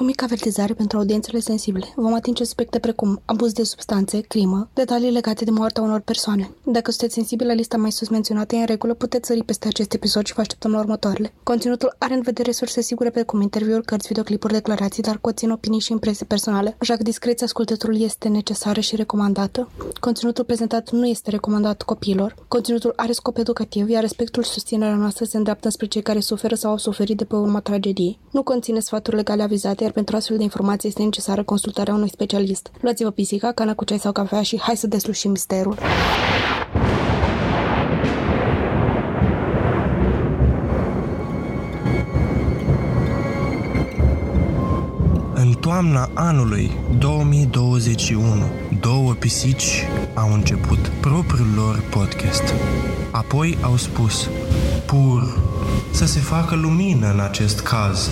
O mică avertizare pentru audiențele sensibile. Vom atinge subiecte precum abuz de substanțe, crimă, detalii legate de moartea unor persoane. Dacă sunteți sensibili la lista mai sus menționată, în regulă puteți sări peste acest episod și vă așteptăm la următoarele. Conținutul are în vedere surse sigure precum interviuri, cărți, videoclipuri, declarații, dar conțin opinii și impresii personale, așa că discreția ascultătorului este necesară și recomandată. Conținutul prezentat nu este recomandat copiilor. Conținutul are scop educativ, iar respectul și susținerea noastră se îndreaptă spre cei care suferă sau au suferit de pe urma tragediei. Nu conține sfaturi legale avizate, iar pentru astfel de informații este necesară consultarea unui specialist. Luați-vă pisica, cana cu ceai sau cafea și hai să deslușim misterul. În toamna anului 2021, două pisici au început propriul lor podcast. Apoi au spus, pur, să se facă lumină în acest caz.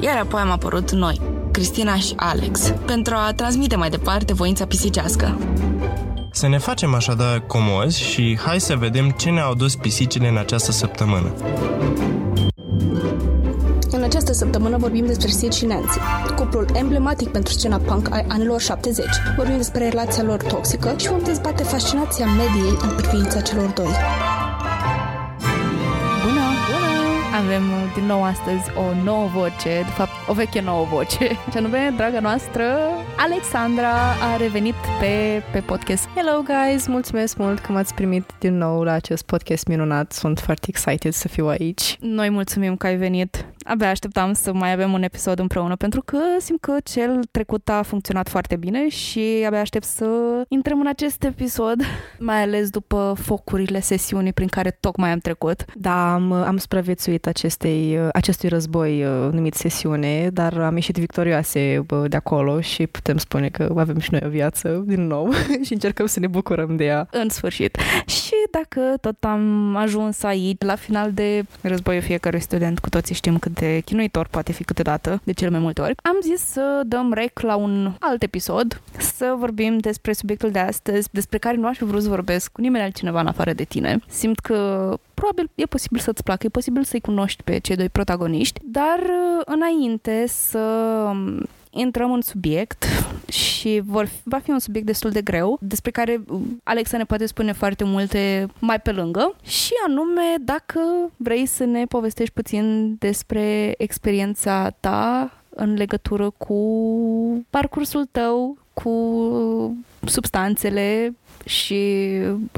Iar apoi am apărut noi, Cristina și Alex, pentru a transmite mai departe voința pisicească. Să ne facem așadar comozi și hai să vedem ce ne-au dus pisicile în această săptămână. În această săptămână vorbim despre Sid și Nancy, cuplul emblematic pentru scena punk ai anilor 70. Vorbim despre relația lor toxică și vom dezbate fascinația mediei în privința celor doi. Bună! Bună! Avem uh, din nou astăzi o nouă voce, de fapt o veche nouă voce, ce anume, draga noastră, Alexandra a revenit pe, pe podcast. Hello guys, mulțumesc mult că m-ați primit din nou la acest podcast minunat. Sunt foarte excited să fiu aici. Noi mulțumim că ai venit. Abia așteptam să mai avem un episod împreună pentru că simt că cel trecut a funcționat foarte bine și abia aștept să intrăm în acest episod, mai ales după focurile sesiunii prin care tocmai am trecut. Da, am, am supraviețuit acestei, acestui război uh, numit sesiune, dar am ieșit victorioase bă, de acolo și putem spune că avem și noi o viață din nou și încercăm să ne bucurăm de ea. În sfârșit. Și dacă tot am ajuns aici, la final de războiul fiecărui student, cu toții știm cât de chinuitor poate fi câteodată, de cele mai multe ori, am zis să dăm rec la un alt episod, să vorbim despre subiectul de astăzi, despre care nu aș fi vrut să vorbesc cu nimeni altcineva în afară de tine. Simt că probabil e posibil să-ți placă, e posibil să-i cunoști pe cei doi protagoniști, dar uh, înainte să intrăm în subiect și vor, va fi un subiect destul de greu, despre care Alexa ne poate spune foarte multe mai pe lângă și anume dacă vrei să ne povestești puțin despre experiența ta în legătură cu parcursul tău, cu substanțele și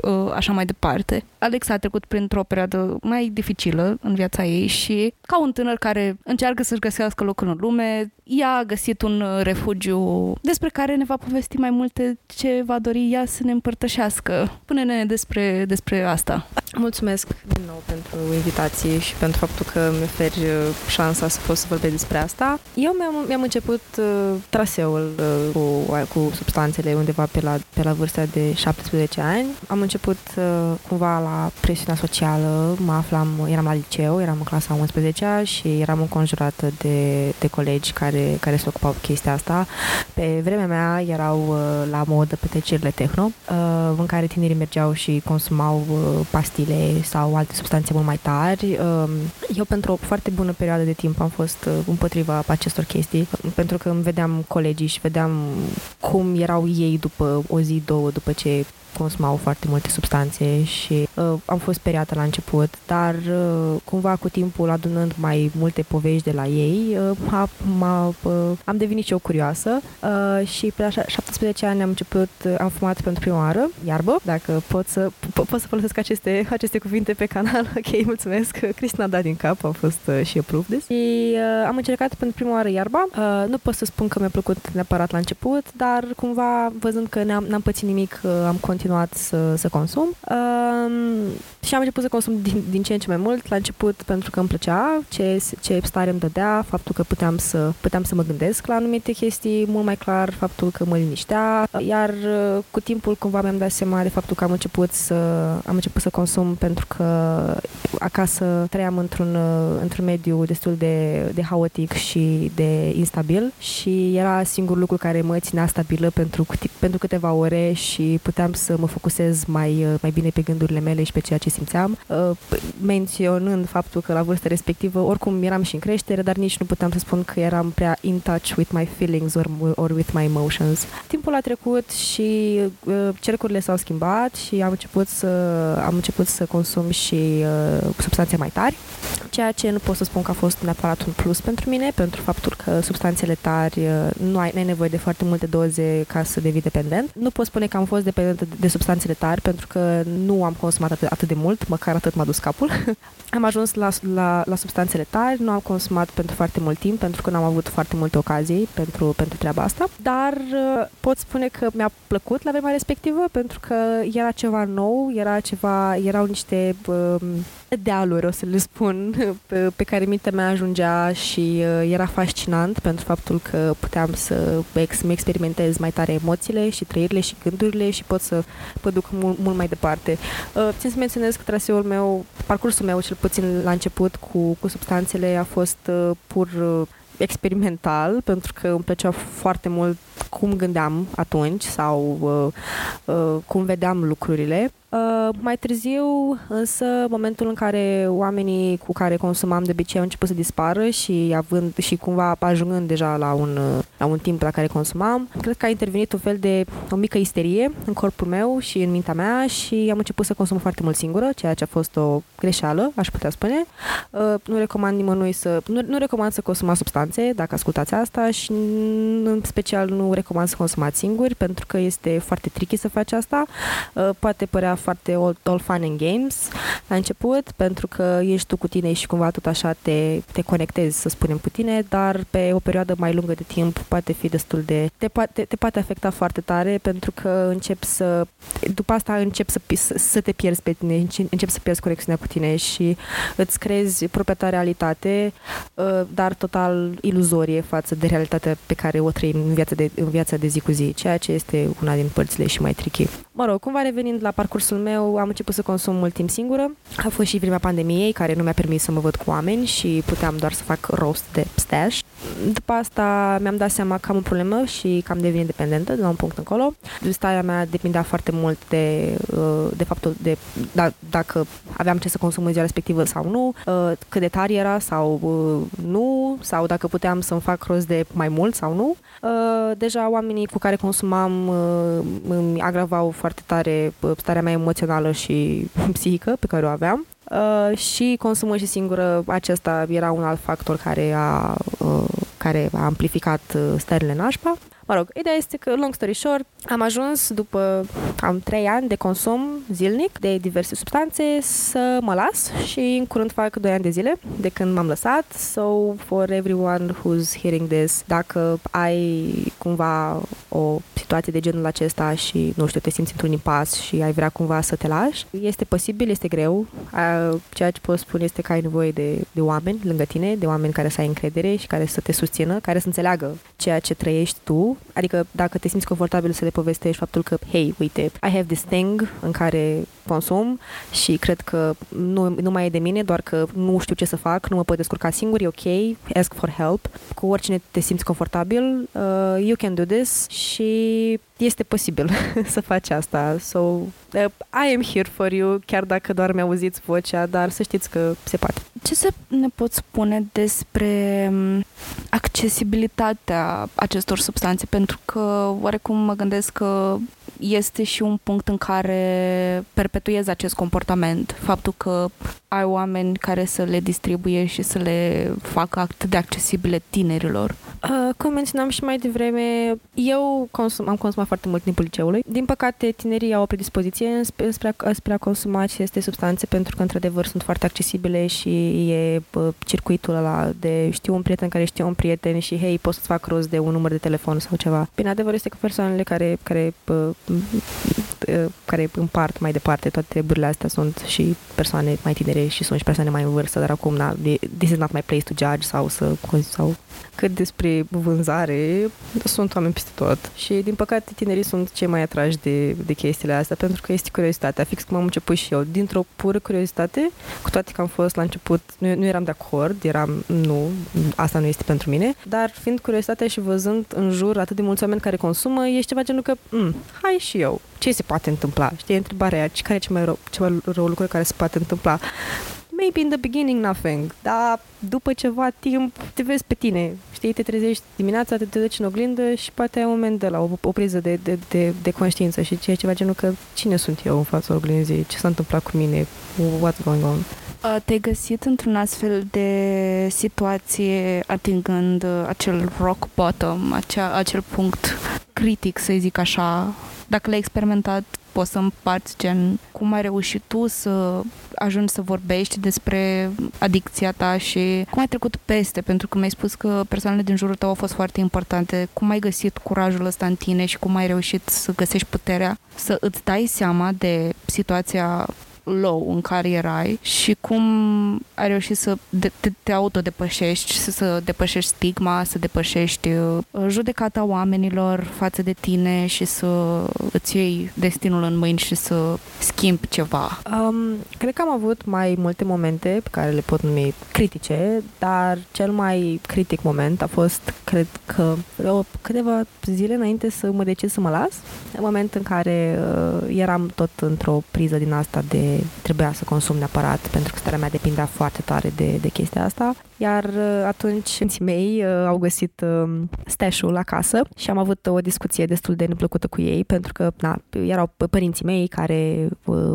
uh, așa mai departe. Alex a trecut printr-o perioadă mai dificilă în viața ei și ca un tânăr care încearcă să-și găsească locul în lume, ea a găsit un refugiu despre care ne va povesti mai multe ce va dori ea să ne împărtășească. Pune-ne despre, despre asta. Mulțumesc din nou pentru invitație și pentru faptul că mi oferi șansa să pot să vorbesc despre asta. Eu mi-am, mi-am început uh, traseul uh, cu, cu substanțele undeva pe la, pe la vârsta de 17 ani. Am început uh, cumva la presiunea socială, mă aflam, eram la liceu, eram în clasa 11 și eram înconjurată de, de colegi care, care se ocupau chestia asta. Pe vremea mea erau uh, la modă petrecerile techno, uh, în care tinerii mergeau și consumau uh, pastile sau alte substanțe mult mai tari. Uh, eu pentru o foarte bună perioadă de timp am fost uh, împotriva acestor chestii, pentru că îmi vedeam colegii și vedeam cum erau ei după o zi, două, după ce consumau foarte multe substanțe și uh, am fost speriată la început, dar uh, cumva cu timpul adunând mai multe povești de la ei, uh, m-a, m-a, uh, am devenit și eu curioasă uh, și pe la 17 ani am început, uh, am fumat pentru prima oară, iarbă, dacă pot să, po- pot să folosesc aceste, aceste cuvinte pe canal, ok, mulțumesc, Cristina a dat din cap, a fost uh, și approved this. Și uh, am încercat pentru prima oară iarba, uh, nu pot să spun că mi-a plăcut neapărat la început, dar cumva văzând că n-am, n-am pățit nimic, uh, am continuat continuat să, să consum. Um, și am început să consum din, din ce în ce mai mult. La început pentru că îmi plăcea ce, ce stare îmi dădea, faptul că puteam să, puteam să mă gândesc la anumite chestii, mult mai clar faptul că mă liniștea, iar uh, cu timpul cumva mi-am dat seama de faptul că am început să, am început să consum pentru că acasă trăiam într-un, uh, într-un mediu destul de, de haotic și de instabil și era singurul lucru care mă ținea stabilă pentru, pentru câteva ore și puteam să mă focusez mai, mai bine pe gândurile mele mele și pe ceea ce simțeam, uh, menționând faptul că la vârsta respectivă oricum eram și în creștere, dar nici nu puteam să spun că eram prea in touch with my feelings or, or with my emotions. Timpul a trecut și uh, cercurile s-au schimbat și am început să, am început să consum și uh, substanțe mai tari, ceea ce nu pot să spun că a fost neapărat un plus pentru mine, pentru faptul că substanțele tari uh, nu ai, ai nevoie de foarte multe doze ca să devii dependent. Nu pot spune că am fost dependent de, de substanțele tari pentru că nu am consumat atât, atât de mult, măcar atât m-a dus capul. am ajuns la, la, la substanțele tari, nu am consumat pentru foarte mult timp pentru că n-am avut foarte multe ocazii pentru, pentru treaba asta, dar uh, pot spune că mi-a plăcut la vremea respectivă pentru că era ceva nou, era ceva, erau niște uh, dealuri, o să le spun, pe, pe care mintea mea ajungea și uh, era fascinant pentru faptul că puteam să ex- experimentez mai tare emoțiile și trăirile și gândurile și pot să pot duc mult, mult mai departe. Uh, țin să menționez că traseul meu, parcursul meu, cel puțin la început, cu, cu substanțele a fost uh, pur uh, experimental, pentru că îmi plăcea foarte mult cum gândeam atunci sau uh, uh, cum vedeam lucrurile. Uh, mai târziu, însă, momentul în care oamenii cu care consumam de obicei au început să dispară și având și cumva ajungând deja la un, la un timp la care consumam, cred că a intervenit un fel de o mică isterie în corpul meu și în mintea mea și am început să consum foarte mult singură, ceea ce a fost o greșeală, aș putea spune. Uh, nu recomand nimănui să... Nu, nu recomand să consumați substanțe, dacă ascultați asta și în special nu recomand să consumați singuri, pentru că este foarte tricky să faci asta. Uh, poate părea foarte all, all fun and games la început, pentru că ești tu cu tine și cumva tot așa te, te conectezi, să spunem, cu tine, dar pe o perioadă mai lungă de timp poate fi destul de... te poate, te poate afecta foarte tare, pentru că începi să... după asta începi să, să, să te pierzi pe tine, începi să pierzi conexiunea cu tine și îți crezi propria realitate, uh, dar total iluzorie față de realitatea pe care o trăim în viața de, în viața de zi cu zi, ceea ce este una din părțile și mai tricky. Mă rog, cumva revenind la parcursul meu, am început să consum mult timp singură. A fost și vremea pandemiei, care nu mi-a permis să mă văd cu oameni și puteam doar să fac roast de stash. După asta mi-am dat seama că am o problemă și că am devenit dependentă de la un punct încolo. Starea mea depindea foarte mult de, uh, de faptul de da, dacă aveam ce să consum în ziua respectivă sau nu, uh, cât de tare era sau uh, nu, sau dacă puteam să-mi fac rost de mai mult sau nu. Deja oamenii cu care consumam îmi agravau foarte tare starea mea emoțională și psihică pe care o aveam. Uh, și consumul și singură, acesta era un alt factor care a, uh, care a amplificat uh, stările nașpa. Mă rog, ideea este că, long story short, am ajuns după cam 3 ani de consum zilnic de diverse substanțe să mă las și în curând fac 2 ani de zile de când m-am lăsat. So, for everyone who's hearing this, dacă ai cumva o situație de genul acesta și, nu știu, te simți într-un impas și ai vrea cumva să te lași, este posibil, este greu. Ceea ce pot spune este că ai nevoie de, de oameni lângă tine, de oameni care să ai încredere și care să te susțină, care să înțeleagă ceea ce trăiești tu Adică dacă te simți confortabil să le povestești faptul că, hey, uite, I have this thing în care consum și cred că nu, nu mai e de mine, doar că nu știu ce să fac, nu mă pot descurca singur, e ok, ask for help. Cu oricine te simți confortabil, uh, you can do this și este posibil să faci asta. So, uh, I am here for you, chiar dacă doar mi-auziți vocea, dar să știți că se poate. Ce se ne pot spune despre um, accesibilitatea acestor substanțe? Pentru că oarecum mă gândesc că este și un punct în care perpetuezi acest comportament. Faptul că ai oameni care să le distribuie și să le facă atât de accesibile tinerilor. Uh, cum menționam și mai devreme, eu consum, am consumat foarte mult timpul liceului. Din păcate, tinerii au o predispoziție spre, spre a consuma aceste substanțe pentru că, într-adevăr, sunt foarte accesibile și e uh, circuitul ăla de știu un prieten care știe un prieten și, hei, poți să-ți fac rost de un număr de telefon sau ceva. Bine, adevărul este că persoanele care, care uh, care împart mai departe toate treburile astea sunt și persoane mai tinere și sunt și persoane mai în vârstă, dar acum, na, this is not my place to judge sau să sau cât despre vânzare, sunt oameni peste tot și din păcate tinerii sunt cei mai atrași de, de chestiile astea pentru că este curiozitatea, fix cum am început și eu, dintr-o pură curiozitate, cu toate că am fost la început, nu, nu eram de acord, eram, nu, asta nu este pentru mine, dar fiind curiozitatea și văzând în jur atât de mulți oameni care consumă, ești ceva genul că, mm, hai și eu, ce se poate întâmpla? Știi, întrebarea aia, care e cel mai rău, cel mai rău lucru care se poate întâmpla? Maybe in the beginning nothing, dar după ceva timp te vezi pe tine, știi, te trezești dimineața, te duci în oglindă și poate ai un moment de la o, o priză de, de, de, de conștiință și ceea ceva genul că cine sunt eu în fața oglinzii, ce s-a întâmplat cu mine, what's going on. Te-ai găsit într-un astfel de situație atingând acel rock bottom, acea, acel punct critic, să zic așa, dacă l-ai experimentat, poți să împarți gen cum ai reușit tu să ajungi să vorbești despre adicția ta și cum ai trecut peste, pentru că mi-ai spus că persoanele din jurul tău au fost foarte importante. Cum ai găsit curajul ăsta în tine și cum ai reușit să găsești puterea să îți dai seama de situația low în care erai și cum ai reușit să de- te, te autodepășești, să, să depășești stigma, să depășești uh, judecata oamenilor față de tine și să îți iei destinul în mâini și să schimbi ceva? Um, cred că am avut mai multe momente pe care le pot numi critice, dar cel mai critic moment a fost, cred că, o, câteva zile înainte să mă decid să mă las, în moment în care uh, eram tot într-o priză din asta de trebuia să consum neapărat pentru că starea mea depindea foarte tare de, de chestia asta. Iar uh, atunci părinții mei uh, au găsit uh, stash-ul acasă și am avut o discuție destul de neplăcută cu ei pentru că na, erau părinții mei care uh,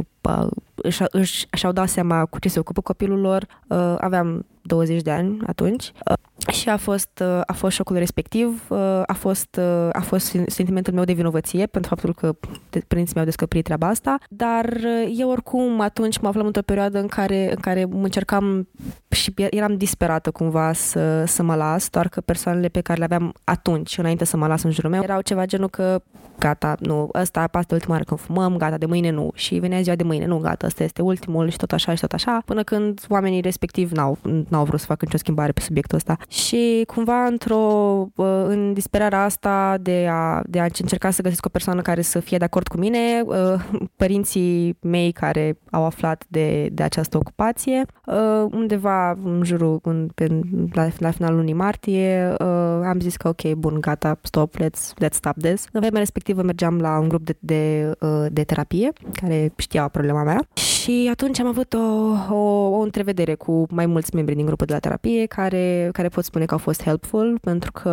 își, își, și-au dat seama cu ce se ocupă copilul lor. Uh, aveam 20 de ani atunci uh, și a fost, uh, a fost șocul respectiv, uh, a fost, uh, a fost sentimentul meu de vinovăție pentru faptul că părinții mi-au descoperit treaba asta, dar uh, eu oricum atunci mă aflam într-o perioadă în care, în care încercam și eram disperată cumva să, să mă las, doar că persoanele pe care le aveam atunci, înainte să mă las în jurul meu, erau ceva genul că gata, nu, ăsta, asta ultima oară când fumăm, gata, de mâine nu. Și venea ziua de mâine, nu, gata, ăsta este ultimul și tot așa și tot așa, până când oamenii respectiv n-au, n-au vrut să facă nicio schimbare pe subiectul ăsta. Și cumva într-o, în disperarea asta de a, de a încerca să găsesc o persoană care să fie de acord cu mine, părinții mei care au aflat de, de această ocupație, undeva în jurul, în, pe, la, la finalul lunii martie, am zis că ok, bun, gata, stop, let's, let's stop this. În vremea respectivă mergeam la un grup de, de, de terapie care știa problema mea și atunci am avut o, o, o întrevedere cu mai mulți membri din grupul de la terapie care, care pot spune că au fost helpful pentru că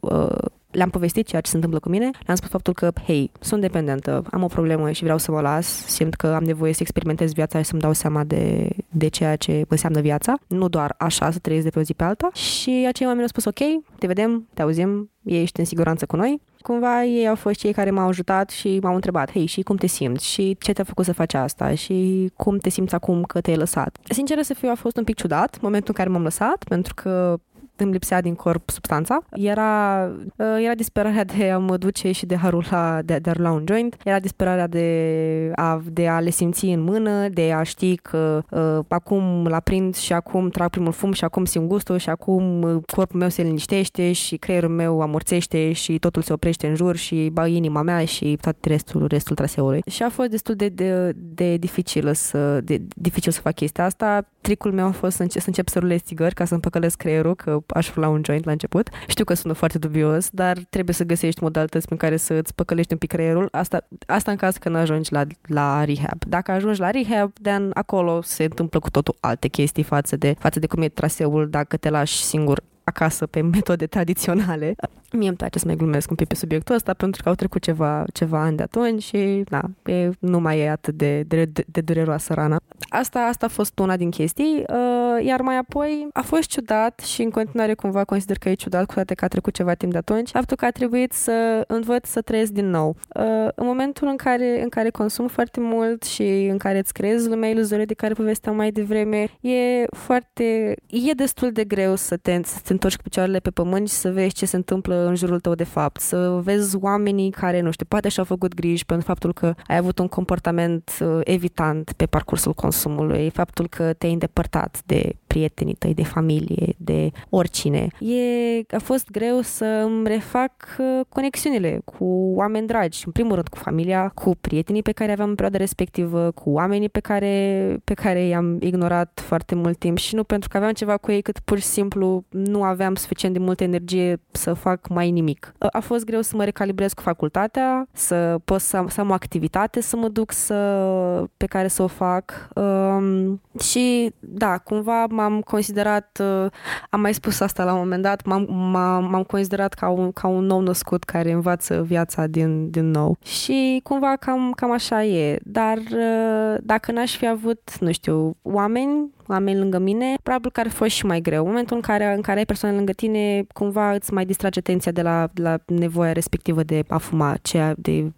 uh, le-am povestit ceea ce se întâmplă cu mine, le-am spus faptul că, hei, sunt dependentă, am o problemă și vreau să mă las, simt că am nevoie să experimentez viața și să-mi dau seama de, de ceea ce înseamnă viața, nu doar așa să trăiesc de pe o zi pe alta. Și acei oameni au spus, ok, te vedem, te auzim, ești în siguranță cu noi. Cumva ei au fost cei care m-au ajutat și m-au întrebat, hei, și cum te simți? Și ce te-a făcut să faci asta? Și cum te simți acum că te-ai lăsat? Sincer să fiu, a fost un pic ciudat momentul în care m-am lăsat, pentru că îmi lipsea din corp substanța. Era, uh, era disperarea de a mă duce și de a rula, de, de a rula un joint. Era disperarea de a, de a le simți în mână, de a ști că uh, acum la prind și acum trag primul fum și acum simt gustul și acum uh, corpul meu se liniștește și creierul meu amorțește și totul se oprește în jur și ba inima mea și tot restul, restul traseului. Și a fost destul de, de, de dificil să, de, dificil să fac chestia asta. Tricul meu a fost să încep să, încep să rulez țigări ca să-mi păcălesc creierul, că aș la un joint la început. Știu că sună foarte dubios, dar trebuie să găsești modalități prin care să îți păcălești un pic creierul. Asta, asta în caz că nu ajungi la, la rehab. Dacă ajungi la rehab, then acolo se întâmplă cu totul alte chestii față de, față de cum e traseul dacă te lași singur acasă pe metode tradiționale. Mie îmi place să mai glumesc un pic pe subiectul ăsta pentru că au trecut ceva, ceva ani de atunci și na, e, nu mai e atât de, de, de dureroasă rana. Asta, asta a fost una din chestii, uh, iar mai apoi a fost ciudat și în continuare cumva consider că e ciudat cu toate că a trecut ceva timp de atunci, faptul că a trebuit să învăț să trăiesc din nou. Uh, în momentul în care, în care consum foarte mult și în care îți creezi lumea iluzorie de care povesteam mai devreme, e foarte, e destul de greu să te, să te întorci cu picioarele pe pământ și să vezi ce se întâmplă în jurul tău de fapt, să vezi oamenii care, nu știu, poate și-au făcut griji pentru faptul că ai avut un comportament uh, evitant pe parcursul consumului, faptul că te-ai îndepărtat de prietenii tăi, de familie, de oricine. E, a fost greu să îmi refac uh, conexiunile cu oameni dragi, în primul rând cu familia, cu prietenii pe care aveam în perioada respectivă, cu oamenii pe care, pe care i-am ignorat foarte mult timp și nu pentru că aveam ceva cu ei, cât pur și simplu nu aveam suficient de multă energie să fac mai nimic. A fost greu să mă recalibrez cu facultatea, să pot să, să am o activitate să mă duc să, pe care să o fac. Um, și da, cumva m-am considerat, uh, am mai spus asta la un moment dat, m-am, m-am, m-am considerat ca un, ca un nou născut care învață viața din, din nou. Și cumva cam, cam așa e, dar uh, dacă n-aș fi avut, nu știu, oameni oameni lângă mine, probabil că ar fi fost și mai greu. În momentul în care, în care ai persoane lângă tine, cumva îți mai distrage atenția de la, de la nevoia respectivă de a fuma, ceea, de,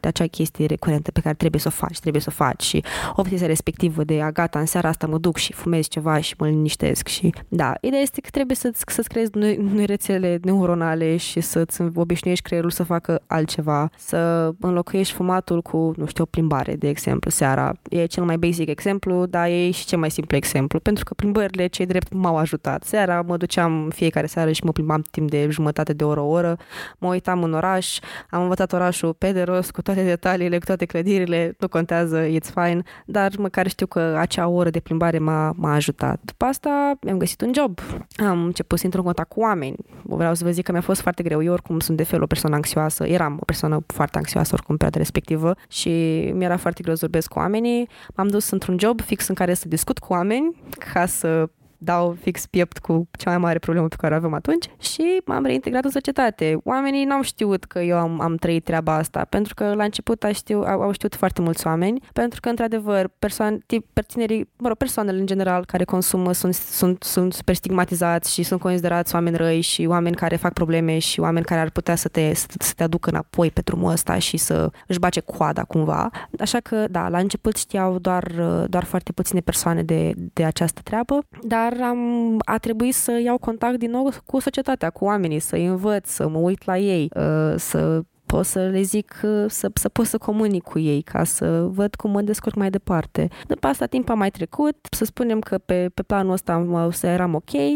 de acea chestie recurentă pe care trebuie să o faci, trebuie să o faci și obsesia respectivă de a gata, în seara asta mă duc și fumez ceva și mă liniștesc și da, ideea este că trebuie să-ți, să-ți creezi noi, noi rețele neuronale și să-ți obișnuiești creierul să facă altceva, să înlocuiești fumatul cu, nu știu, o plimbare, de exemplu, seara. E cel mai basic exemplu, dar e și cel mai simplu exemplu, pentru că plimbările cei drept m-au ajutat. Seara mă duceam fiecare seară și mă plimbam timp de jumătate de oră, o oră, mă uitam în oraș, am învățat orașul pe de rost, cu toate detaliile, cu toate clădirile, nu contează, it's fine, dar măcar știu că acea oră de plimbare m-a, m-a ajutat. După asta mi-am găsit un job, am început să intru în contact cu oameni. Vreau să vă zic că mi-a fost foarte greu. Eu oricum sunt de fel o persoană anxioasă, eram o persoană foarte anxioasă oricum pe perioada respectivă și mi-era foarte greu să vorbesc cu oamenii. M-am dus într-un job fix în care să discut cu oameni oameni ca să dau fix piept cu cea mai mare problemă pe care o avem atunci și m-am reintegrat în societate. Oamenii n-au știut că eu am, am trăit treaba asta, pentru că la început a știu, au, au știut foarte mulți oameni, pentru că, într-adevăr, persoane, tip, tinerii, mă rog, persoanele în general care consumă sunt, sunt, sunt super stigmatizați și sunt considerați oameni răi și oameni care fac probleme și oameni care ar putea să te, să, să te aducă înapoi pe drumul ăsta și să își bace coada cumva. Așa că, da, la început știau doar, doar foarte puține persoane de, de această treabă, dar am, a trebuit să iau contact din nou cu societatea, cu oamenii, să-i învăț, să mă uit la ei, uh, să pot să le zic uh, să, să pot să comunic cu ei ca să văd cum mă descurc mai departe. După asta timp a mai trecut, să spunem că pe, pe planul ăsta să eram ok, uh,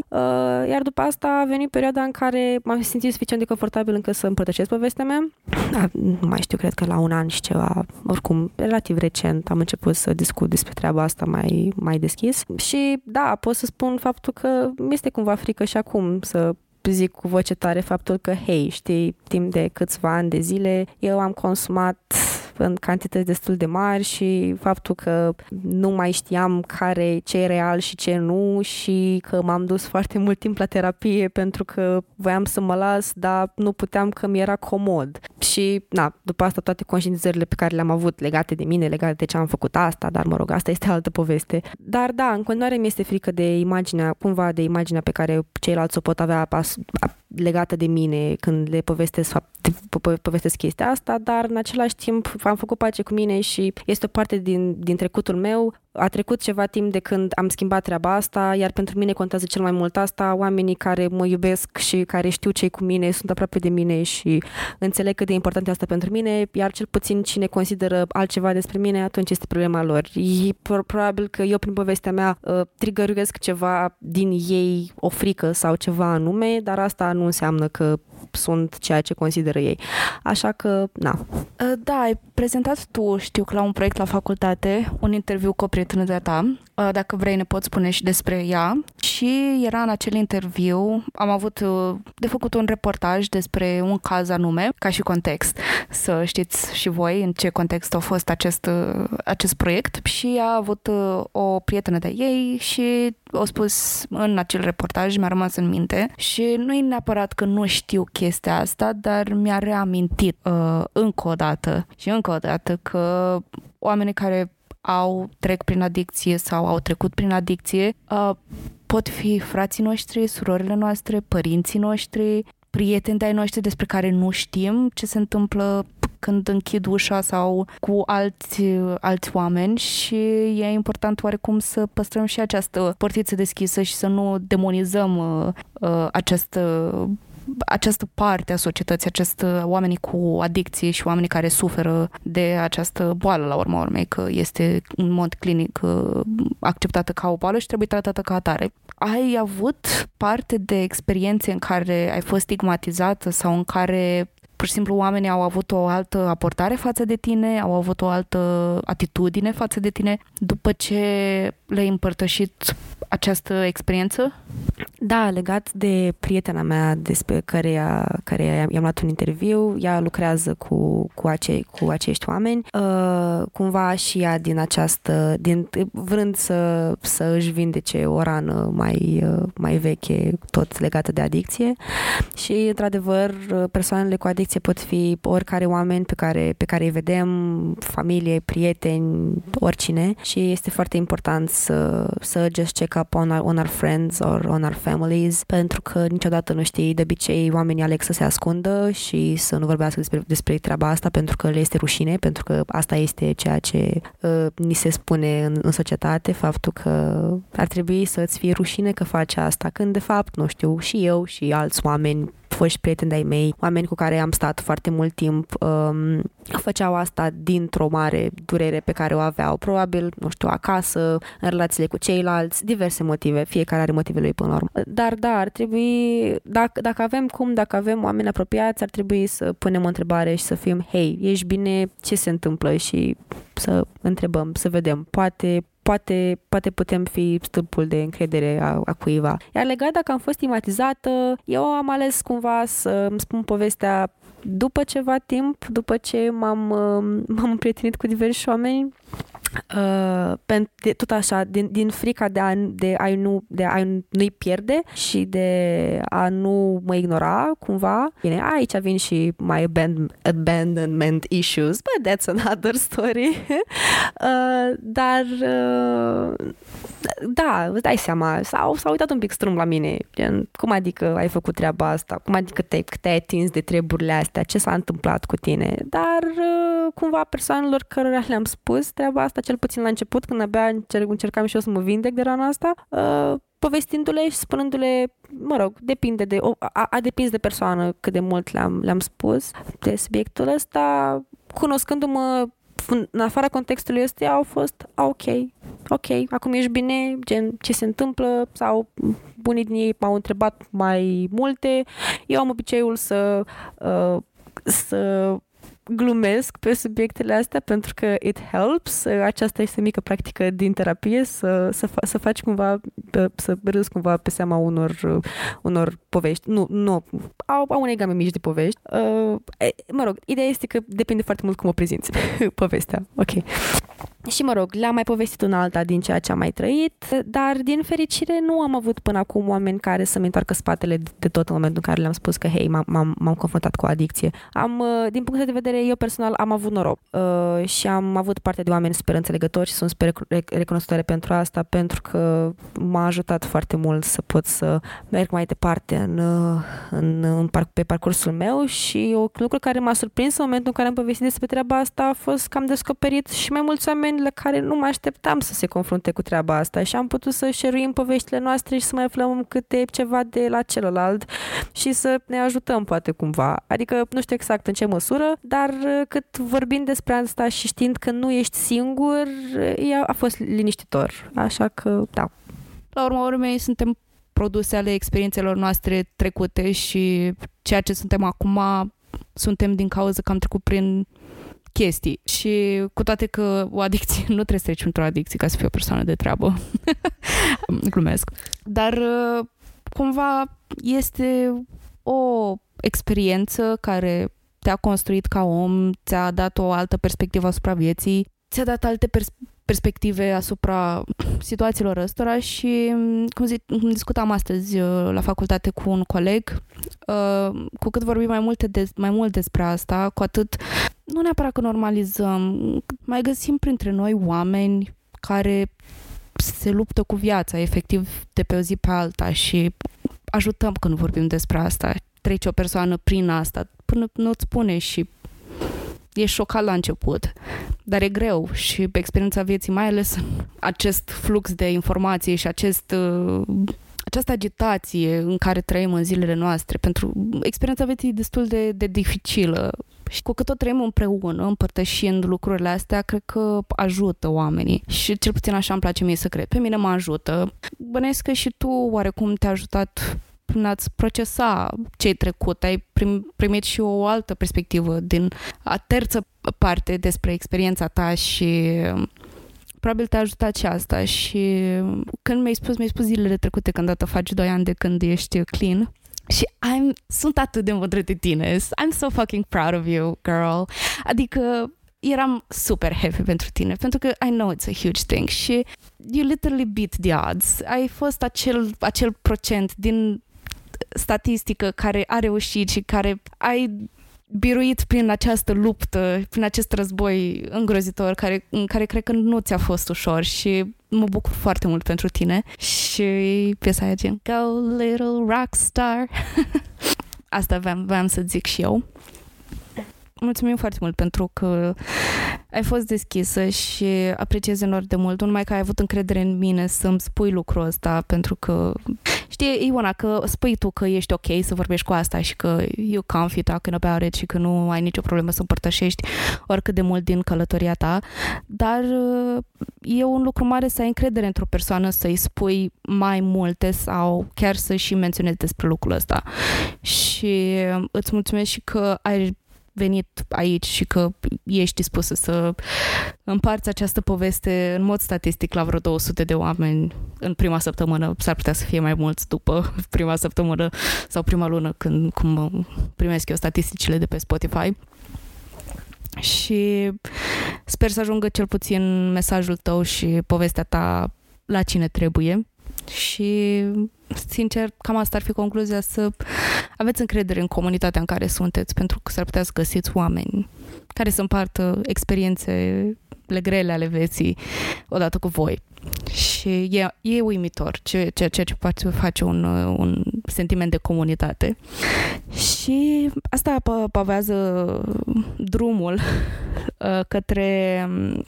iar după asta a venit perioada în care m-am simțit suficient de confortabil încât să împărtășesc povestea mea. Da, nu mai știu, cred că la un an și ceva, oricum, relativ recent am început să discut despre treaba asta mai, mai deschis și da, pot să spun faptul că mi este cumva frică și acum să zic cu voce tare faptul că, hei, știi, timp de câțiva ani de zile eu am consumat în cantități destul de mari și faptul că nu mai știam care ce e real și ce nu și că m-am dus foarte mult timp la terapie pentru că voiam să mă las, dar nu puteam că mi era comod. Și, na, după asta toate conștientizările pe care le-am avut legate de mine, legate de ce am făcut asta, dar mă rog, asta este altă poveste. Dar da, în continuare mi este frică de imaginea, cumva de imaginea pe care ceilalți o pot avea pas, legată de mine când le povestesc, povestesc chestia asta, dar în același timp am făcut pace cu mine și este o parte din, din trecutul meu. A trecut ceva timp de când am schimbat treaba asta, iar pentru mine contează cel mai mult asta. Oamenii care mă iubesc și care știu ce cu mine sunt aproape de mine și înțeleg cât de important e asta pentru mine, iar cel puțin cine consideră altceva despre mine, atunci este problema lor. E probabil că eu prin povestea mea uh, trigăruiesc ceva din ei, o frică sau ceva anume, dar asta nu înseamnă că sunt ceea ce consideră ei. Așa că, na. Uh, da, ai prezentat tu, știu că la un proiect la facultate, un interviu cu o prietenă de-a ta. Uh, dacă vrei ne poți spune și despre ea. Și era în acel interviu, am avut uh, de făcut un reportaj despre un caz anume, ca și context, să știți și voi în ce context a fost acest, acest proiect. Și a avut o prietenă de ei și o spus în acel reportaj, mi-a rămas în minte și nu e neapărat că nu știu chestia asta, dar mi-a reamintit uh, încă o dată și încă o dată că oamenii care au trec prin adicție sau au trecut prin adicție uh, pot fi frații noștri, surorile noastre, părinții noștri, prieteni de-ai noștri despre care nu știm ce se întâmplă când închid ușa sau cu alți, alți oameni și e important oarecum să păstrăm și această portiță deschisă și să nu demonizăm uh, uh, această această parte a societății, acest oamenii cu adicție și oamenii care suferă de această boală la urma urmei, că este în mod clinic uh, acceptată ca o boală și trebuie tratată ca atare. Ai avut parte de experiențe în care ai fost stigmatizată sau în care pur și simplu oamenii au avut o altă aportare față de tine, au avut o altă atitudine față de tine după ce le-ai împărtășit această experiență? Da, legat de prietena mea despre care, care i-am luat un interviu, ea lucrează cu, cu, acei, cu acești oameni, uh, cumva și ea din această, din, vrând să, să își vindece o rană mai, uh, mai veche, tot legată de adicție. Și, într-adevăr, persoanele cu adicție pot fi oricare oameni pe care, pe care îi vedem, familie, prieteni, oricine. Și este foarte important să, să just check up on our, on our friends or on our families, pentru că niciodată nu știi, de obicei oamenii aleg să se ascundă și să nu vorbească despre, despre treaba asta pentru că le este rușine, pentru că asta este ceea ce uh, ni se spune în, în societate, faptul că ar trebui să-ți fie rușine că faci asta, când de fapt, nu știu, și eu și alți oameni foști prieteni de-ai mei, oameni cu care am stat foarte mult timp, um, făceau asta dintr-o mare durere pe care o aveau, probabil, nu știu, acasă, în relațiile cu ceilalți, diverse motive, fiecare are motivele lui până la urmă. Dar da, ar trebui, dacă, dacă avem cum, dacă avem oameni apropiați, ar trebui să punem o întrebare și să fim, hei, ești bine, ce se întâmplă și să întrebăm, să vedem. Poate poate, poate putem fi stâlpul de încredere a, a cuiva. Iar legat dacă am fost stigmatizată, eu am ales cumva să îmi spun povestea după ceva timp, după ce m-am, m-am împrietenit cu diversi oameni Uh, pentru, tot așa, din, din frica de a, de a, nu, de a nu-i pierde și de a nu mă ignora cumva. Bine, aici vin și my abandonment issues, but that's another story. uh, dar uh, da, îți dai seama, s-au, s-au uitat un pic strâmb la mine. Gen, cum adică ai făcut treaba asta? Cum adică te, te-ai atins de treburile astea? Ce s-a întâmplat cu tine? Dar uh, cumva persoanelor cărora le-am spus treaba asta, cel puțin la început, când abia încerc, încercam și eu să mă vindec de rana asta, uh, povestindu-le și spunându-le, mă rog, depinde de, a, a depins de persoană cât de mult le-am, le-am spus de subiectul ăsta, cunoscându-mă în afara contextului ăsta au fost ok, ok, acum ești bine, gen ce se întâmplă sau bunii din ei m-au întrebat mai multe. Eu am obiceiul să uh, să glumesc pe subiectele astea pentru că it helps. Aceasta este mică practică din terapie, să, să, fa- să faci cumva, să râzi cumva pe seama unor, unor povești. Nu, nu, au, au unei game mici de povești. Uh, mă rog, ideea este că depinde foarte mult cum o prezinți povestea. Ok. Și mă rog, le-am mai povestit una alta din ceea ce am mai trăit, dar din fericire nu am avut până acum oameni care să-mi întoarcă spatele de tot în momentul în care le-am spus că, hei, m-am, m-am, m-am confruntat cu o adicție. Am, uh, din punct de vedere, eu personal am avut noroc uh, și am avut parte de oameni super înțelegători și sunt super recunoscătoare pentru asta, pentru că m-a ajutat foarte mult să pot să merg mai departe în, uh, în, în par, pe parcursul meu și o lucru care m-a surprins în momentul în care am povestit despre treaba asta a fost că am descoperit și mai mulți oameni oameni la care nu mă așteptam să se confrunte cu treaba asta și am putut să șeruim poveștile noastre și să mai aflăm câte ceva de la celălalt și să ne ajutăm poate cumva. Adică nu știu exact în ce măsură, dar uh, cât vorbim despre asta și știind că nu ești singur, a fost liniștitor. Așa că, da. La urma urmei, suntem produse ale experiențelor noastre trecute și ceea ce suntem acum suntem din cauza că am trecut prin chestii și cu toate că o adicție nu trebuie să treci într-o adicție ca să fii o persoană de treabă. Glumesc. Dar uh, cumva este o experiență care te-a construit ca om, ți-a dat o altă perspectivă asupra vieții, ți-a dat alte pers- perspective asupra situațiilor ăstora și, cum, zi, cum discutam astăzi uh, la facultate cu un coleg, uh, cu cât vorbim mai, multe de, mai mult despre asta, cu atât nu neapărat că normalizăm, mai găsim printre noi oameni care se luptă cu viața, efectiv, de pe o zi pe alta și ajutăm când vorbim despre asta. Trece o persoană prin asta până nu-ți spune și e șocat la început, dar e greu și pe experiența vieții, mai ales acest flux de informații și acest, uh, această agitație în care trăim în zilele noastre, pentru experiența vieții e destul de, de dificilă și cu cât o trăim împreună, împărtășind lucrurile astea, cred că ajută oamenii. Și cel puțin așa îmi place mie să cred. Pe mine mă ajută. Bănesc că și tu oarecum te-a ajutat prin a-ți procesa ce-ai trecut. Ai prim, primit și o altă perspectivă din a terță parte despre experiența ta și probabil te-a ajutat și asta și când mi-ai spus, mi-ai spus zilele trecute când dată faci 2 ani de când ești clean și I'm, sunt atât de mândră de tine. I'm so fucking proud of you, girl. Adică eram super happy pentru tine, pentru că I know it's a huge thing și you literally beat the odds. Ai fost acel, acel procent din statistică care a reușit și care ai biruit prin această luptă, prin acest război îngrozitor care, în care cred că nu ți-a fost ușor și mă bucur foarte mult pentru tine. Și piesa aia gen Go little rock star. Asta vreau, vreau să zic și eu mulțumim foarte mult pentru că ai fost deschisă și apreciez enorm de mult, nu numai că ai avut încredere în mine să-mi spui lucrul ăsta, pentru că știi, Iona, că spui tu că ești ok să vorbești cu asta și că you comfy talking about it și că nu ai nicio problemă să împărtășești oricât de mult din călătoria ta, dar e un lucru mare să ai încredere într-o persoană, să-i spui mai multe sau chiar să și menționezi despre lucrul ăsta. Și îți mulțumesc și că ai venit aici și că ești dispusă să împarți această poveste în mod statistic la vreo 200 de oameni în prima săptămână, s-ar putea să fie mai mulți după prima săptămână sau prima lună când cum primesc eu statisticile de pe Spotify. Și sper să ajungă cel puțin mesajul tău și povestea ta la cine trebuie și sincer, cam asta ar fi concluzia, să aveți încredere în comunitatea în care sunteți, pentru că s-ar putea să găsiți oameni care să împartă experiențele grele ale vieții odată cu voi. Și e, e uimitor ceea ce, ce, ce poate face un, un sentiment de comunitate. Și asta pavează drumul uh, către um,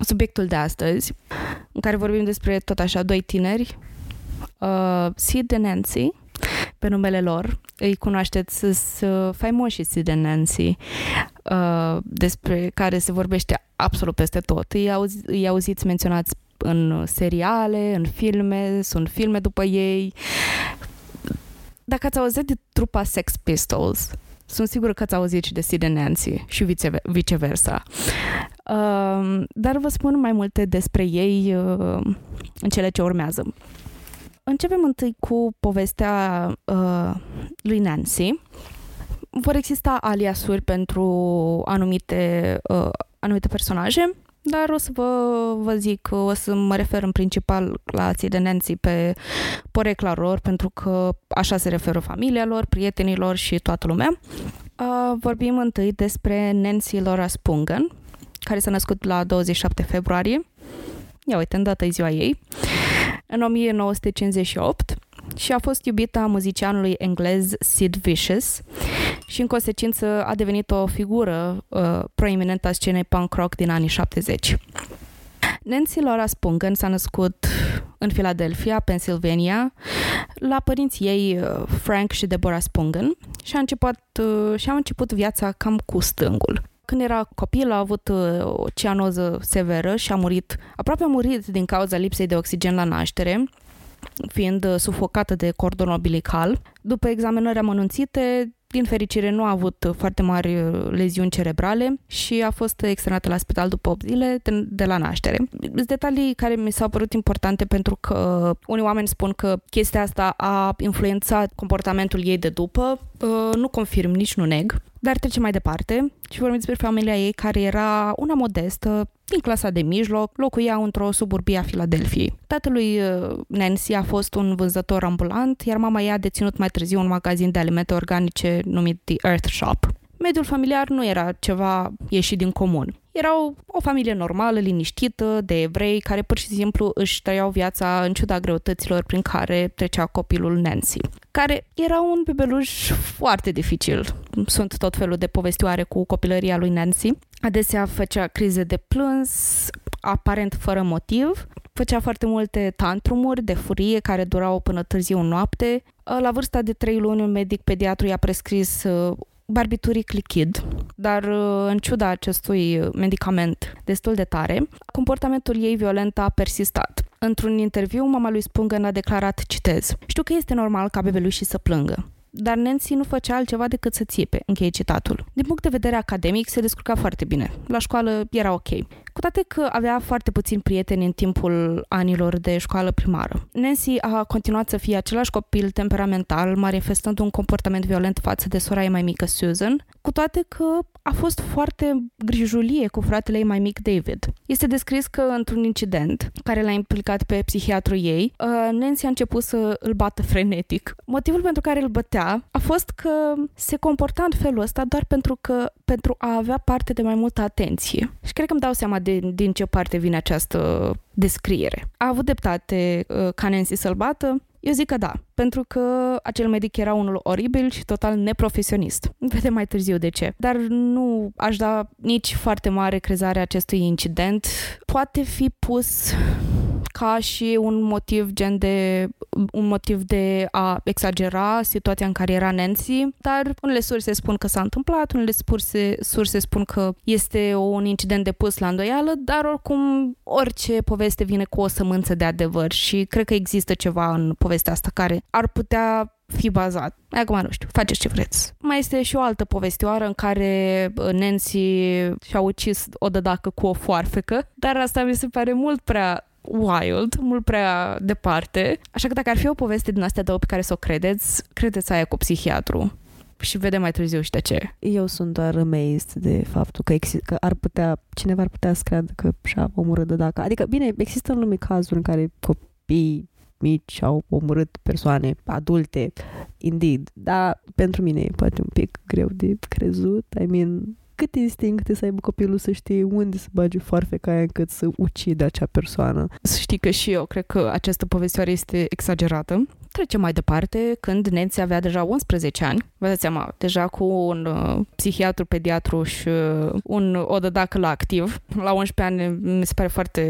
subiectul de astăzi, în care vorbim despre tot așa doi tineri uh, Sid and Nancy, pe numele lor. Îi cunoașteți, sunt faimoși Sid and Nancy, uh, despre care se vorbește absolut peste tot. Îi, auzi, îi auziți menționați în seriale, în filme, sunt filme după ei. Dacă ați auzit de trupa Sex Pistols, sunt sigură că ați auzit și de Sid and Nancy și viceversa. Uh, dar vă spun mai multe despre ei uh, în cele ce urmează. Începem întâi cu povestea uh, lui Nancy. Vor exista aliasuri pentru anumite, uh, anumite personaje, dar o să vă, vă zic, o să mă refer în principal la ții de Nancy pe porecla lor, pentru că așa se referă familia lor, prietenilor și toată lumea. Uh, vorbim întâi despre Nancy Laura Spungen, care s-a născut la 27 februarie. Ia uite, îndată ziua ei. Uh, în 1958 și a fost iubită a muzicianului englez Sid Vicious și în consecință a devenit o figură uh, proeminentă a scenei punk rock din anii 70. Nancy Laura Spungen s-a născut în Philadelphia, Pennsylvania, la părinții ei uh, Frank și Deborah Spungen și a început, uh, și a început viața cam cu stângul. Când era copil a avut uh, o cianoză severă și a murit, aproape a murit din cauza lipsei de oxigen la naștere, fiind uh, sufocată de cordon umbilical. După examinări amănunțite, din fericire nu a avut foarte mari uh, leziuni cerebrale și a fost externată la spital după 8 zile de, de la naștere. Detalii care mi s-au părut importante pentru că unii oameni spun că chestia asta a influențat comportamentul ei de după. Nu confirm, nici nu neg. Dar trecem mai departe și vorbim despre familia ei care era una modestă, din clasa de mijloc, locuia într-o suburbie a Filadelfiei. Tatălui uh, Nancy a fost un vânzător ambulant, iar mama ei a deținut mai târziu un magazin de alimente organice numit The Earth Shop. Mediul familiar nu era ceva ieșit din comun. Erau o familie normală, liniștită, de evrei, care pur și simplu își trăiau viața în ciuda greutăților prin care trecea copilul Nancy, care era un bebeluș foarte dificil. Sunt tot felul de povestioare cu copilăria lui Nancy. Adesea făcea crize de plâns, aparent fără motiv, făcea foarte multe tantrumuri de furie care durau până târziu noapte. La vârsta de 3 luni, un medic pediatru i-a prescris uh, barbituric lichid, dar uh, în ciuda acestui medicament destul de tare, comportamentul ei violent a persistat. Într-un interviu, mama lui Spungen a declarat, citez, Știu că este normal ca bebelușii să plângă. Dar Nancy nu făcea altceva decât să țipe, încheie citatul. Din punct de vedere academic, se descurca foarte bine. La școală era ok. Cu toate că avea foarte puțini prieteni în timpul anilor de școală primară. Nancy a continuat să fie același copil temperamental, manifestând un comportament violent față de sora ei mai mică Susan, cu toate că a fost foarte grijulie cu fratele ei mai mic David. Este descris că într-un incident care l-a implicat pe psihiatru ei, uh, Nancy a început să îl bată frenetic. Motivul pentru care îl bătea a fost că se comporta în felul ăsta doar pentru că pentru a avea parte de mai multă atenție. Și cred că îmi dau seama de, din ce parte vine această descriere. A avut dreptate uh, ca Nancy să-l bată, eu zic că da, pentru că acel medic era unul oribil și total neprofesionist. Vedem mai târziu de ce. Dar nu aș da nici foarte mare crezare acestui incident. Poate fi pus ca și un motiv gen de un motiv de a exagera situația în care era Nancy, dar unele surse spun că s-a întâmplat, unele surse, surse spun că este un incident de pus la îndoială, dar oricum orice poveste vine cu o sămânță de adevăr și cred că există ceva în povestea asta care ar putea fi bazat. Acum nu știu, faceți ce vreți. Mai este și o altă povestioară în care Nancy și-a ucis o dădacă cu o foarfecă, dar asta mi se pare mult prea wild, mult prea departe. Așa că dacă ar fi o poveste din astea două pe care să o credeți, credeți aia cu psihiatru. Și vedem mai târziu și de ce. Eu sunt doar amazed de faptul că, exist, că ar putea, cineva ar putea să creadă că și-a omorât de dacă. Adică, bine, există în lume cazuri în care copii mici au omorât persoane adulte, indeed, dar pentru mine e poate un pic greu de crezut. I mean, cât instinct să aibă copilul să știe unde să bage foarfeca aia încât să ucide acea persoană. Să știi că și eu cred că această povestioare este exagerată. Trecem mai departe, când Nancy avea deja 11 ani, vă dați seama, deja cu un uh, psihiatru, pediatru și uh, un odădacă la activ. La 11 ani mi se pare foarte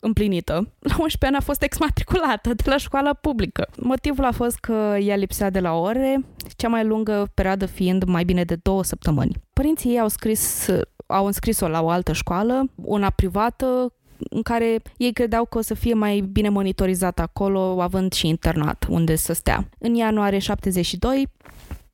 împlinită. La 11 ani a fost exmatriculată de la școala publică. Motivul a fost că ea lipsea de la ore, cea mai lungă perioadă fiind mai bine de două săptămâni. Părinții ei au scris au înscris-o la o altă școală, una privată, în care ei credeau că o să fie mai bine monitorizat acolo, având și internat unde să stea. În ianuarie 72,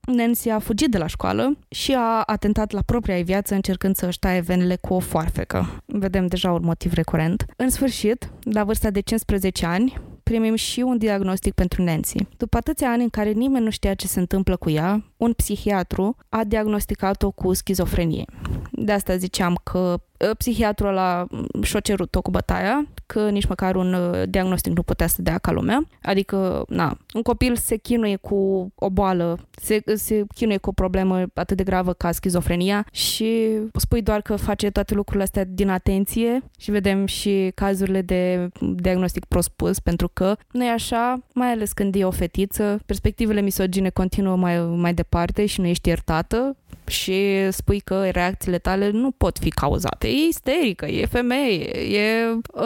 Nancy a fugit de la școală și a atentat la propria ei viață încercând să își taie venele cu o foarfecă. Vedem deja un motiv recurent. În sfârșit, la vârsta de 15 ani, primim și un diagnostic pentru Nancy. După atâția ani în care nimeni nu știa ce se întâmplă cu ea, un psihiatru a diagnosticat-o cu schizofrenie. De asta ziceam că ă, psihiatrul ăla și-a cerut-o cu bătaia, că nici măcar un ă, diagnostic nu putea să dea ca lumea. Adică, na, un copil se chinuie cu o boală, se, se chinuie cu o problemă atât de gravă ca schizofrenia și spui doar că face toate lucrurile astea din atenție și vedem și cazurile de diagnostic prospus, pentru că nu e așa, mai ales când e o fetiță, perspectivele misogine continuă mai, mai departe și nu ești iertată și spui că reacțiile tale nu pot fi cauzate. E isterică, e femeie, e,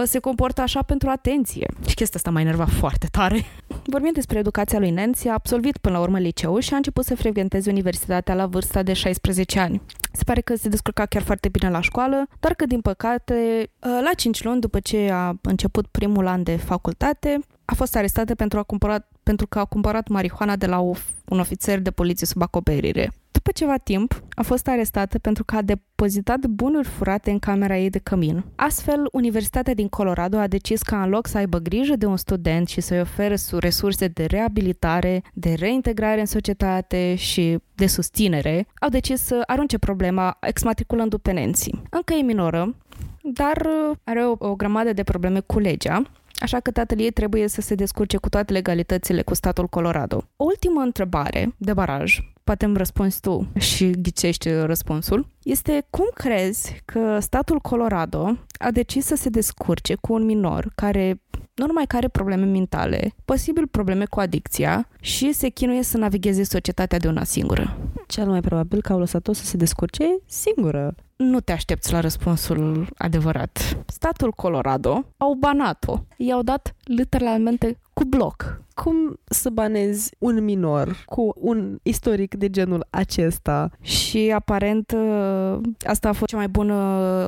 se comportă așa pentru atenție. Și chestia asta m-a enervat foarte tare. Vorbim despre educația lui Nancy, a absolvit până la urmă liceul și a început să frecventeze universitatea la vârsta de 16 ani. Se pare că se descurca chiar foarte bine la școală, dar că, din păcate, la 5 luni după ce a început primul an de facultate, a fost arestată pentru, a cumpărat, pentru că a cumpărat marihuana de la un ofițer de poliție sub acoperire. După ceva timp, a fost arestată pentru că a depozitat bunuri furate în camera ei de cămin. Astfel, Universitatea din Colorado a decis ca în loc să aibă grijă de un student și să-i ofere resurse de reabilitare, de reintegrare în societate și de susținere, au decis să arunce problema exmatriculându pe Nancy. Încă e minoră, dar are o, o grămadă de probleme cu legea așa că tatăl ei trebuie să se descurce cu toate legalitățile cu statul Colorado. O ultimă întrebare de baraj, poate îmi răspunzi tu și ghicești răspunsul, este cum crezi că statul Colorado a decis să se descurce cu un minor care nu numai că are probleme mentale, posibil probleme cu adicția și se chinuie să navigheze societatea de una singură. Cel mai probabil că au lăsat-o să se descurce singură. Nu te aștepți la răspunsul adevărat. Statul Colorado au banat-o. I-au dat literalmente cu bloc. Cum să banezi un minor cu un istoric de genul acesta? Și aparent uh, asta a fost cea mai bună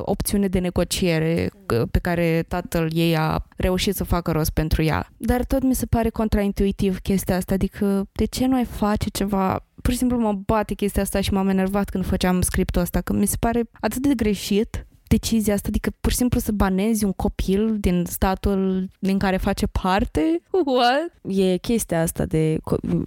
opțiune de negociere uh, pe care tatăl ei a reușit să facă rost pentru ea. Dar tot mi se pare contraintuitiv chestia asta, adică de ce nu ai face ceva pur și simplu mă bate chestia asta și m-am enervat când făceam scriptul ăsta, că mi se pare atât de greșit decizia asta, adică pur și simplu să banezi un copil din statul din care face parte? What? E chestia asta de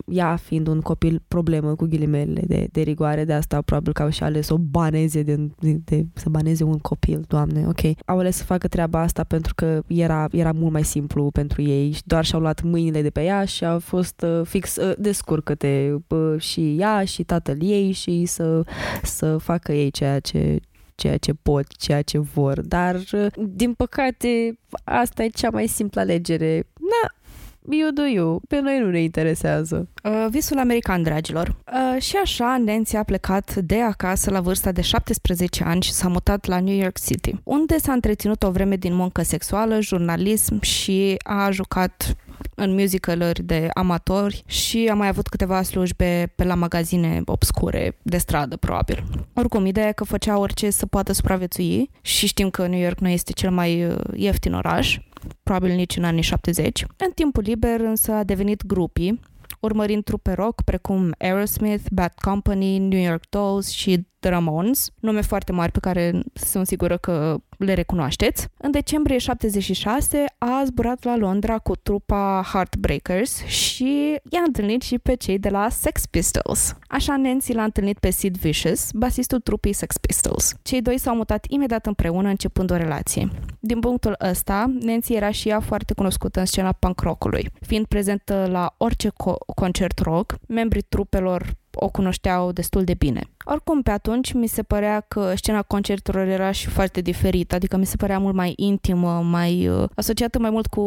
ea fiind un copil problemă cu ghilimele de, de rigoare, de asta probabil că au și ales să o baneze de, de, de, să baneze un copil, doamne, ok. Au ales să facă treaba asta pentru că era, era mult mai simplu pentru ei și doar și-au luat mâinile de pe ea și au fost uh, fix uh, descurcă-te uh, și ea și tatăl ei și să, să facă ei ceea ce, ceea ce pot, ceea ce vor, dar din păcate asta e cea mai simplă alegere. Na, you do you. Pe noi nu ne interesează. Uh, visul american, dragilor. Uh, și așa, Nancy a plecat de acasă la vârsta de 17 ani și s-a mutat la New York City, unde s-a întreținut o vreme din muncă sexuală, jurnalism și a jucat în musicaluri de amatori și am mai avut câteva slujbe pe la magazine obscure de stradă, probabil. Oricum, ideea e că făcea orice să poată supraviețui și știm că New York nu este cel mai uh, ieftin oraș, probabil nici în anii 70. În timpul liber însă a devenit grupii urmărind trupe rock precum Aerosmith, Bad Company, New York Dolls și The Ramones, nume foarte mari pe care sunt sigură că le recunoașteți. În decembrie 76 a zburat la Londra cu trupa Heartbreakers și i-a întâlnit și pe cei de la Sex Pistols. Așa Nancy l-a întâlnit pe Sid Vicious, basistul trupei Sex Pistols. Cei doi s-au mutat imediat împreună începând o relație. Din punctul ăsta, Nancy era și ea foarte cunoscută în scena punk rockului, fiind prezentă la orice co- concert rock, membrii trupelor o cunoșteau destul de bine. Oricum, pe atunci mi se părea că scena concerturilor era și foarte diferită, adică mi se părea mult mai intimă, mai uh, asociată mai mult cu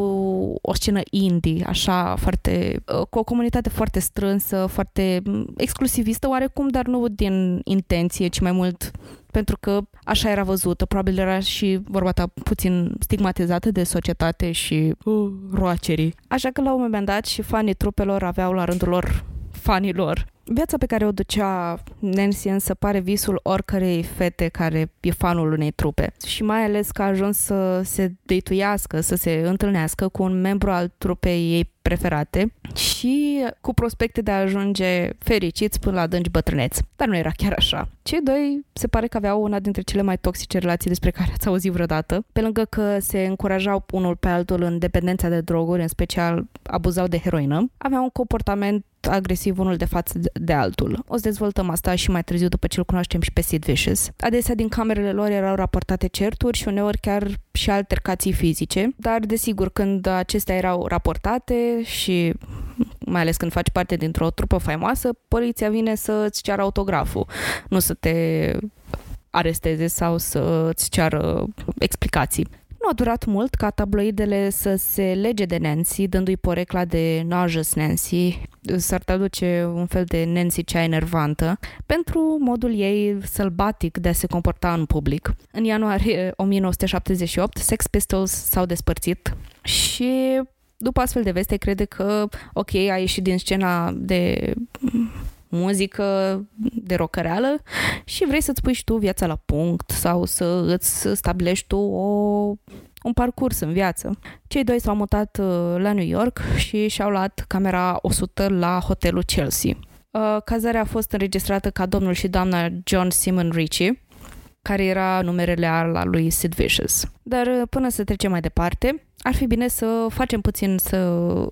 o scenă indie, așa, foarte, uh, cu o comunitate foarte strânsă, foarte um, exclusivistă oarecum, dar nu din intenție, ci mai mult pentru că așa era văzută. Probabil era și vorba ta puțin stigmatizată de societate și uh, roacerii. Așa că la un moment dat și fanii trupelor aveau la rândul lor fanilor. Viața pe care o ducea Nancy însă pare visul oricărei fete care e fanul unei trupe. Și mai ales că a ajuns să se deituiască, să se întâlnească cu un membru al trupei ei preferate și cu prospecte de a ajunge fericiți până la adânci bătrâneți. Dar nu era chiar așa. Cei doi se pare că aveau una dintre cele mai toxice relații despre care ați auzit vreodată, pe lângă că se încurajau unul pe altul în dependența de droguri, în special abuzau de heroină, aveau un comportament agresiv unul de față de altul. O să dezvoltăm asta și mai târziu după ce îl cunoaștem și pe Sid Vicious. Adesea din camerele lor erau raportate certuri și uneori chiar și altercații fizice, dar desigur când acestea erau raportate și mai ales când faci parte dintr-o trupă faimoasă, poliția vine să îți ceară autograful, nu să te aresteze sau să îți ceară explicații. Nu a durat mult ca tabloidele să se lege de Nancy, dându-i porecla de Nauseous Nancy, s-ar traduce un fel de Nancy cea enervantă, pentru modul ei sălbatic de a se comporta în public. În ianuarie 1978, Sex Pistols s-au despărțit și după astfel de veste crede că, ok, a ieșit din scena de muzică de rocăreală și vrei să-ți pui și tu viața la punct sau să îți stabilești tu o, un parcurs în viață. Cei doi s-au mutat uh, la New York și și-au luat camera 100 la hotelul Chelsea. Uh, cazarea a fost înregistrată ca domnul și doamna John Simon Ritchie, care era numerele al lui Sid Vicious. Dar uh, până să trecem mai departe, ar fi bine să facem puțin să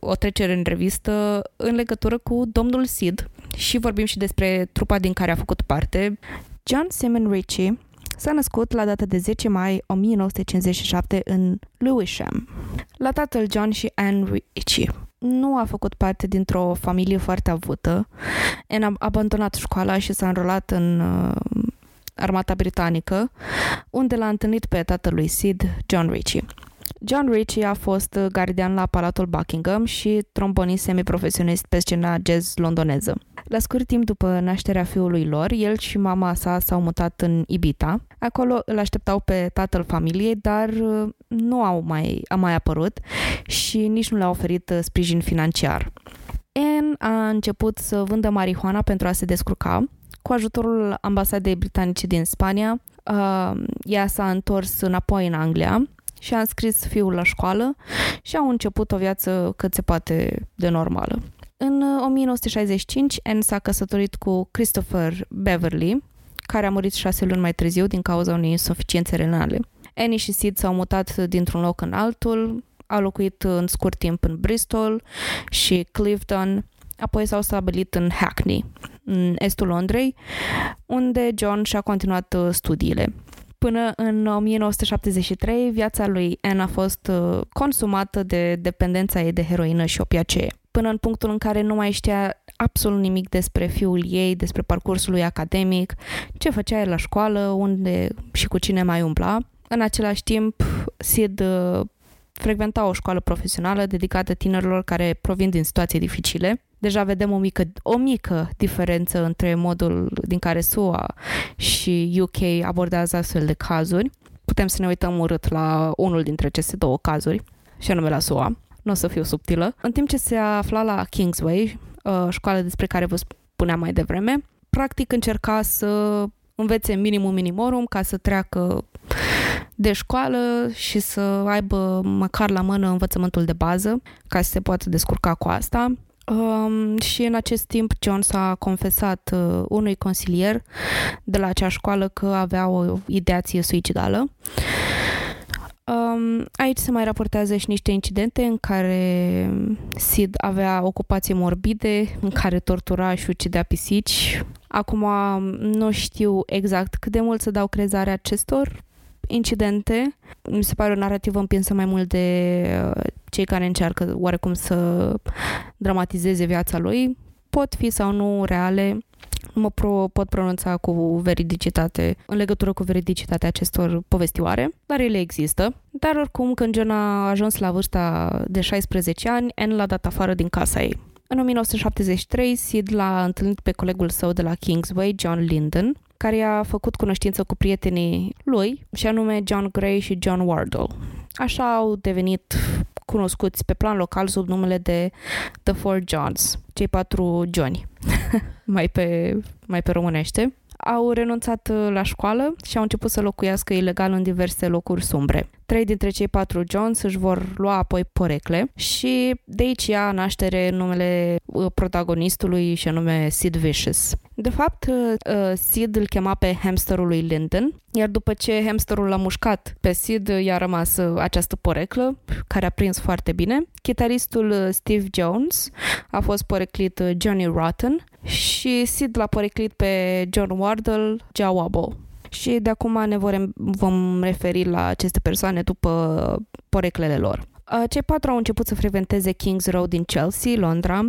o trecere în revistă în legătură cu domnul Sid și vorbim și despre trupa din care a făcut parte. John Simon Ritchie s-a născut la data de 10 mai 1957 în Lewisham, la tatăl John și Anne Ritchie. Nu a făcut parte dintr-o familie foarte avută. Anne a abandonat școala și s-a înrolat în uh, armata britanică, unde l-a întâlnit pe tatălui Sid, John Ritchie. John Ritchie a fost gardian la Palatul Buckingham și trombonist semiprofesionist pe scena jazz londoneză. La scurt timp după nașterea fiului lor, el și mama sa s-au mutat în Ibiza. Acolo îl așteptau pe tatăl familiei, dar uh, nu au mai, a mai apărut și nici nu le-a oferit uh, sprijin financiar. Anne a început să vândă marihuana pentru a se descurca. Cu ajutorul ambasadei britanice din Spania, uh, ea s-a întors înapoi în Anglia și a înscris fiul la școală și au început o viață cât se poate de normală. În 1965, Anne s-a căsătorit cu Christopher Beverly, care a murit șase luni mai târziu din cauza unei insuficiențe renale. Annie și Sid s-au mutat dintr-un loc în altul, au locuit în scurt timp în Bristol și Clifton, apoi s-au stabilit în Hackney, în estul Londrei, unde John și-a continuat uh, studiile. Până în 1973, viața lui Anne a fost uh, consumată de dependența ei de heroină și opiacee. Până în punctul în care nu mai știa absolut nimic despre fiul ei, despre parcursul lui academic, ce făcea el la școală, unde și cu cine mai umbla. În același timp, Sid uh, frecventa o școală profesională dedicată tinerilor care provin din situații dificile. Deja vedem o mică, o mică diferență între modul din care SUA și UK abordează astfel de cazuri. Putem să ne uităm urât la unul dintre aceste două cazuri, și anume la SUA. Nu o să fiu subtilă. În timp ce se afla la Kingsway, uh, școală despre care vă spuneam mai devreme, practic încerca să învețe minimum minimorum ca să treacă de școală și să aibă măcar la mână învățământul de bază ca să se poată descurca cu asta. Um, și în acest timp John s-a confesat uh, unui consilier de la acea școală că avea o ideație suicidală. Um, aici se mai raportează și niște incidente în care Sid avea ocupații morbide, în care tortura și ucidea pisici. Acum nu știu exact cât de mult să dau crezare acestor incidente. Mi se pare o narrativă împinsă mai mult de uh, cei care încearcă oarecum să dramatizeze viața lui. Pot fi sau nu reale, nu mă pro, pot pronunța cu veridicitate în legătură cu veridicitatea acestor povestioare, dar ele există. Dar oricum, când John a ajuns la vârsta de 16 ani, Anne l-a dat afară din casa ei. În 1973, Sid l-a întâlnit pe colegul său de la Kingsway, John Linden, care a făcut cunoștință cu prietenii lui, și anume John Gray și John Wardle. Așa au devenit cunoscuți pe plan local sub numele de The Four Johns, cei patru Johnny, mai, pe, mai pe românește au renunțat uh, la școală și au început să locuiască ilegal în diverse locuri sumbre. Trei dintre cei patru Jones își vor lua apoi porecle și de aici ia naștere numele uh, protagonistului și anume Sid Vicious. De fapt, uh, Sid îl chema pe hamsterul lui Linden, iar după ce hamsterul l-a mușcat pe Sid, i-a rămas această poreclă, care a prins foarte bine. Chitaristul Steve Jones a fost poreclit Johnny Rotten, și Sid l-a poreclit pe John Wardle, Jawabo. Și de acum ne vom referi la aceste persoane după poreclele lor. Cei patru au început să frecventeze King's Road din Chelsea, Londra.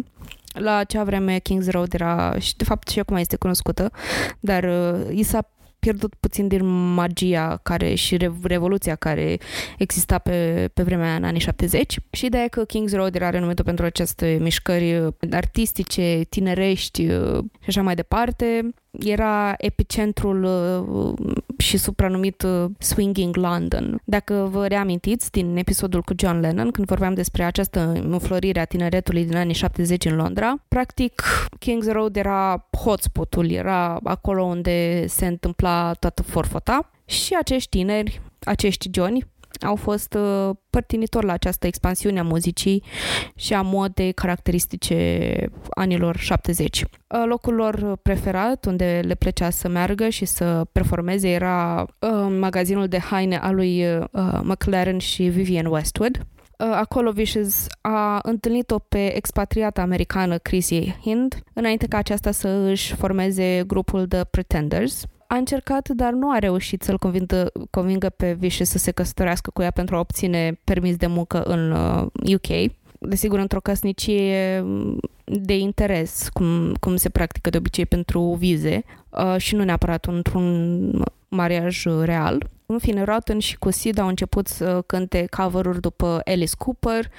La acea vreme King's Road era, și de fapt și acum este cunoscută, dar uh, i s-a pierdut puțin din magia care și revoluția care exista pe, pe vremea în anii 70 și ideea că King's Road era renumită pentru aceste mișcări artistice, tinerești și așa mai departe era epicentrul uh, și supranumit uh, Swinging London. Dacă vă reamintiți din episodul cu John Lennon, când vorbeam despre această înflorire a tineretului din anii 70 în Londra, practic King's Road era hotspotul, era acolo unde se întâmpla toată forfota și acești tineri, acești Johnny, au fost uh, părtinitori la această expansiune a muzicii și a modei caracteristice anilor 70. Uh, locul lor preferat, unde le plăcea să meargă și să performeze, era uh, magazinul de haine al lui McLaren și Vivienne Westwood. Acolo Vicious a întâlnit-o pe expatriata americană Chrissy Hind, înainte ca aceasta să își formeze grupul The Pretenders, a încercat, dar nu a reușit să-l convingă, convingă pe Vicious să se căsătorească cu ea pentru a obține permis de muncă în uh, UK. Desigur, într-o căsnicie de interes, cum, cum se practică de obicei pentru vize uh, și nu neapărat într-un mariaj real. În fine, Rotten și cu Sid au început să cânte cover-uri după Alice Cooper,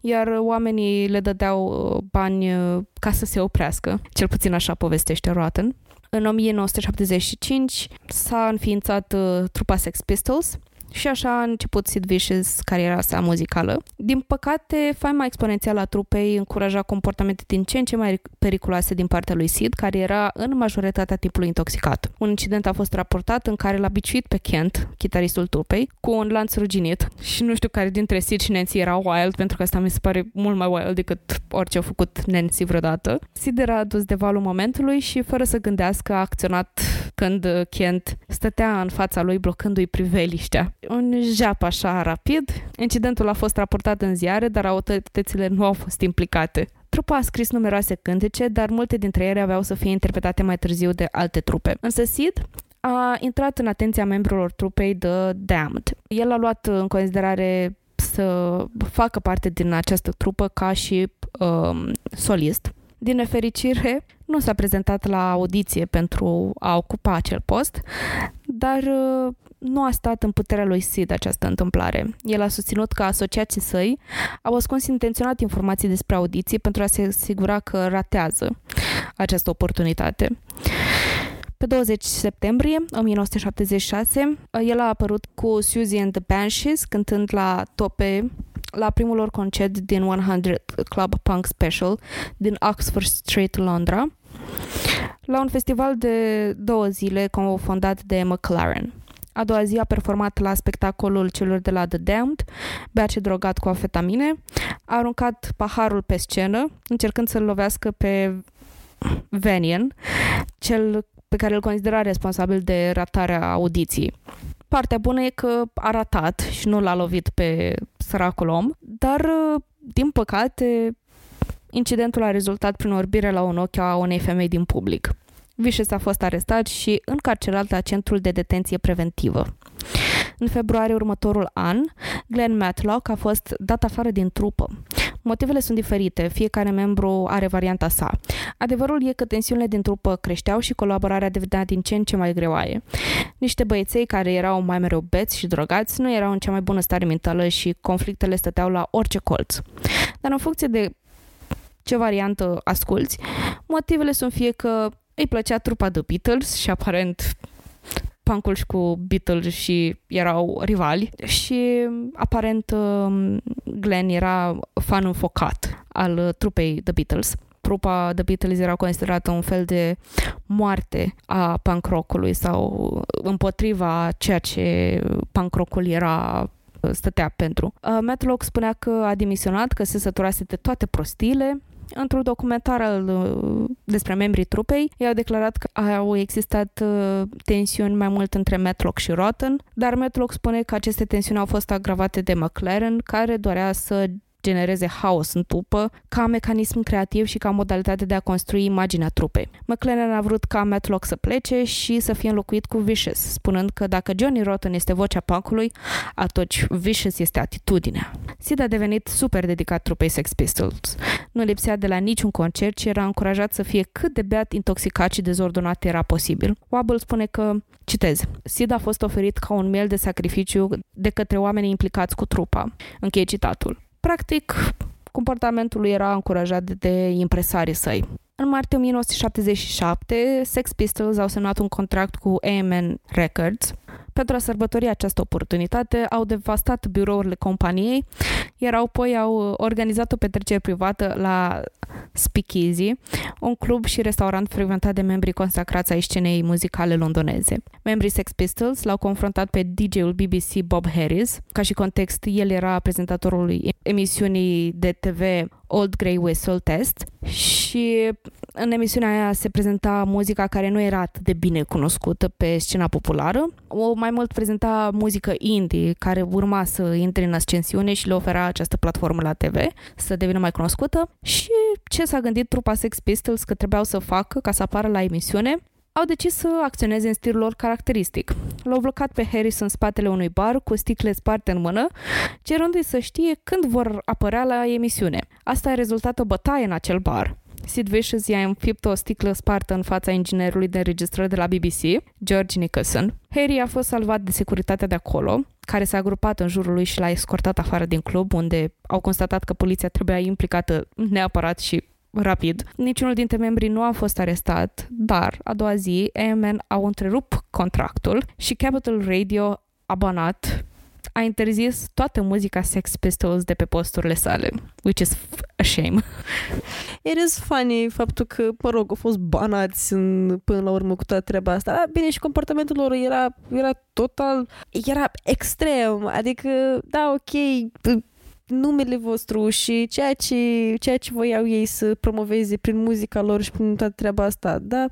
iar oamenii le dădeau uh, bani uh, ca să se oprească. Cel puțin așa povestește Rotten. În 1975 s-a înființat uh, trupa Sex Pistols, și așa a început Sid Vicious cariera sa muzicală. Din păcate, faima exponențială a trupei încuraja comportamente din ce în ce mai periculoase din partea lui Sid, care era în majoritatea timpului intoxicat. Un incident a fost raportat în care l-a biciuit pe Kent, chitaristul trupei, cu un lanț ruginit și nu știu care dintre Sid și Nancy era wild, pentru că asta mi se pare mult mai wild decât orice a făcut Nancy vreodată. Sid era adus de valul momentului și, fără să gândească, a acționat când Kent stătea în fața lui blocându-i priveliștea un jap așa rapid. Incidentul a fost raportat în ziare, dar autoritățile nu au fost implicate. Trupa a scris numeroase cântece, dar multe dintre ele aveau să fie interpretate mai târziu de alte trupe. Însă Sid a intrat în atenția membrilor trupei The Damned. El a luat în considerare să facă parte din această trupă ca și um, solist. Din nefericire, nu s-a prezentat la audiție pentru a ocupa acel post, dar uh, nu a stat în puterea lui Sid această întâmplare. El a susținut că asociații săi au ascuns intenționat informații despre audiții pentru a se asigura că ratează această oportunitate. Pe 20 septembrie 1976, el a apărut cu Susie and the Banshees cântând la tope la primul lor concert din 100 Club Punk Special din Oxford Street, Londra, la un festival de două zile fondat de McLaren. A doua zi a performat la spectacolul celor de la The Damned, beat și drogat cu afetamine, a aruncat paharul pe scenă, încercând să-l lovească pe Vanian, cel pe care îl considera responsabil de ratarea audiției. Partea bună e că a ratat și nu l-a lovit pe săracul om, dar, din păcate, incidentul a rezultat prin orbire la un ochi a unei femei din public. Vicious a fost arestat și încarcerat la centrul de detenție preventivă. În februarie următorul an, Glenn Matlock a fost dat afară din trupă. Motivele sunt diferite, fiecare membru are varianta sa. Adevărul e că tensiunile din trupă creșteau și colaborarea devenea din ce în ce mai greoaie. Niște băieței care erau mai mereu beți și drogați nu erau în cea mai bună stare mentală și conflictele stăteau la orice colț. Dar în funcție de ce variantă asculți, motivele sunt fie că îi plăcea trupa de Beatles și aparent punkul și cu Beatles și erau rivali și aparent um, Glenn era fan înfocat al trupei The Beatles. Trupa The Beatles era considerată un fel de moarte a punk rockului sau împotriva ceea ce punk rockul era stătea pentru. Uh, Matlock spunea că a demisionat, că se săturase de toate prostiile Într-un documentar al, uh, despre membrii trupei, ei au declarat că au existat uh, tensiuni mai mult între Matlock și Rotten, dar Matlock spune că aceste tensiuni au fost agravate de McLaren, care dorea să genereze haos în trupă ca mecanism creativ și ca modalitate de a construi imaginea trupei. McLaren a vrut ca Matlock să plece și să fie înlocuit cu Vicious, spunând că dacă Johnny Rotten este vocea punkului, atunci Vicious este atitudinea. Sid a devenit super dedicat trupei Sex Pistols. Nu lipsea de la niciun concert și era încurajat să fie cât de beat, intoxicat și dezordonat era posibil. Wabble spune că, citez, Sid a fost oferit ca un miel de sacrificiu de către oamenii implicați cu trupa. Încheie citatul. Practic, comportamentul lui era încurajat de impresarii săi. În martie 1977, Sex Pistols au semnat un contract cu AMN Records. Pentru a sărbători această oportunitate, au devastat birourile companiei, iar apoi au organizat o petrecere privată la Speakeasy, un club și restaurant frecventat de membrii consacrați ai scenei muzicale londoneze. Membrii Sex Pistols l-au confruntat pe DJ-ul BBC Bob Harris. Ca și context, el era prezentatorul emisiunii de TV Old Grey Whistle Test și în emisiunea aia se prezenta muzica care nu era atât de bine cunoscută pe scena populară. O mai mult prezenta muzică indie care urma să intre în ascensiune și le ofera această platformă la TV să devină mai cunoscută și ce s-a gândit trupa Sex Pistols că trebuiau să facă ca să apară la emisiune au decis să acționeze în stilul lor caracteristic. L-au blocat pe Harris în spatele unui bar cu sticle sparte în mână, cerându-i să știe când vor apărea la emisiune. Asta a rezultat o bătaie în acel bar. Sid Vicious i-a înfipt o sticlă spartă în fața inginerului de înregistrări de la BBC, George Nicholson. Harry a fost salvat de securitatea de acolo, care s-a grupat în jurul lui și l-a escortat afară din club, unde au constatat că poliția trebuia implicată neapărat și rapid. Niciunul dintre membrii nu a fost arestat, dar a doua zi AMN au întrerupt contractul și Capital Radio a banat a interzis toată muzica Sex Pistols de pe posturile sale, which is a shame. It is funny faptul că, mă rog, au fost banați în, până la urmă cu toată treaba asta. Dar, bine, și comportamentul lor era, era total, era extrem. Adică, da, ok, numele vostru și ceea ce, ceea ce voiau ei să promoveze prin muzica lor și prin toată treaba asta. Dar,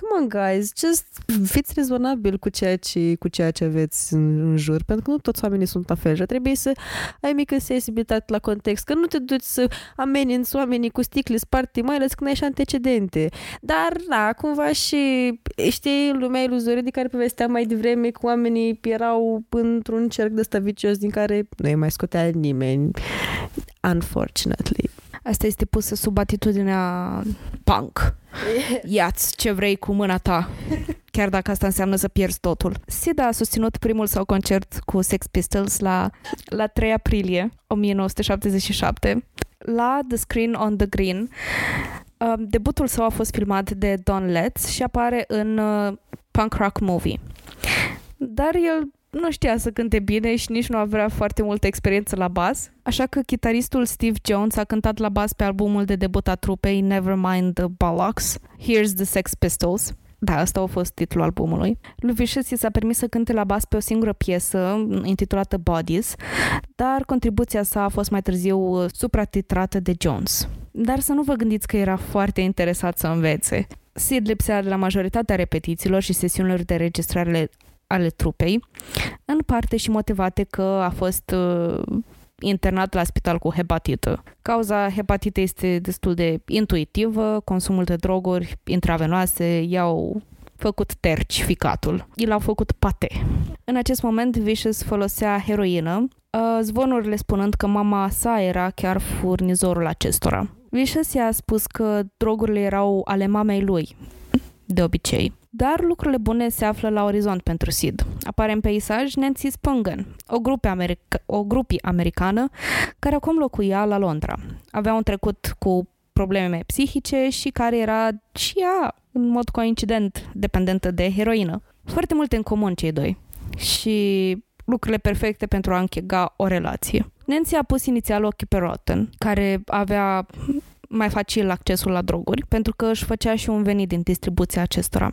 come on, guys, just fiți rezonabil cu ceea ce, cu ceea ce aveți în, în jur, pentru că nu toți oamenii sunt la fel și trebuie să ai mică sensibilitate la context, că nu te duci să ameninți oamenii cu sticle sparte, mai ales când ai și antecedente. Dar, da, cumva și, știi, lumea iluzorie de care povesteam mai devreme, cu oamenii erau într-un cerc de vicios din care nu i mai scotea nimeni unfortunately. Asta este pusă sub atitudinea punk. Iați ce vrei cu mâna ta, chiar dacă asta înseamnă să pierzi totul. Sid a susținut primul său concert cu Sex Pistols la, la 3 aprilie 1977 la The Screen on the Green. Uh, debutul său a fost filmat de Don Letts și apare în uh, Punk Rock Movie. Dar el nu știa să cânte bine și nici nu avea foarte multă experiență la bas, așa că chitaristul Steve Jones a cântat la bas pe albumul de debut a trupei Nevermind the Bollocks, Here's the Sex Pistols. Da, asta a fost titlul albumului. Lui Vicious i s-a permis să cânte la bas pe o singură piesă, intitulată Bodies, dar contribuția sa a fost mai târziu supratitrată de Jones. Dar să nu vă gândiți că era foarte interesat să învețe. Sid lipsea de la majoritatea repetițiilor și sesiunilor de registrare ale trupei, în parte și motivate că a fost uh, internat la spital cu hepatită. Cauza hepatitei este destul de intuitivă, consumul de droguri intravenoase i-au făcut terci ficatul. I l-au făcut pate. În acest moment, Vicious folosea heroină, uh, zvonurile spunând că mama sa era chiar furnizorul acestora. Vicious i-a spus că drogurile erau ale mamei lui, de obicei. Dar lucrurile bune se află la orizont pentru Sid. Apare în peisaj Nancy Spungen, o, grupe america- o grupie americană care acum locuia la Londra. Avea un trecut cu probleme psihice și care era și ea, în mod coincident, dependentă de heroină. Foarte multe în comun cei doi și lucrurile perfecte pentru a închega o relație. Nancy a pus inițial ochii pe Rotten, care avea mai facil accesul la droguri, pentru că își făcea și un venit din distribuția acestora.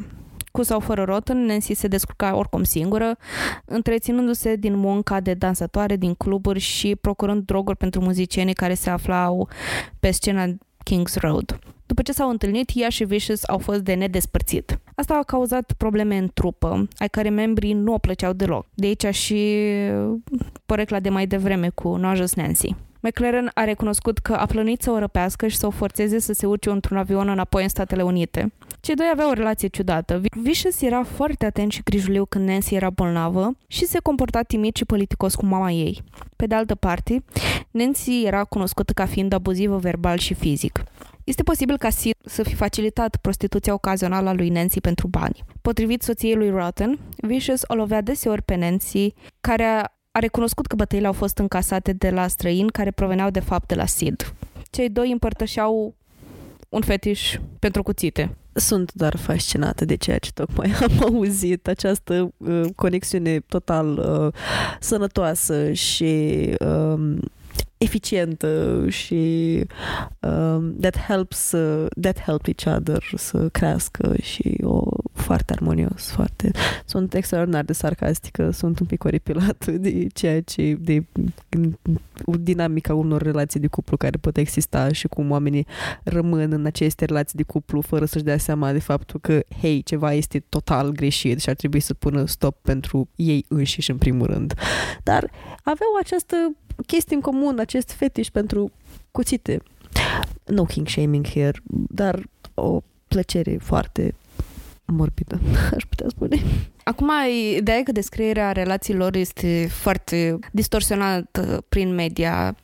Cu sau fără Rotten, Nancy se descurca oricum singură, întreținându-se din munca de dansatoare din cluburi și procurând droguri pentru muzicienii care se aflau pe scena Kings Road. După ce s-au întâlnit, ea și Vicious au fost de nedespărțit. Asta a cauzat probleme în trupă, ai care membrii nu o plăceau deloc. De aici și porecla de mai devreme cu Nojos Nancy. McLaren a recunoscut că a plănuit să o răpească și să o forțeze să se urce într-un avion înapoi în Statele Unite. Cei doi aveau o relație ciudată. Vicious era foarte atent și grijuliu când Nancy era bolnavă și se comporta timid și politicos cu mama ei. Pe de altă parte, Nancy era cunoscută ca fiind abuzivă verbal și fizic. Este posibil ca Sid să fi facilitat prostituția ocazională a lui Nancy pentru bani. Potrivit soției lui Rotten, Vicious o lovea deseori pe Nancy, care a recunoscut că bătăile au fost încasate de la străini care proveneau de fapt de la Sid. Cei doi împărtășeau un fetiș pentru cuțite. Sunt doar fascinată de ceea ce tocmai am auzit, această uh, conexiune total uh, sănătoasă și uh, eficientă și um, that helps uh, that help each other să crească și o foarte armonios, foarte sunt extraordinar de sarcastică, sunt un pic oripilat de ceea ce de dinamica unor relații de cuplu care pot exista și cum oamenii rămân în aceste relații de cuplu fără să-și dea seama de faptul că hei, ceva este total greșit și ar trebui să pună stop pentru ei înșiși în primul rând. Dar aveau această chestii în comun, acest fetiș pentru cuțite. No king shaming here, dar o plăcere foarte morbidă, aș putea spune. Acum, ideea e că descrierea relațiilor este foarte distorsionată prin media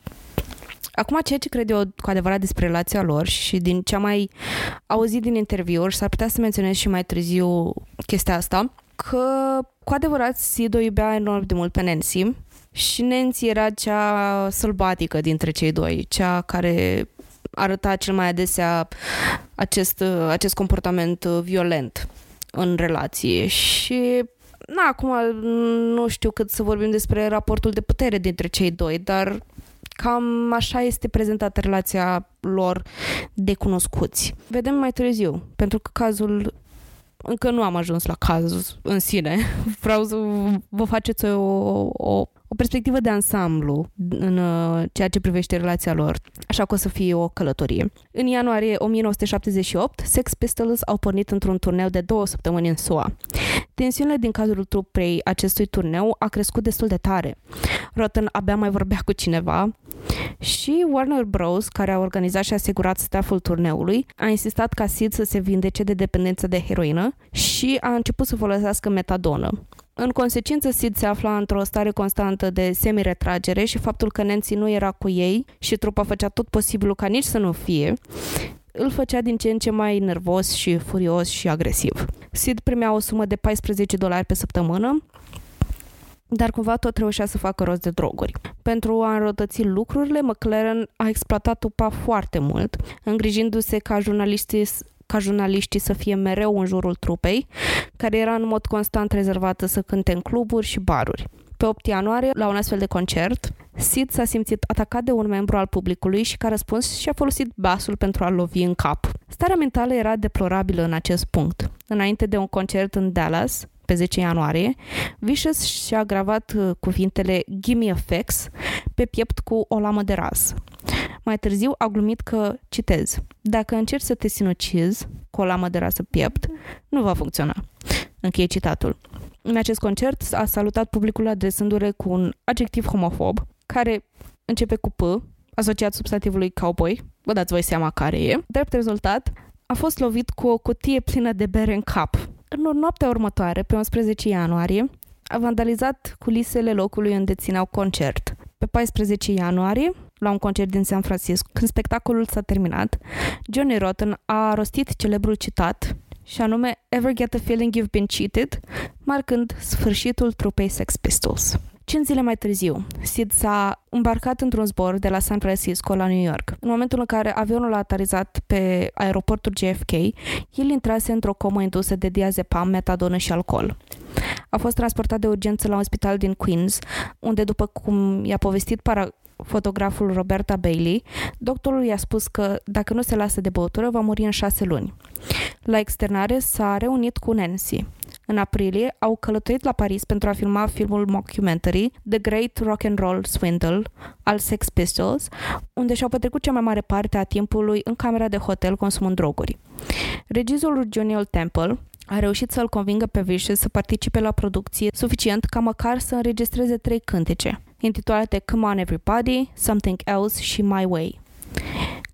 Acum, ceea ce cred eu cu adevărat despre relația lor și din ce am mai auzit din interviuri, s-ar putea să menționez și mai târziu chestia asta, că cu adevărat Sid o iubea enorm de mult pe Nancy și Nancy era cea sălbatică dintre cei doi, cea care arăta cel mai adesea acest, acest comportament violent în relație și na, acum nu știu cât să vorbim despre raportul de putere dintre cei doi, dar cam așa este prezentată relația lor de cunoscuți. Vedem mai târziu, pentru că cazul încă nu am ajuns la caz în sine. Vreau să vă faceți o, o, o perspectivă de ansamblu în uh, ceea ce privește relația lor, așa că o să fie o călătorie. În ianuarie 1978, Sex Pistols au pornit într-un turneu de două săptămâni în SUA. Tensiunile din cazul trupei acestui turneu a crescut destul de tare. Rotten abia mai vorbea cu cineva și Warner Bros., care a organizat și a asigurat stafful turneului, a insistat ca Sid să se vindece de dependență de heroină și a început să folosească metadonă. În consecință, Sid se afla într-o stare constantă de semi-retragere și faptul că Nancy nu era cu ei și trupa făcea tot posibilul ca nici să nu fie, îl făcea din ce în ce mai nervos și furios și agresiv. Sid primea o sumă de 14 dolari pe săptămână, dar cumva tot reușea să facă rost de droguri. Pentru a înrăutăți lucrurile, McLaren a exploatat tupa foarte mult, îngrijindu-se ca jurnaliștii ca jurnaliștii să fie mereu în jurul trupei, care era în mod constant rezervată să cânte în cluburi și baruri. Pe 8 ianuarie, la un astfel de concert, Sid s-a simțit atacat de un membru al publicului și ca răspuns și-a folosit basul pentru a-l lovi în cap. Starea mentală era deplorabilă în acest punct. Înainte de un concert în Dallas, pe 10 ianuarie, Vicious și-a gravat uh, cuvintele Gimme a fix pe piept cu o lamă de ras. Mai târziu a glumit că, citez, dacă încerci să te sinucizi cu o lamă de rasă piept, nu va funcționa. Încheie citatul. În acest concert a salutat publicul adresându-le cu un adjectiv homofob, care începe cu P, asociat substantivului cowboy, vă dați voi seama care e. Drept rezultat, a fost lovit cu o cutie plină de bere în cap. În noaptea următoare, pe 11 ianuarie, a vandalizat culisele locului unde țineau concert. Pe 14 ianuarie, la un concert din San Francisco, când spectacolul s-a terminat, Johnny Rotten a rostit celebrul citat și anume Ever get the feeling you've been cheated, marcând sfârșitul trupei Sex Pistols. Cinci zile mai târziu, Sid s-a îmbarcat într-un zbor de la San Francisco la New York. În momentul în care avionul a aterizat pe aeroportul JFK, el intrase într-o comă indusă de diazepam, metadonă și alcool. A fost transportat de urgență la un spital din Queens, unde, după cum i-a povestit para fotograful Roberta Bailey, doctorul i-a spus că dacă nu se lasă de băutură, va muri în șase luni. La externare s-a reunit cu Nancy. În aprilie au călătorit la Paris pentru a filma filmul mockumentary The Great Rock and Roll Swindle al Sex Pistols, unde și-au petrecut cea mai mare parte a timpului în camera de hotel consumând droguri. Regizorul Johnny Old Temple a reușit să-l convingă pe Vicious să participe la producție suficient ca măcar să înregistreze trei cântece, intitulate Come On Everybody, Something Else și My Way.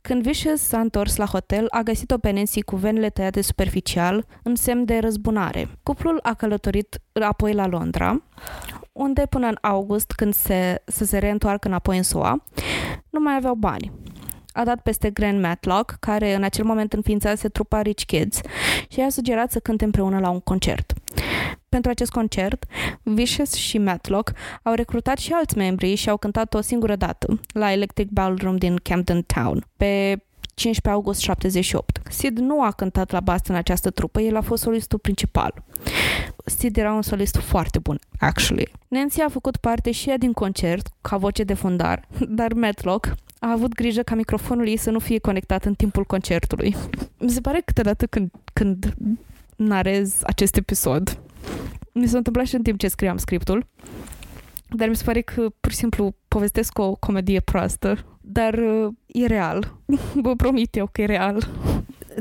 Când Vicious s-a întors la hotel, a găsit-o pe Nancy cu venele tăiate superficial, în semn de răzbunare. Cuplul a călătorit apoi la Londra, unde până în august, când se, să se reîntoarcă înapoi în SUA, nu mai aveau bani. A dat peste Grant Matlock, care în acel moment înființase trupa Rich Kids și i-a sugerat să cânte împreună la un concert. Pentru acest concert, Vicious și Matlock au recrutat și alți membri și au cântat o singură dată la Electric Ballroom din Camden Town, pe 15 august 78. Sid nu a cântat la bas în această trupă, el a fost solistul principal. Sid era un solist foarte bun, actually. Nancy a făcut parte și ea din concert, ca voce de fundar, dar Matlock a avut grijă ca microfonul ei să nu fie conectat în timpul concertului. Mi se pare câteodată când, când narez acest episod, mi s-a întâmplat și în timp ce scriam scriptul, dar mi se pare că pur și simplu povestesc o comedie proastă, dar uh, e real. Vă promit eu că e real.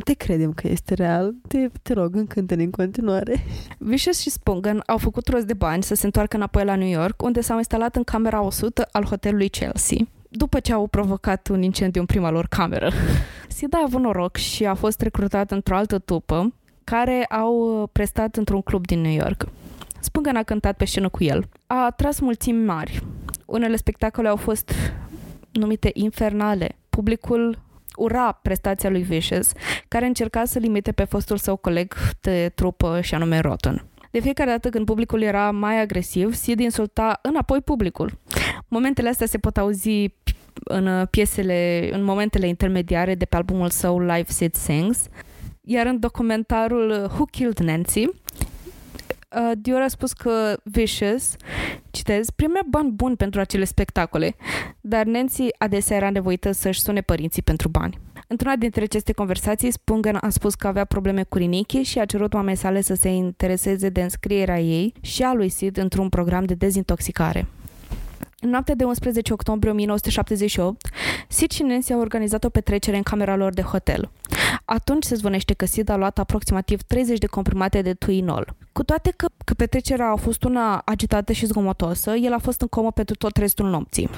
Te credem că este real. Te, te rog, încântă în continuare. Vicious și Spungan au făcut rost de bani să se întoarcă înapoi la New York, unde s-au instalat în camera 100 al hotelului Chelsea după ce au provocat un incendiu în prima lor cameră. Sid a avut noroc și a fost recrutat într-o altă tupă care au prestat într-un club din New York. Spun n a cântat pe scenă cu el. A atras mulțimi mari. Unele spectacole au fost numite infernale. Publicul ura prestația lui Vicious, care încerca să limite pe fostul său coleg de trupă și anume Rotten. De fiecare dată când publicul era mai agresiv, Sid insulta înapoi publicul. Momentele astea se pot auzi în piesele, în momentele intermediare de pe albumul său Live Sid Sings, iar în documentarul Who Killed Nancy, uh, Dior a spus că Vicious, citez, primea bani buni pentru acele spectacole, dar Nancy adesea era nevoită să-și sune părinții pentru bani. Într-una dintre aceste conversații, Spungan a spus că avea probleme cu rinichi și a cerut mamei sale să se intereseze de înscrierea ei și a lui Sid într-un program de dezintoxicare. În noaptea de 11 octombrie 1978, Sid și Nancy au organizat o petrecere în camera lor de hotel. Atunci se zvonește că Sid a luat aproximativ 30 de comprimate de Tuinol. Cu toate că, că petrecerea a fost una agitată și zgomotoasă, el a fost în comă pentru tot restul nopții.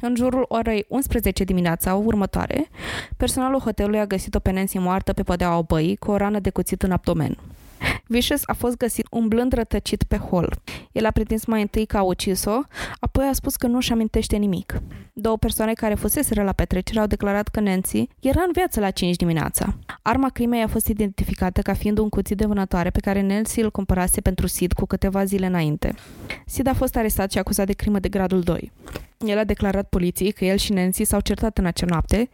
În jurul orei 11 dimineața următoare, personalul hotelului a găsit-o pe Nancy moartă pe podeaua băii cu o rană de cuțit în abdomen. Vicious a fost găsit umblând rătăcit pe hol. El a pretins mai întâi că a ucis-o, apoi a spus că nu își amintește nimic. Două persoane care fuseseră la petrecere au declarat că Nancy era în viață la 5 dimineața. Arma crimei a fost identificată ca fiind un cuțit de vânătoare pe care Nancy îl cumpărase pentru Sid cu câteva zile înainte. Sid a fost arestat și acuzat de crimă de gradul 2. El a declarat poliției că el și Nancy s-au certat în acea noapte,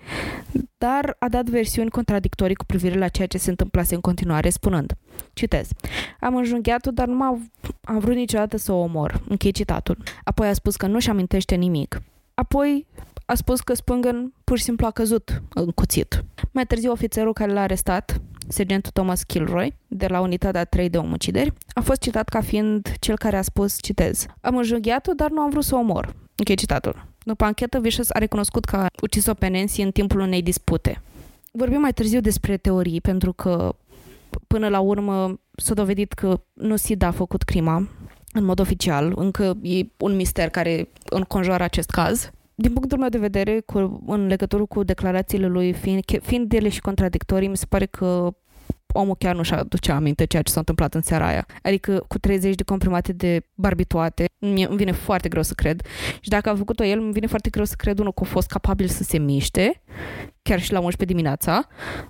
dar a dat versiuni contradictorii cu privire la ceea ce se întâmplase în continuare, spunând, citez, am înjunghiat-o, dar nu am, am vrut niciodată să o omor, închei citatul. Apoi a spus că nu-și amintește nimic. Apoi a spus că Spungen pur și simplu a căzut în cuțit. Mai târziu, ofițerul care l-a arestat, sergentul Thomas Kilroy, de la unitatea 3 de omucideri, a fost citat ca fiind cel care a spus, citez, am înjunghiat-o, dar nu am vrut să o omor. Închei citatul. După anchetă, Vicious a recunoscut că a ucis-o pe Nancy în timpul unei dispute. Vorbim mai târziu despre teorii, pentru că până la urmă s-a dovedit că nu Sid a făcut crima în mod oficial. Încă e un mister care înconjoară acest caz. Din punctul meu de vedere, cu, în legătură cu declarațiile lui, fiind, fiind ele și contradictorii, mi se pare că omul chiar nu-și aducea aminte ceea ce s-a întâmplat în seara aia. Adică cu 30 de comprimate de barbituate, mie, îmi vine foarte greu să cred. Și dacă a făcut-o el, îmi vine foarte greu să cred, unul, că a fost capabil să se miște, chiar și la 11 dimineața.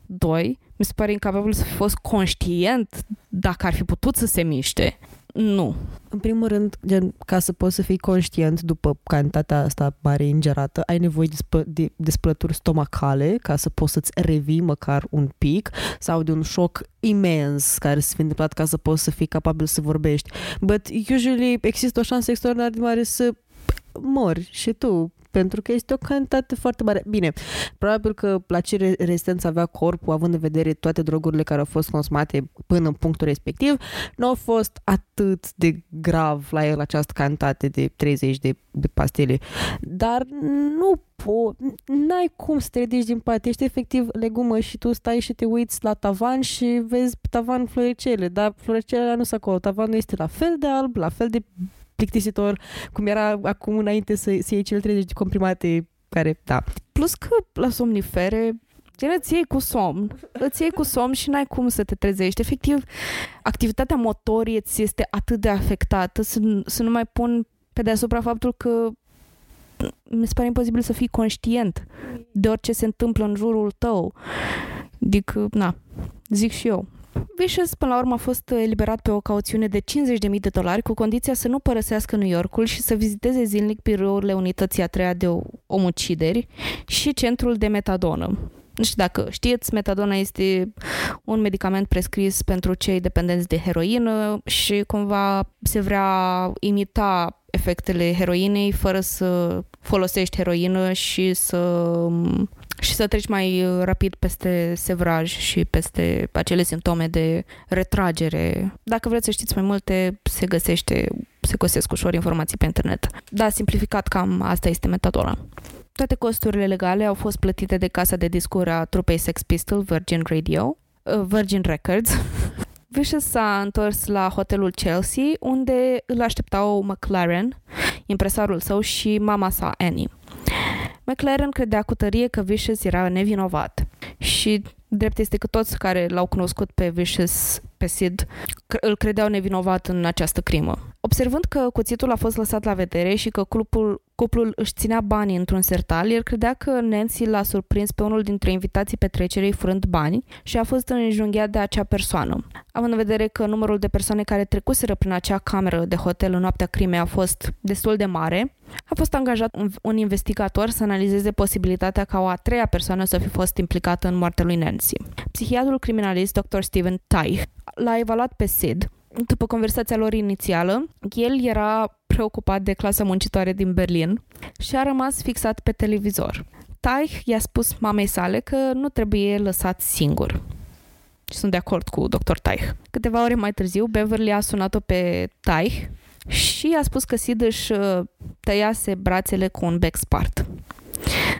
Doi, mi se pare incapabil să fi fost conștient dacă ar fi putut să se miște. Nu. În primul rând, gen, ca să poți să fii conștient după cantitatea asta mare ingerată, ai nevoie de, spă, de, de spălături stomacale ca să poți să-ți revii măcar un pic sau de un șoc imens care să fi întâmplat ca să poți să fii capabil să vorbești. But usually există o șansă extraordinar de mare să mori și tu pentru că este o cantitate foarte mare. Bine, probabil că la ce rezistență avea corpul, având în vedere toate drogurile care au fost consumate până în punctul respectiv, nu a fost atât de grav la el această cantitate de 30 de, de pastile. Dar nu po, n-ai cum să te ridici din pat, ești efectiv legumă și tu stai și te uiți la tavan și vezi tavan floricele, dar floricelele nu sunt acolo, tavanul este la fel de alb, la fel de plictisitor, cum era acum înainte să, să iei cele 30 de comprimate care, da. Plus că la somnifere Gen, îți iei cu somn, îți iei cu somn și n-ai cum să te trezești. Efectiv, activitatea motorie ți este atât de afectată să, să nu mai pun pe deasupra faptul că mi se pare imposibil să fii conștient de orice se întâmplă în jurul tău. Adică, na, zic și eu. Vicious până la urmă a fost eliberat pe o cauțiune de 50.000 de dolari cu condiția să nu părăsească New Yorkul și să viziteze zilnic birourile unității a treia de omucideri și centrul de metadonă. Nu știu dacă știți, metadona este un medicament prescris pentru cei dependenți de heroină și cumva se vrea imita efectele heroinei fără să folosești heroină și să și să treci mai uh, rapid peste sevraj și peste acele simptome de retragere. Dacă vreți să știți mai multe, se găsește, se găsesc ușor informații pe internet. Da, simplificat, cam asta este metodona. Toate costurile legale au fost plătite de casa de discuri a trupei Sex Pistol Virgin Radio, uh, Virgin Records. Vicious s-a întors la hotelul Chelsea, unde îl așteptau McLaren, impresarul său și mama sa, Annie. McLaren credea cu tărie că Vicious era nevinovat și drept este că toți care l-au cunoscut pe Vicious, pe Sid, îl credeau nevinovat în această crimă. Observând că cuțitul a fost lăsat la vedere și că cuplul, cuplul își ținea banii într-un sertal, el credea că Nancy l-a surprins pe unul dintre invitații petrecerii furând bani și a fost înjunghiat de acea persoană. Având în vedere că numărul de persoane care trecuseră prin acea cameră de hotel în noaptea crimei a fost destul de mare, a fost angajat un, un investigator să analizeze posibilitatea ca o a treia persoană să fi fost implicată în moartea lui Nancy. Psihiatrul criminalist Dr. Steven Teich l-a evaluat pe Sid după conversația lor inițială, el era preocupat de clasa muncitoare din Berlin și a rămas fixat pe televizor. Teich i-a spus mamei sale că nu trebuie lăsat singur. Și sunt de acord cu dr. Teich. Câteva ore mai târziu, Beverly a sunat-o pe Teich și a spus că Sid își uh, tăiase brațele cu un bec spart.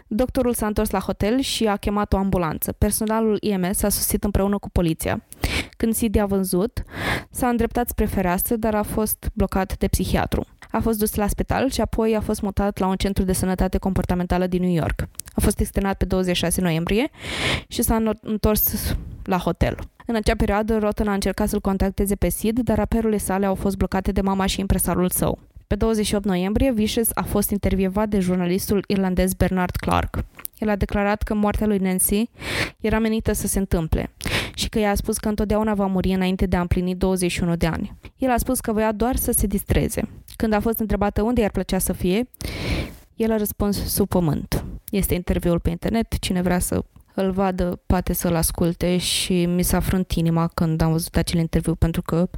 Doctorul s-a întors la hotel și a chemat o ambulanță. Personalul IMS a sosit împreună cu poliția. Când Sid a văzut, s-a îndreptat spre fereastră, dar a fost blocat de psihiatru. A fost dus la spital și apoi a fost mutat la un centru de sănătate comportamentală din New York. A fost externat pe 26 noiembrie și s-a întors la hotel. În acea perioadă, Rotten a încercat să-l contacteze pe Sid, dar apelurile sale au fost blocate de mama și impresarul său. Pe 28 noiembrie, Vicious a fost intervievat de jurnalistul irlandez Bernard Clark. El a declarat că moartea lui Nancy era menită să se întâmple și că i-a spus că întotdeauna va muri înainte de a împlini 21 de ani. El a spus că voia doar să se distreze. Când a fost întrebată unde i-ar plăcea să fie, el a răspuns sub pământ. Este interviul pe internet, cine vrea să îl vadă, poate să-l asculte și mi s-a frânt inima când am văzut acel interviu pentru că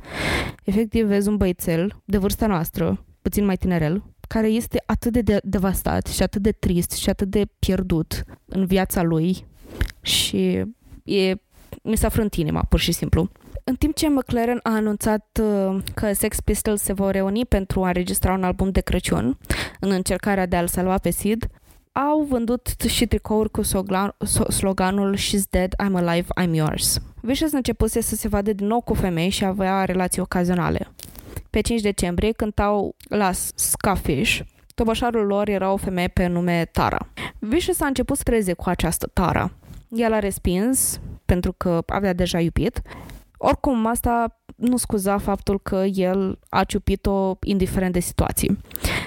efectiv vezi un băițel de vârsta noastră, puțin mai tinerel, care este atât de, de devastat și atât de trist și atât de pierdut în viața lui și e, mi s-a frânt inima, pur și simplu. În timp ce McLaren a anunțat uh, că Sex Pistols se vor reuni pentru a înregistra un album de Crăciun în încercarea de a-l salva pe Sid, au vândut și tricouri cu sloganul She's dead, I'm alive, I'm yours. Vicious începuse să se vadă din nou cu femei și avea relații ocazionale. Pe 5 decembrie cântau la Scafish, Tobașarul lor era o femeie pe nume Tara. Vicious a început să treze cu această Tara. El a respins pentru că avea deja iubit. Oricum, asta nu scuza faptul că el a ciupit-o indiferent de situații.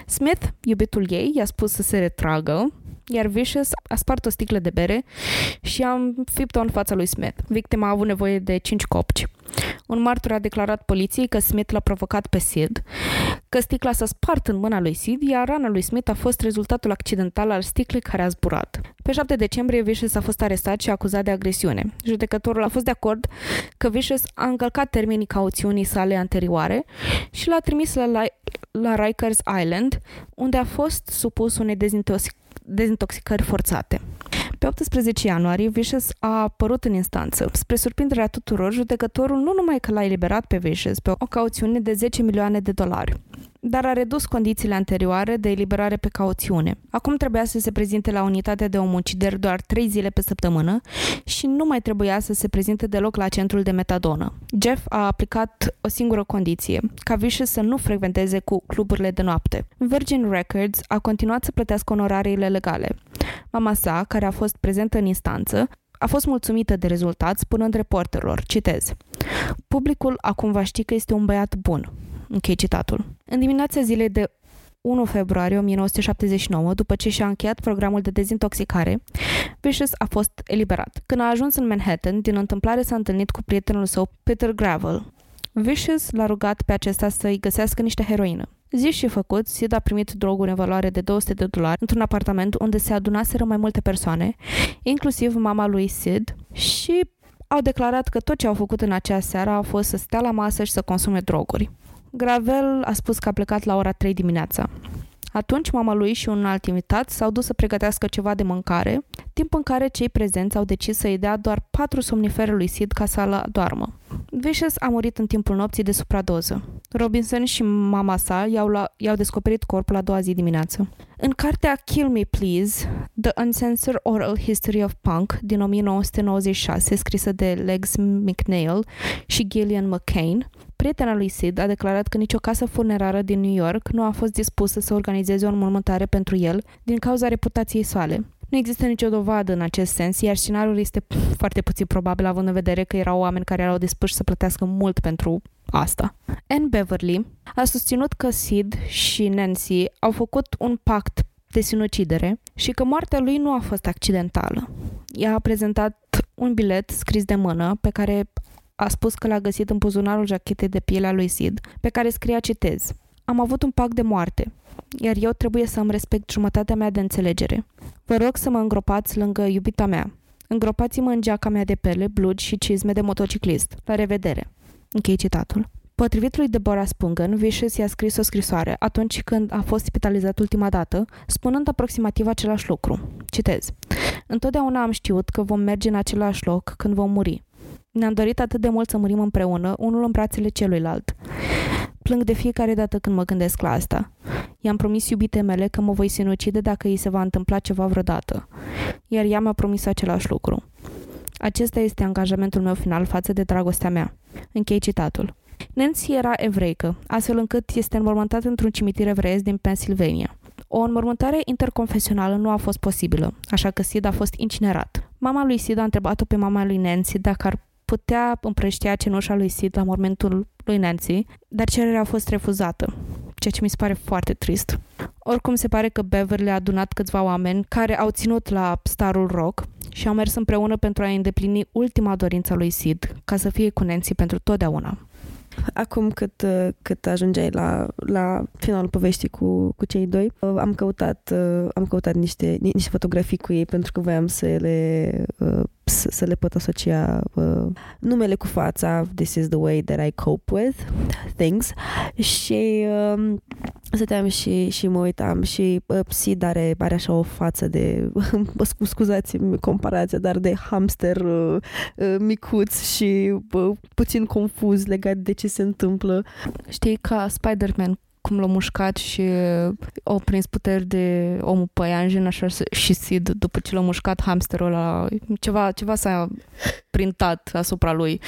Smith, iubitul ei, i-a spus să se retragă iar Vicious a spart o sticlă de bere și a înfipt-o în fața lui Smith. Victima a avut nevoie de cinci copci. Un martor a declarat poliției că Smith l-a provocat pe Sid, că sticla s-a spart în mâna lui Sid, iar rana lui Smith a fost rezultatul accidental al sticlei care a zburat. Pe 7 decembrie, Vicious a fost arestat și acuzat de agresiune. Judecătorul a fost de acord că Vicious a încălcat termenii cauțiunii sale anterioare și l-a trimis la, la Rikers Island, unde a fost supus unei dezintoxicări dezintoxicări forțate. Pe 18 ianuarie, Vicious a apărut în instanță. Spre surprinderea tuturor, judecătorul nu numai că l-a eliberat pe Vicious pe o cauțiune de 10 milioane de dolari, dar a redus condițiile anterioare de eliberare pe cauțiune. Acum trebuia să se prezinte la unitatea de omucider doar 3 zile pe săptămână și nu mai trebuia să se prezinte deloc la centrul de metadonă. Jeff a aplicat o singură condiție, ca Vicious să nu frecventeze cu cluburile de noapte. Virgin Records a continuat să plătească onorariile legale. Mama sa, care a fost prezentă în instanță, a fost mulțumită de rezultat, spunând reporterilor, citez, Publicul acum va ști că este un băiat bun. Închei citatul. În dimineața zilei de 1 februarie 1979, după ce și-a încheiat programul de dezintoxicare, Vicious a fost eliberat. Când a ajuns în Manhattan, din întâmplare s-a întâlnit cu prietenul său, Peter Gravel. Vicious l-a rugat pe acesta să-i găsească niște heroină. Zi și făcut, Sid a primit droguri în valoare de 200 de dolari într-un apartament unde se adunaseră mai multe persoane, inclusiv mama lui Sid, și au declarat că tot ce au făcut în acea seară a fost să stea la masă și să consume droguri. Gravel a spus că a plecat la ora 3 dimineața. Atunci mama lui și un alt invitat s-au dus să pregătească ceva de mâncare, timp în care cei prezenți au decis să-i dea doar patru somnifere lui Sid ca să doarmă. Vicious a murit în timpul nopții de supradoză. Robinson și mama sa i-au, la, i-au descoperit corpul a doua zi dimineață. În cartea Kill Me Please, The Uncensored Oral History of Punk din 1996, scrisă de Legs McNeil și Gillian McCain, Prietena lui Sid a declarat că nicio casă funerară din New York nu a fost dispusă să organizeze o înmormântare pentru el din cauza reputației sale. Nu există nicio dovadă în acest sens, iar scenariul este foarte puțin probabil având în vedere că erau oameni care erau dispuși să plătească mult pentru asta. Anne Beverly a susținut că Sid și Nancy au făcut un pact de sinucidere și că moartea lui nu a fost accidentală. Ea a prezentat un bilet scris de mână pe care a spus că l-a găsit în buzunarul jachetei de piele a lui Sid, pe care scria, citez, Am avut un pact de moarte, iar eu trebuie să îmi respect jumătatea mea de înțelegere. Vă rog să mă îngropați lângă iubita mea. Îngropați-mă în geaca mea de pele, blugi și cizme de motociclist. La revedere. Închei citatul. Potrivit lui Deborah Spungen, Vicious i-a scris o scrisoare atunci când a fost spitalizat ultima dată, spunând aproximativ același lucru. Citez. Întotdeauna am știut că vom merge în același loc când vom muri. Ne-am dorit atât de mult să murim împreună, unul în brațele celuilalt. Plâng de fiecare dată când mă gândesc la asta. I-am promis iubite mele că mă voi sinucide dacă îi se va întâmpla ceva vreodată. Iar ea mi-a promis același lucru. Acesta este angajamentul meu final față de dragostea mea. Închei citatul. Nancy era evreică, astfel încât este înmormântată într-un cimitir evreiesc din Pennsylvania. O înmormântare interconfesională nu a fost posibilă, așa că Sid a fost incinerat. Mama lui Sid a întrebat-o pe mama lui Nancy dacă ar putea împrăștia cenușa lui Sid la mormentul lui Nancy, dar cererea a fost refuzată, ceea ce mi se pare foarte trist. Oricum se pare că Beverly a adunat câțiva oameni care au ținut la starul rock și au mers împreună pentru a îndeplini ultima dorință a lui Sid, ca să fie cu Nancy pentru totdeauna. Acum cât, cât ajungeai la, la finalul poveștii cu, cu cei doi, am căutat, am căutat niște, niște fotografii cu ei pentru că voiam să le să, să le pot asocia uh, numele cu fața This is the way that I cope with things și uh, stăteam și, și mă uitam și uh, Sid are, are așa o față de scuzați-mi comparația, dar de hamster uh, uh, micuț și uh, puțin confuz legat de ce se întâmplă. Știi, ca Spider-Man cum l-a mușcat și au prins puteri de omul păianjen așa și Sid după ce l-a mușcat hamsterul ăla, ceva, ceva s-a printat asupra lui.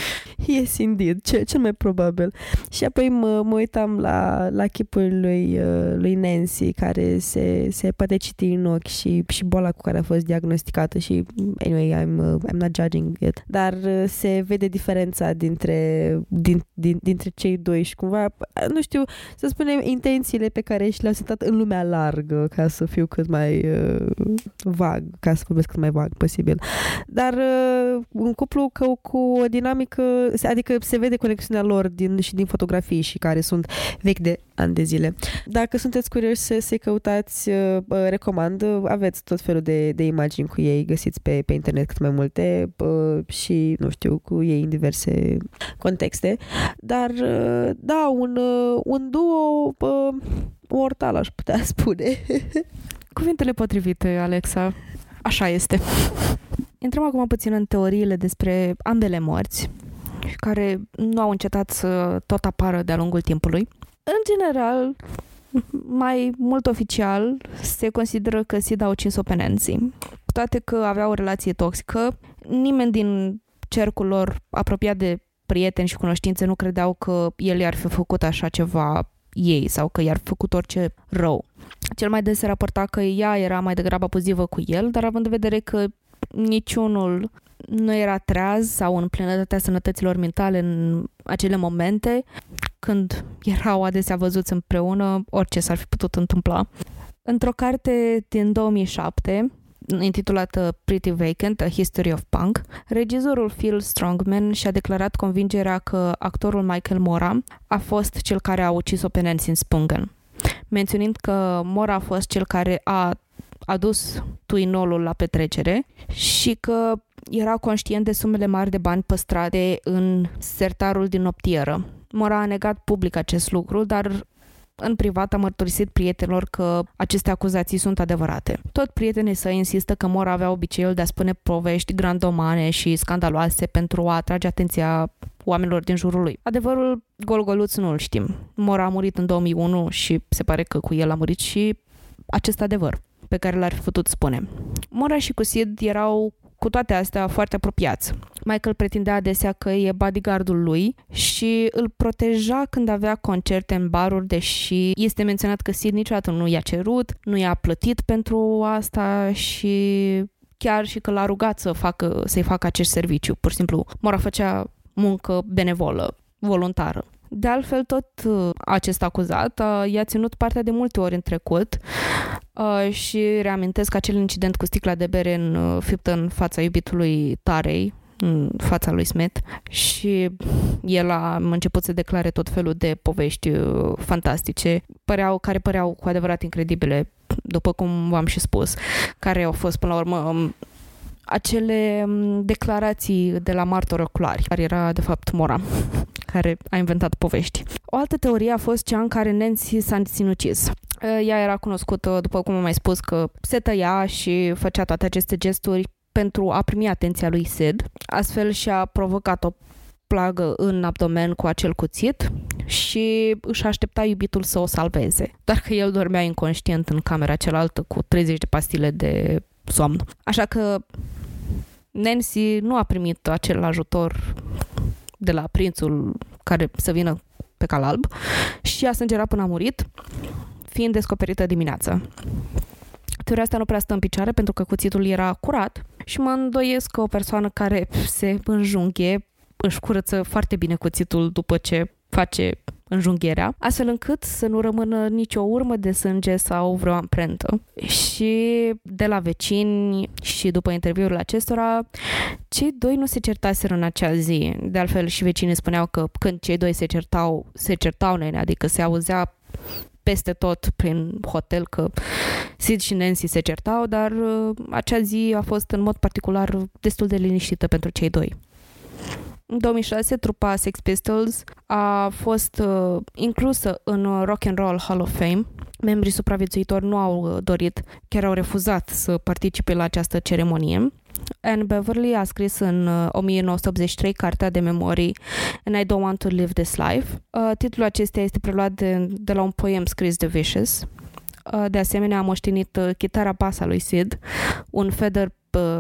Yes, indeed, ce, cel mai probabil. Și apoi mă, mă uitam la, la chipul lui, uh, lui Nancy, care se, se poate citi în ochi și, și boala cu care a fost diagnosticată și, anyway, I'm, uh, I'm not judging it. Dar uh, se vede diferența dintre, din, din, dintre cei doi și cumva, nu știu, să spunem, intențiile pe care și le-au setat în lumea largă, ca să fiu cât mai uh, vag, ca să vorbesc cât mai vag posibil. Dar uh, un cuplu cu, cu o dinamică, adică se vede conexiunea lor din, și din fotografii și care sunt vechi de ani de zile. Dacă sunteți curioși să se căutați, uh, recomand, aveți tot felul de, de imagini cu ei, găsiți pe, pe internet cât mai multe uh, și, nu știu, cu ei în diverse contexte. Dar, uh, da, un, un duo mortal, aș putea spune. Cuvintele potrivite, Alexa. Așa este. Intrăm acum puțin în teoriile despre ambele morți, care nu au încetat să tot apară de-a lungul timpului. În general, mai mult oficial, se consideră că Sid a ucis-o pe Nancy. Cu toate că avea o relație toxică, nimeni din cercul lor apropiat de prieteni și cunoștințe nu credeau că el i-ar fi făcut așa ceva ei sau că i-ar făcut orice rău. Cel mai des se raporta că ea era mai degrabă abuzivă cu el, dar având în vedere că niciunul nu era treaz sau în plinătatea sănătăților mentale în acele momente când erau adesea văzuți împreună, orice s-ar fi putut întâmpla. Într-o carte din 2007, intitulată Pretty Vacant, A History of Punk, regizorul Phil Strongman și-a declarat convingerea că actorul Michael Mora a fost cel care a ucis-o pe Nancy Spungen, menționând că Mora a fost cel care a adus tuinolul la petrecere și că era conștient de sumele mari de bani păstrate în sertarul din noptieră. Mora a negat public acest lucru, dar în privat a mărturisit prietenilor că aceste acuzații sunt adevărate. Tot prietenii săi insistă că Mora avea obiceiul de a spune povești grandomane și scandaloase pentru a atrage atenția oamenilor din jurul lui. Adevărul golgoluț nu-l știm. Mora a murit în 2001 și se pare că cu el a murit și acest adevăr pe care l-ar fi putut spune. Mora și cu Sid erau cu toate astea foarte apropiați. Michael pretindea adesea că e bodyguardul lui și îl proteja când avea concerte în baruri, deși este menționat că Sid niciodată nu i-a cerut, nu i-a plătit pentru asta și chiar și că l-a rugat să facă, să-i facă acest serviciu. Pur și simplu, Mora făcea muncă benevolă, voluntară. De altfel, tot uh, acest acuzat uh, i-a ținut partea de multe ori în trecut uh, și reamintesc acel incident cu sticla de bere în, fiptă în fața iubitului Tarei, în fața lui Smith și el a început să declare tot felul de povești fantastice, păreau, care păreau cu adevărat incredibile, după cum v-am și spus, care au fost până la urmă um, acele um, declarații de la martori oculari, care era de fapt Mora, care a inventat povești. O altă teorie a fost cea în care Nancy s-a sinucis. Ea era cunoscută, după cum am mai spus, că se tăia și făcea toate aceste gesturi pentru a primi atenția lui Sid. Astfel și-a provocat o plagă în abdomen cu acel cuțit și își aștepta iubitul să o salveze. Doar că el dormea inconștient în camera cealaltă cu 30 de pastile de somn. Așa că Nancy nu a primit acel ajutor de la prințul care să vină pe cal alb și a sângerat până a murit, fiind descoperită dimineața. Teoria asta nu prea stă în picioare pentru că cuțitul era curat și mă îndoiesc că o persoană care se înjunghe își curăță foarte bine cuțitul după ce face înjunghierea, astfel încât să nu rămână nicio urmă de sânge sau vreo amprentă. Și de la vecini și după interviul acestora, cei doi nu se certaseră în acea zi. De altfel și vecinii spuneau că când cei doi se certau, se certau nene, adică se auzea peste tot prin hotel că Sid și Nancy se certau, dar uh, acea zi a fost în mod particular destul de liniștită pentru cei doi. În 2006, trupa Sex Pistols a fost uh, inclusă în Rock and Roll Hall of Fame. Membrii supraviețuitori nu au uh, dorit, chiar au refuzat să participe la această ceremonie. Anne Beverly a scris în 1983 uh, cartea de memorii And I Don't Want to Live This Life. Uh, titlul acesta este preluat de, de la un poem scris de Vicious. Uh, de asemenea, a moștenit uh, chitara basa lui Sid, un feather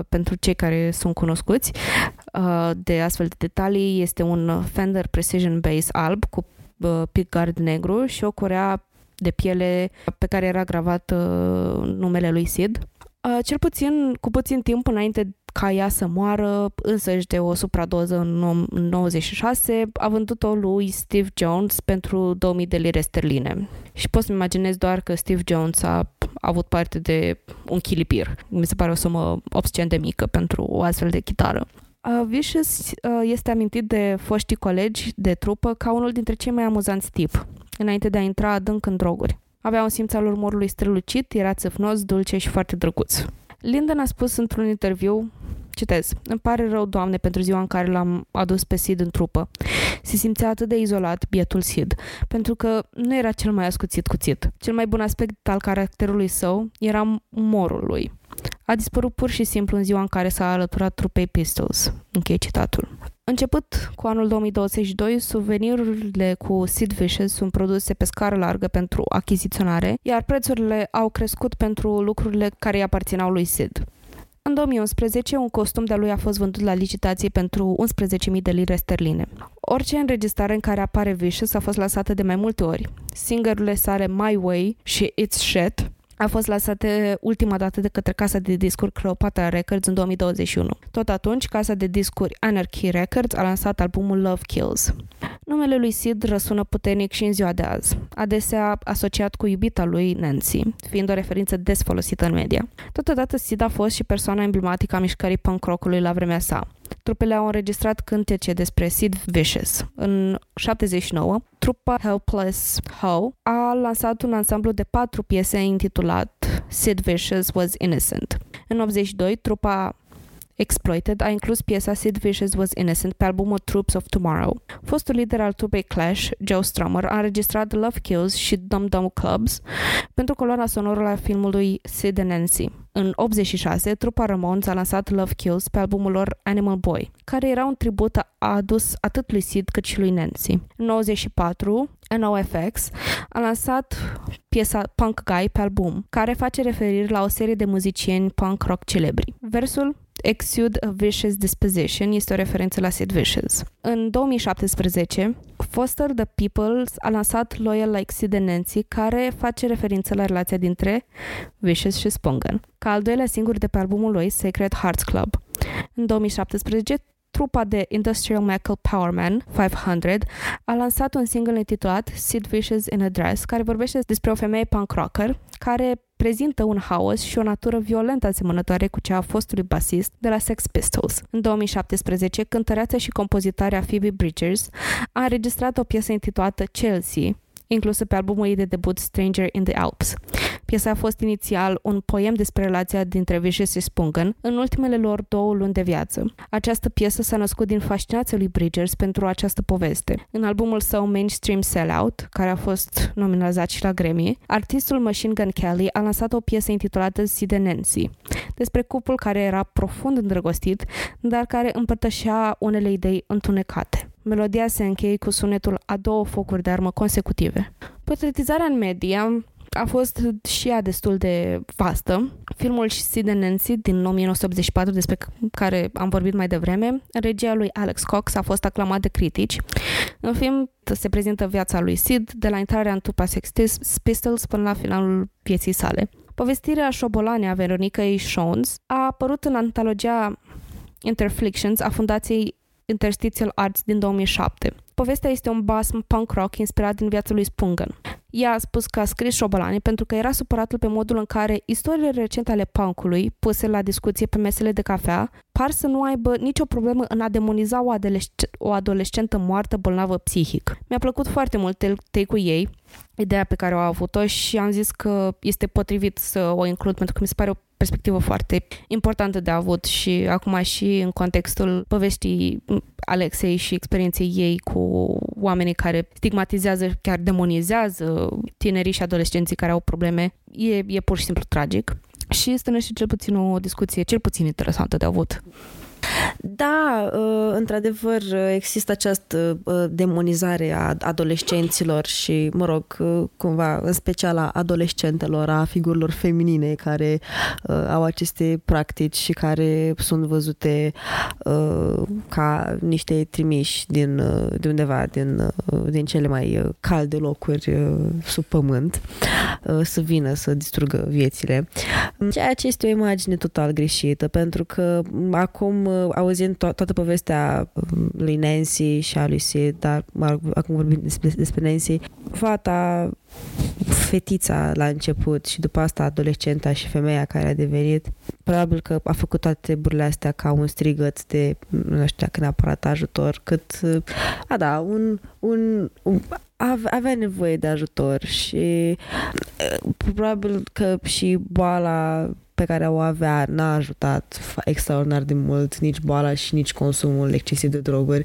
pentru cei care sunt cunoscuți de astfel de detalii este un Fender Precision Bass alb cu pickguard negru și o corea de piele pe care era gravat numele lui Sid. Cel puțin, cu puțin timp înainte ca ea să moară, însăși de o supradoză în 96, a vândut-o lui Steve Jones pentru 2000 de lire sterline. Și pot să-mi imaginez doar că Steve Jones a avut parte de un chilipir. Mi se pare o sumă obscen de mică pentru o astfel de chitară. Uh, Vicious uh, este amintit de foștii colegi de trupă ca unul dintre cei mai amuzanți tip, înainte de a intra adânc în droguri. Avea un simț al umorului strălucit, era țăfnos, dulce și foarte drăguț. Lyndon a spus într-un interviu Citez. Îmi pare rău, Doamne, pentru ziua în care l-am adus pe Sid în trupă. Se simțea atât de izolat, bietul Sid, pentru că nu era cel mai ascuțit cuțit. Cel mai bun aspect al caracterului său era umorul lui. A dispărut pur și simplu în ziua în care s-a alăturat trupei Pistols. Închei citatul. Început cu anul 2022, suvenirurile cu Sid Vicious sunt produse pe scară largă pentru achiziționare, iar prețurile au crescut pentru lucrurile care îi aparțineau lui Sid. În 2011, un costum de lui a fost vândut la licitație pentru 11.000 de lire sterline. Orice înregistrare în care apare Vicious a fost lansată de mai multe ori. Singerurile sale My Way și It's Shit a fost lansată ultima dată de către casa de discuri Cleopatra Records în 2021. Tot atunci, casa de discuri Anarchy Records a lansat albumul Love Kills. Numele lui Sid răsună puternic și în ziua de azi, adesea asociat cu iubita lui Nancy, fiind o referință des folosită în media. Totodată Sid a fost și persoana emblematică a mișcării punk rock-ului la vremea sa. Trupele au înregistrat cântece despre Sid Vicious. În 79, trupa Helpless How a lansat un ansamblu de patru piese intitulat Sid Vicious Was Innocent. În 82, trupa Exploited a inclus piesa Sid Vicious Was Innocent pe albumul Troops of Tomorrow. Fostul lider al trupei Clash, Joe Strummer, a înregistrat Love Kills și Dum Dum Clubs pentru coloana sonoră la filmului Sid and Nancy. În 86, trupa Ramones a lansat Love Kills pe albumul lor Animal Boy, care era un tribut adus atât lui Sid cât și lui Nancy. În 94, NOFX a lansat piesa Punk Guy pe album, care face referiri la o serie de muzicieni punk rock celebri. Versul exude a vicious disposition este o referință la Sid Vicious. În 2017, Foster the People a lansat Loyal Like Sid and Nancy, care face referință la relația dintre Vicious și Spungan, ca al doilea singur de pe albumul lui Sacred Hearts Club. În 2017, trupa de Industrial Metal Powerman 500 a lansat un single intitulat Sid Vicious in a Dress, care vorbește despre o femeie punk rocker care prezintă un haos și o natură violentă asemănătoare cu cea a fostului basist de la Sex Pistols. În 2017, cântăreața și compozitarea Phoebe Bridgers a înregistrat o piesă intitulată Chelsea, inclusă pe albumul ei de debut Stranger in the Alps. Piesa a fost inițial un poem despre relația dintre Vicious și Spungan în ultimele lor două luni de viață. Această piesă s-a născut din fascinația lui Bridgers pentru această poveste. În albumul său Mainstream Sellout, care a fost nominalizat și la Grammy, artistul Machine Gun Kelly a lansat o piesă intitulată Sid Nancy, despre cuplul care era profund îndrăgostit, dar care împărtășea unele idei întunecate. Melodia se încheie cu sunetul a două focuri de armă consecutive. Portretizarea în media a fost și ea destul de vastă. Filmul Sid and Nancy din 1984, despre care am vorbit mai devreme, regia lui Alex Cox a fost aclamat de critici. În film se prezintă viața lui Sid de la intrarea în tupa Sex Pistols până la finalul vieții sale. Povestirea șobolane a Veronica Shones a apărut în antologia Interflictions a Fundației Interstitial Arts din 2007. Povestea este un basm punk rock inspirat din viața lui Spungan. Ea a spus că a scris șobolani pentru că era supăratul pe modul în care istoriile recente ale punkului, puse la discuție pe mesele de cafea, par să nu aibă nicio problemă în a demoniza o, adolesc- o adolescentă moartă bolnavă psihic. Mi-a plăcut foarte mult take-ul ei, ideea pe care o a avut-o și am zis că este potrivit să o includ pentru că mi se pare o perspectivă foarte importantă de avut și acum și în contextul povestii Alexei și experienței ei cu oamenii care stigmatizează, chiar demonizează tinerii și adolescenții care au probleme, e, e pur și simplu tragic. Și este și cel puțin o discuție cel puțin interesantă de avut. Da, uh, într-adevăr există această uh, demonizare a adolescenților și, mă rog, uh, cumva, în special a adolescentelor, a figurilor feminine care au aceste practici și care sunt văzute ca niște trimiși din, de undeva, din, din cele mai calde locuri sub pământ, să vină să distrugă viețile. Ceea ce este o imagine total greșită, pentru că acum auzind to- toată povestea um, lui Nancy și a lui Sid, dar acum vorbim despre, despre Nancy, fata, fetița la început și după asta adolescenta și femeia care a devenit, probabil că a făcut toate treburile astea ca un strigăt de, nu știu dacă neapărat ajutor, cât, a da, un, un, un avea nevoie de ajutor și uh, probabil că și boala pe care o avea n-a ajutat extraordinar de mult nici boala și nici consumul excesiv de droguri.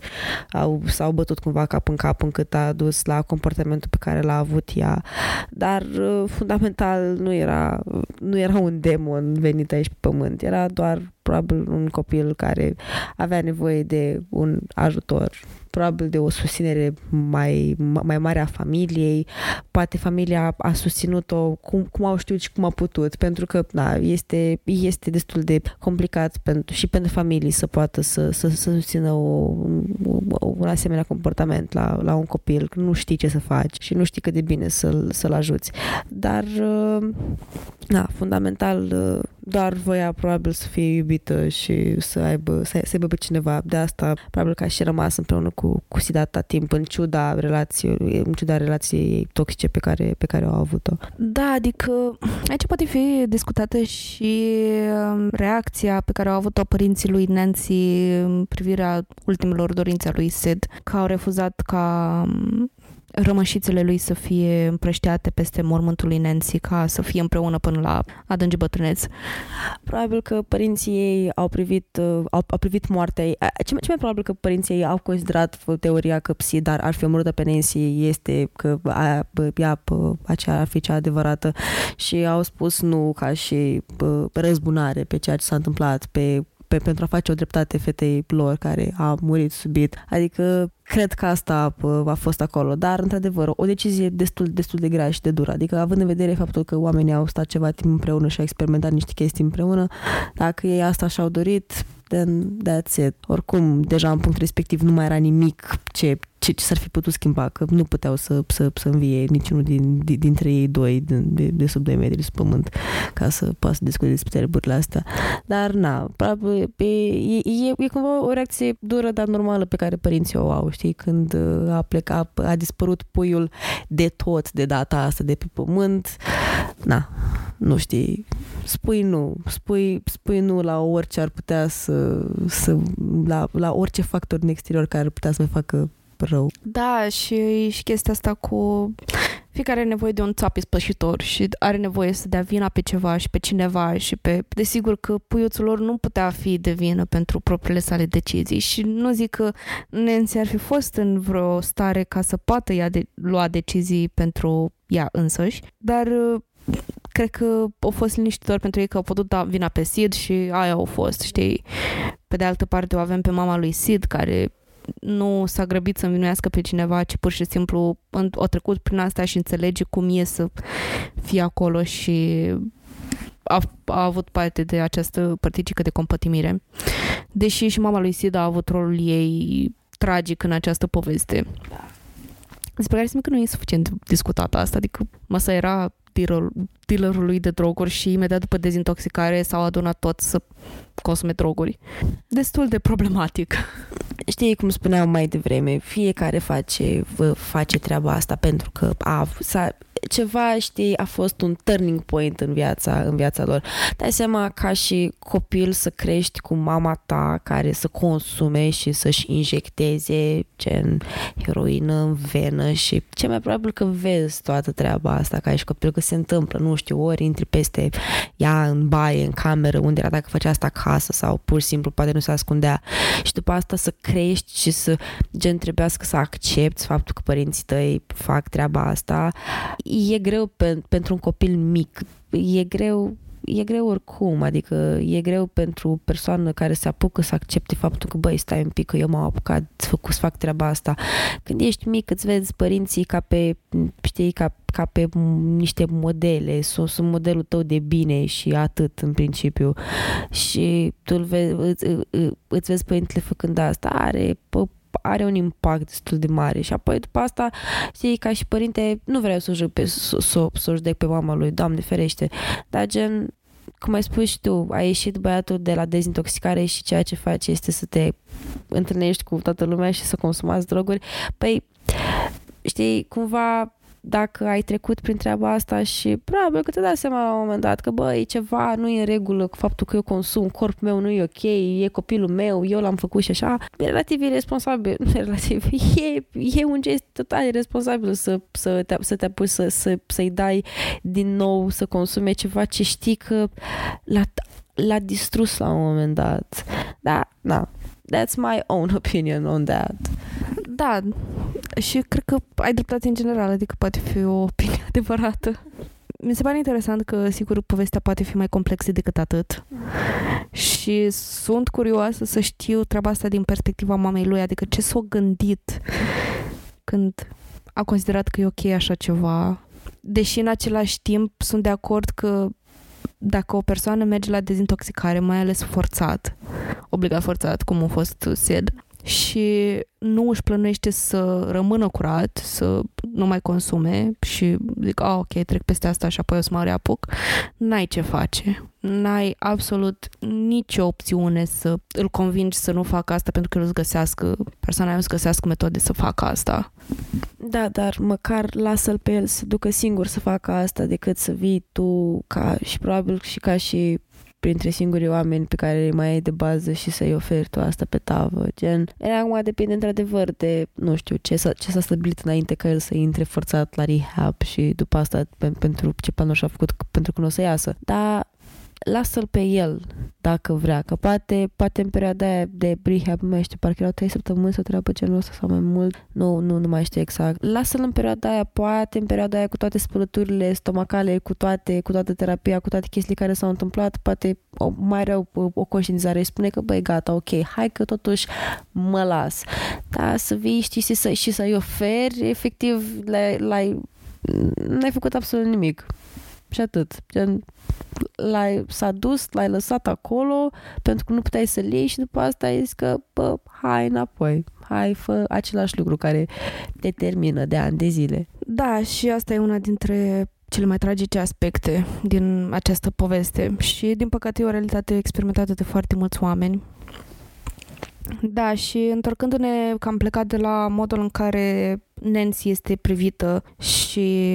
Au, s-au bătut cumva cap în cap încât a dus la comportamentul pe care l-a avut ea. Dar uh, fundamental nu era, nu era un demon venit aici pe pământ. Era doar probabil un copil care avea nevoie de un ajutor probabil de o susținere mai, mai mare a familiei. Poate familia a susținut-o cum, cum au știut și cum a putut, pentru că da, este, este destul de complicat pentru, și pentru familii să poată să, să, să susțină o, o, un asemenea comportament la, la un copil, că nu știi ce să faci și nu știi cât de bine să-l, să-l ajuți. Dar, da, fundamental, doar voia probabil să fie iubită și să aibă, să, să aibă pe cineva. De asta, probabil că a și rămas împreună cu cu, cu Sid atâta timp, în ciuda relației, în ciuda relației toxice pe care, pe care au avut-o. Da, adică aici poate fi discutată și um, reacția pe care au avut-o părinții lui Nancy în privirea ultimelor dorințe a lui Sid, că au refuzat ca um, rămășițele lui să fie împrășteate peste mormântul lui Nancy ca să fie împreună până la adânci bătrâneți. Probabil că părinții ei au privit, uh, au, au privit moartea ei. Ce, ce mai probabil că părinții ei au considerat teoria că psi, dar ar fi omorâtă pe Nancy este că a, ea, aceea ar fi cea adevărată și au spus nu ca și răzbunare pe ceea ce s-a întâmplat, pe pe, pentru a face o dreptate fetei lor care a murit subit. Adică cred că asta a fost acolo, dar într-adevăr o decizie destul, destul de grea și de dură, adică având în vedere faptul că oamenii au stat ceva timp împreună și au experimentat niște chestii împreună, dacă ei asta și-au dorit, then that's it. Oricum, deja în punctul respectiv nu mai era nimic ce, ce, ce s-ar fi putut schimba, că nu puteau să, să, să învie niciunul din, din, dintre ei doi de, de, de sub 2 metri sub pământ ca să poată să discute despre treburile astea. Dar, na, probabil, e, e, e, e cumva o reacție dură, dar normală pe care părinții o au, știi, când uh, a plecat, a, a dispărut puiul de tot de data asta de pe pământ, na, nu știi, spui nu, spui, spui nu la orice ar putea să, să la, la orice factor în exterior care ar putea să mă facă rău. Da, și, și chestia asta cu fiecare are nevoie de un țap ispășitor și are nevoie să dea vina pe ceva și pe cineva și pe... Desigur că puiuțul lor nu putea fi de vină pentru propriile sale decizii și nu zic că Nancy ar fi fost în vreo stare ca să poată ea de, lua decizii pentru ea însăși, dar cred că au fost liniștitor pentru ei că au putut da vina pe Sid și aia au fost, știi? Pe de altă parte o avem pe mama lui Sid care nu s-a grăbit să învinuiască pe cineva, ci pur și simplu o trecut prin asta și înțelege cum e să fie acolo și a, a avut parte de această părticică de compătimire. Deși și mama lui Sid a avut rolul ei tragic în această poveste. Despre care simt că nu e suficient discutat asta, adică măsa era dealerului de droguri și imediat după dezintoxicare s-au adunat toți să consume droguri. Destul de problematic. Știi cum spuneam mai devreme, fiecare face, face treaba asta pentru că a, s-a, ceva, știi, a fost un turning point în viața, în viața lor. Dai seama ca și copil să crești cu mama ta care să consume și să-și injecteze gen heroină în venă și ce mai probabil că vezi toată treaba asta ca și copil că se întâmplă, nu știu, ori intri peste ea în baie, în cameră, unde era dacă făcea asta acasă sau pur și simplu poate nu se ascundea și după asta să crești și să gen trebuiască să accepti faptul că părinții tăi fac treaba asta e greu pe, pentru un copil mic, e greu e greu oricum, adică e greu pentru o persoană care se apucă să accepte faptul că, băi, stai un pic, că eu m-am apucat să fac, să fac treaba asta. Când ești mic, îți vezi părinții ca pe, știi, ca, ca pe niște modele, sunt, sunt modelul tău de bine și atât în principiu. Și tu îl vezi, îți, îți vezi părintele făcând asta, are are un impact destul de mare. Și apoi după asta, știi, ca și părinte, nu vreau să o judec pe, să, să, să o judec pe mama lui, Doamne ferește, dar gen, cum ai spus și tu, ai ieșit băiatul de la dezintoxicare și ceea ce faci este să te întâlnești cu toată lumea și să consumați droguri, păi, știi, cumva dacă ai trecut prin treaba asta și probabil că te dai seama la un moment dat că bă, e ceva, nu e în regulă cu faptul că eu consum, corpul meu nu e ok, e copilul meu, eu l-am făcut și așa, e relativ irresponsabil, relativ, e, e un gest total irresponsabil să, să, te, să te apuci să, să, să-i dai din nou să consume ceva ce știi că l-a, l-a distrus la un moment dat. Da, da, that's my own opinion on that. Da, și cred că ai dreptate în general, adică poate fi o opinie adevărată. Mi se pare interesant că, sigur, povestea poate fi mai complexă decât atât. Și sunt curioasă să știu treaba asta din perspectiva mamei lui, adică ce s-a gândit când a considerat că e ok așa ceva. Deși în același timp sunt de acord că dacă o persoană merge la dezintoxicare, mai ales forțat, obligat forțat, cum a fost SED, și nu își plănește să rămână curat, să nu mai consume și zic, a, ok, trec peste asta și apoi o să mă reapuc, n-ai ce face. N-ai absolut nicio opțiune să îl convingi să nu facă asta pentru că el îți găsească, persoana aia îți găsească metode să facă asta. Da, dar măcar lasă-l pe el să ducă singur să facă asta decât să vii tu ca și probabil și ca și printre singurii oameni pe care îi mai ai de bază și să-i oferi tu asta pe tavă, gen. E, acum depinde într-adevăr de, nu știu, ce s-a, ce s-a stabilit înainte ca el să intre forțat la rehab și după asta pe, pentru ce planuri și-a făcut pentru că nu o să iasă. Dar lasă-l pe el dacă vrea, că poate, poate în perioada aia de rehab, nu mai știu, parcă erau 3 săptămâni sau treabă genul ăsta sau mai mult, nu, nu, nu mai știu exact. Lasă-l în perioada aia, poate în perioada aia cu toate spălăturile stomacale, cu toate, cu toată terapia, cu toate chestiile care s-au întâmplat, poate o, mai rău o, o conștientizare și spune că băi gata, ok, hai că totuși mă las. Da, să vii, știi, și, să, și să-i oferi, efectiv, l-ai, n-ai făcut absolut nimic. Și atât. Gen, l-ai, s-a dus, l-ai lăsat acolo pentru că nu puteai să-l iei și după asta ai zis că, bă, hai înapoi, hai, fă același lucru care te termină de ani de zile. Da, și asta e una dintre cele mai tragice aspecte din această poveste și, din păcate, e o realitate experimentată de foarte mulți oameni. Da, și întorcându-ne că am plecat de la modul în care Nancy este privită și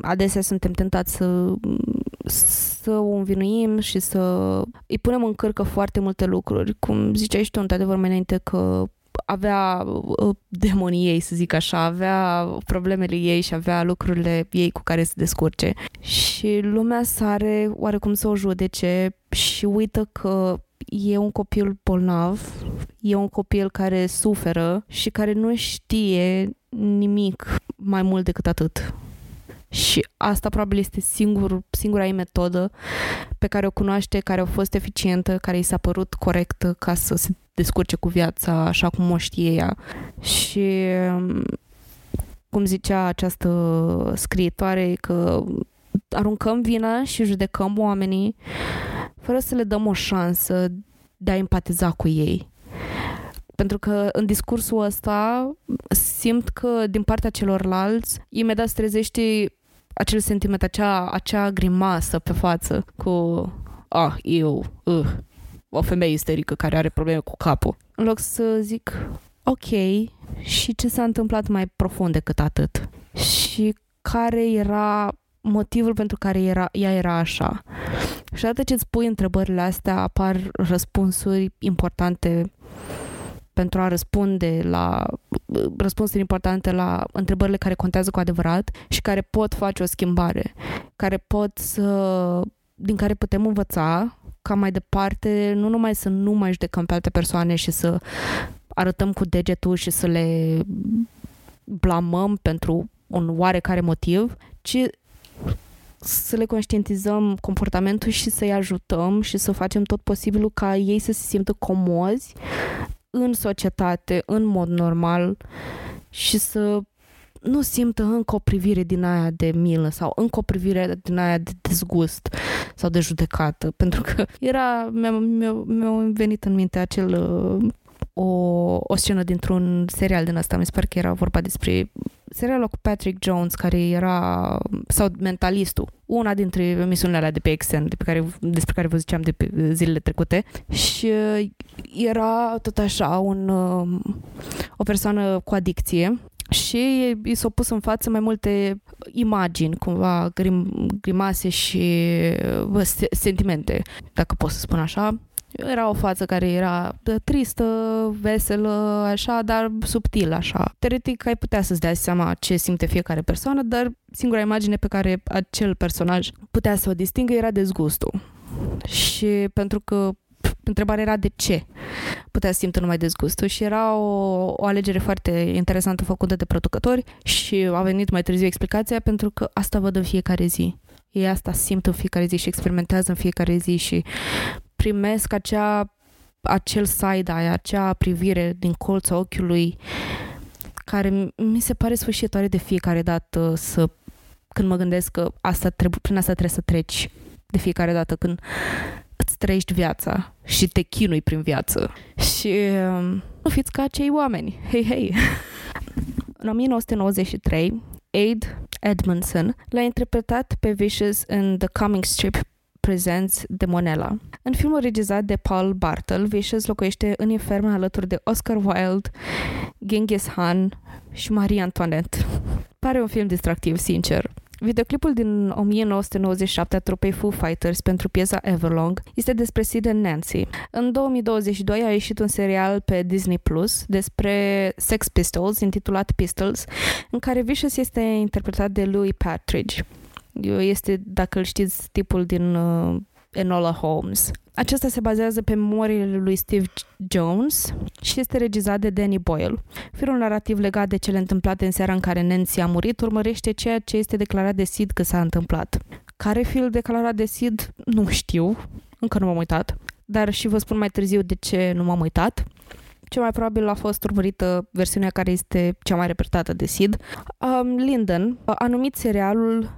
adesea suntem tentați să să o învinuim și să îi punem în cărcă foarte multe lucruri. Cum ziceai și tu, într-adevăr, mai înainte că avea uh, demonii ei, să zic așa, avea problemele ei și avea lucrurile ei cu care se descurce. Și lumea sare oarecum să o judece și uită că e un copil bolnav, e un copil care suferă și care nu știe nimic mai mult decât atât. Și asta probabil este singur, singura ei metodă pe care o cunoaște, care a fost eficientă, care i s-a părut corectă ca să se descurce cu viața așa cum o știe ea. Și cum zicea această scriitoare, că aruncăm vina și judecăm oamenii fără să le dăm o șansă de a empatiza cu ei. Pentru că în discursul ăsta simt că din partea celorlalți imediat se trezește acel sentiment, acea, acea grimasă pe față cu ah, eu, uh, o femeie isterică care are probleme cu capul. În loc să zic ok, și ce s-a întâmplat mai profund decât atât? Și care era motivul pentru care era, ea era așa? Și odată ce îți pui întrebările astea, apar răspunsuri importante pentru a răspunde la răspunsuri importante la întrebările care contează cu adevărat și care pot face o schimbare, care pot să din care putem învăța ca mai departe nu numai să nu mai judecăm pe alte persoane și să arătăm cu degetul și să le blamăm pentru un oarecare motiv, ci să le conștientizăm comportamentul și să-i ajutăm și să facem tot posibilul ca ei să se simtă comozi în societate, în mod normal și să nu simtă încă o privire din aia de milă sau încă o privire din aia de dezgust sau de judecată. Pentru că era, mi-a, mi-a, mi-a venit în minte acel o, o scenă dintr-un serial din asta, mi se pare că era vorba despre serialul cu Patrick Jones, care era, sau Mentalistul, una dintre emisiunile alea de pe Exxon, de pe care, despre care vă ziceam de pe zilele trecute, și uh, era tot așa un, uh, o persoană cu adicție și i s-au pus în față mai multe imagini, cumva grim, grimase și uh, sentimente, dacă pot să spun așa, era o față care era tristă, veselă, așa, dar subtil, așa. Teoretic, ai putea să-ți dea seama ce simte fiecare persoană, dar singura imagine pe care acel personaj putea să o distingă era dezgustul. Și pentru că întrebarea era de ce putea să simtă numai dezgustul și era o, o alegere foarte interesantă făcută de producători și a venit mai târziu explicația pentru că asta văd în fiecare zi. Ei asta simt în fiecare zi și experimentează în fiecare zi și primesc acea, acel side-eye, acea privire din colțul ochiului care mi se pare sfârșitoare de fiecare dată să când mă gândesc că asta trebuie, prin asta trebuie să treci de fiecare dată când îți trăiești viața și te chinui prin viață. Și um, nu fiți ca acei oameni. Hei, hei! În 1993, Aid Edmondson l-a interpretat pe Vicious în The Coming Strip Presents de Monella. În filmul regizat de Paul Bartel, Vicious locuiește în infern alături de Oscar Wilde, Genghis Khan și Marie Antoinette. Pare un film distractiv, sincer. Videoclipul din 1997 a trupei Foo Fighters pentru piesa Everlong este despre Sid and Nancy. În 2022 a ieșit un serial pe Disney Plus despre Sex Pistols, intitulat Pistols, în care Vicious este interpretat de Louis Partridge este, dacă îl știți, tipul din uh, Enola Holmes. Acesta se bazează pe memoriile lui Steve Jones și este regizat de Danny Boyle. Firul narrativ legat de cele întâmplate în seara în care Nancy a murit urmărește ceea ce este declarat de Sid că s-a întâmplat. Care film declarat de Sid? Nu știu, încă nu m-am uitat, dar și vă spun mai târziu de ce nu m-am uitat. Cel mai probabil a fost urmărită versiunea care este cea mai repetată de Sid. Um, Linden a numit serialul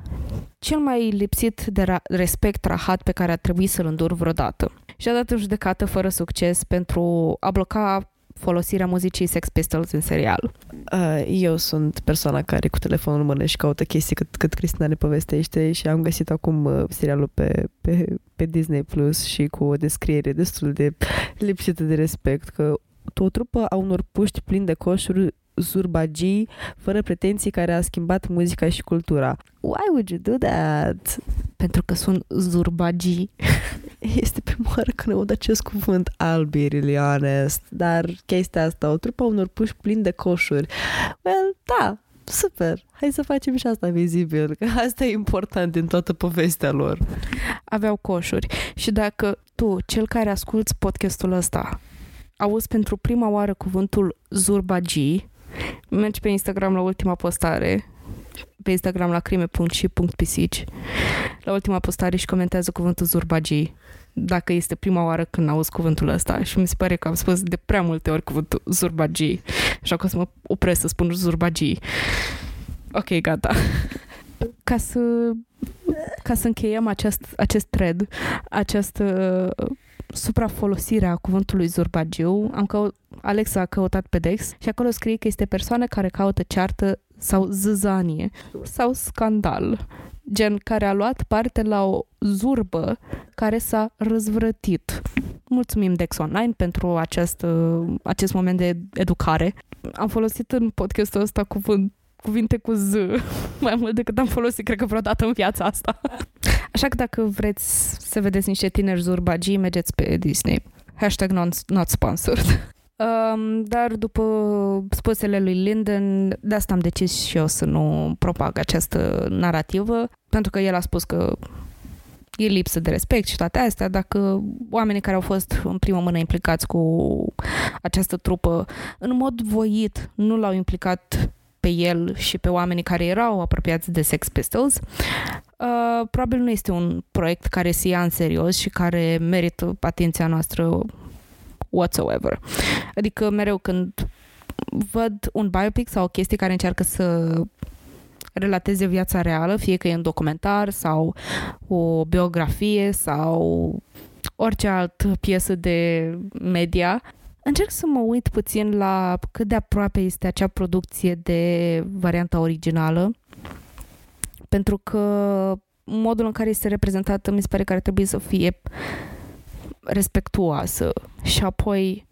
cel mai lipsit de ra- respect rahat pe care a trebuit să-l îndur vreodată. Și a dat în judecată fără succes pentru a bloca folosirea muzicii Sex Pistols în serial. Uh, eu sunt persoana care cu telefonul în mână și caută chestii cât, cât Cristina ne povestește și am găsit acum uh, serialul pe, pe, pe Disney Plus și cu o descriere destul de lipsită de respect că o trupă a unor puști plini de coșuri zurbagii, fără pretenții, care a schimbat muzica și cultura. Why would you do that? Pentru că sunt zurbagii. Este prima oară când aud acest cuvânt, I'll be really honest. Dar chestia asta, o trupă a unor puși plini de coșuri. Well, da, super, hai să facem și asta vizibil, că asta e important în toată povestea lor. Aveau coșuri. Și dacă tu, cel care asculți podcastul ăsta, auzi pentru prima oară cuvântul zurbagii, mergi pe Instagram la ultima postare, pe Instagram la crime.și.pisici, la ultima postare și comentează cuvântul zurbagii dacă este prima oară când auzi cuvântul ăsta și mi se pare că am spus de prea multe ori cuvântul zurbagii așa că o să mă opresc să spun zurbagii. Ok, gata. Ca să ca să încheiem acest, acest thread, această suprafolosire a cuvântului zurbagiu, am căut, Alexa a căutat pe Dex și acolo scrie că este persoană care caută ceartă sau zâzanie sau scandal, gen care a luat parte la o zurbă care s-a răzvrătit. Mulțumim Dex Online pentru acest, acest moment de educare. Am folosit în podcastul ăsta cuvânt cuvinte cu Z mai mult decât am folosit, cred că vreodată în viața asta. Așa că dacă vreți să vedeți niște tineri zurbagii, mergeți pe Disney. Hashtag not, not sponsored. Um, dar după spusele lui Linden, de asta am decis și eu să nu propag această narrativă, pentru că el a spus că e lipsă de respect și toate astea, dacă oamenii care au fost în primă mână implicați cu această trupă în mod voit nu l-au implicat pe el și pe oamenii care erau apropiați de Sex Pistols, uh, probabil nu este un proiect care se ia în serios și care merită atenția noastră whatsoever. Adică mereu când văd un biopic sau o chestie care încearcă să relateze viața reală, fie că e un documentar sau o biografie sau orice altă piesă de media, încerc să mă uit puțin la cât de aproape este acea producție de varianta originală, pentru că modul în care este reprezentată mi se pare că ar trebui să fie respectuoasă. Și apoi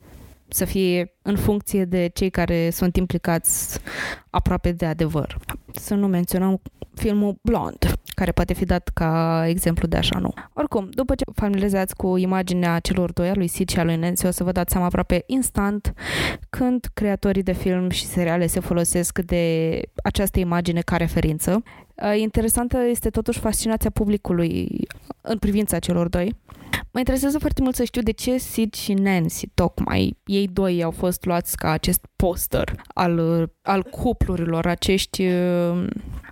să fie în funcție de cei care sunt implicați aproape de adevăr. Să nu menționăm filmul Blond, care poate fi dat ca exemplu de așa nu. Oricum, după ce familiarizați cu imaginea celor doi, a lui Sid și a lui Nancy, o să vă dați seama aproape instant când creatorii de film și seriale se folosesc de această imagine ca referință. Interesantă este totuși fascinația publicului în privința celor doi Mă interesează foarte mult să știu de ce Sid și Nancy, tocmai, ei doi au fost luați ca acest poster al, al cuplurilor, acești,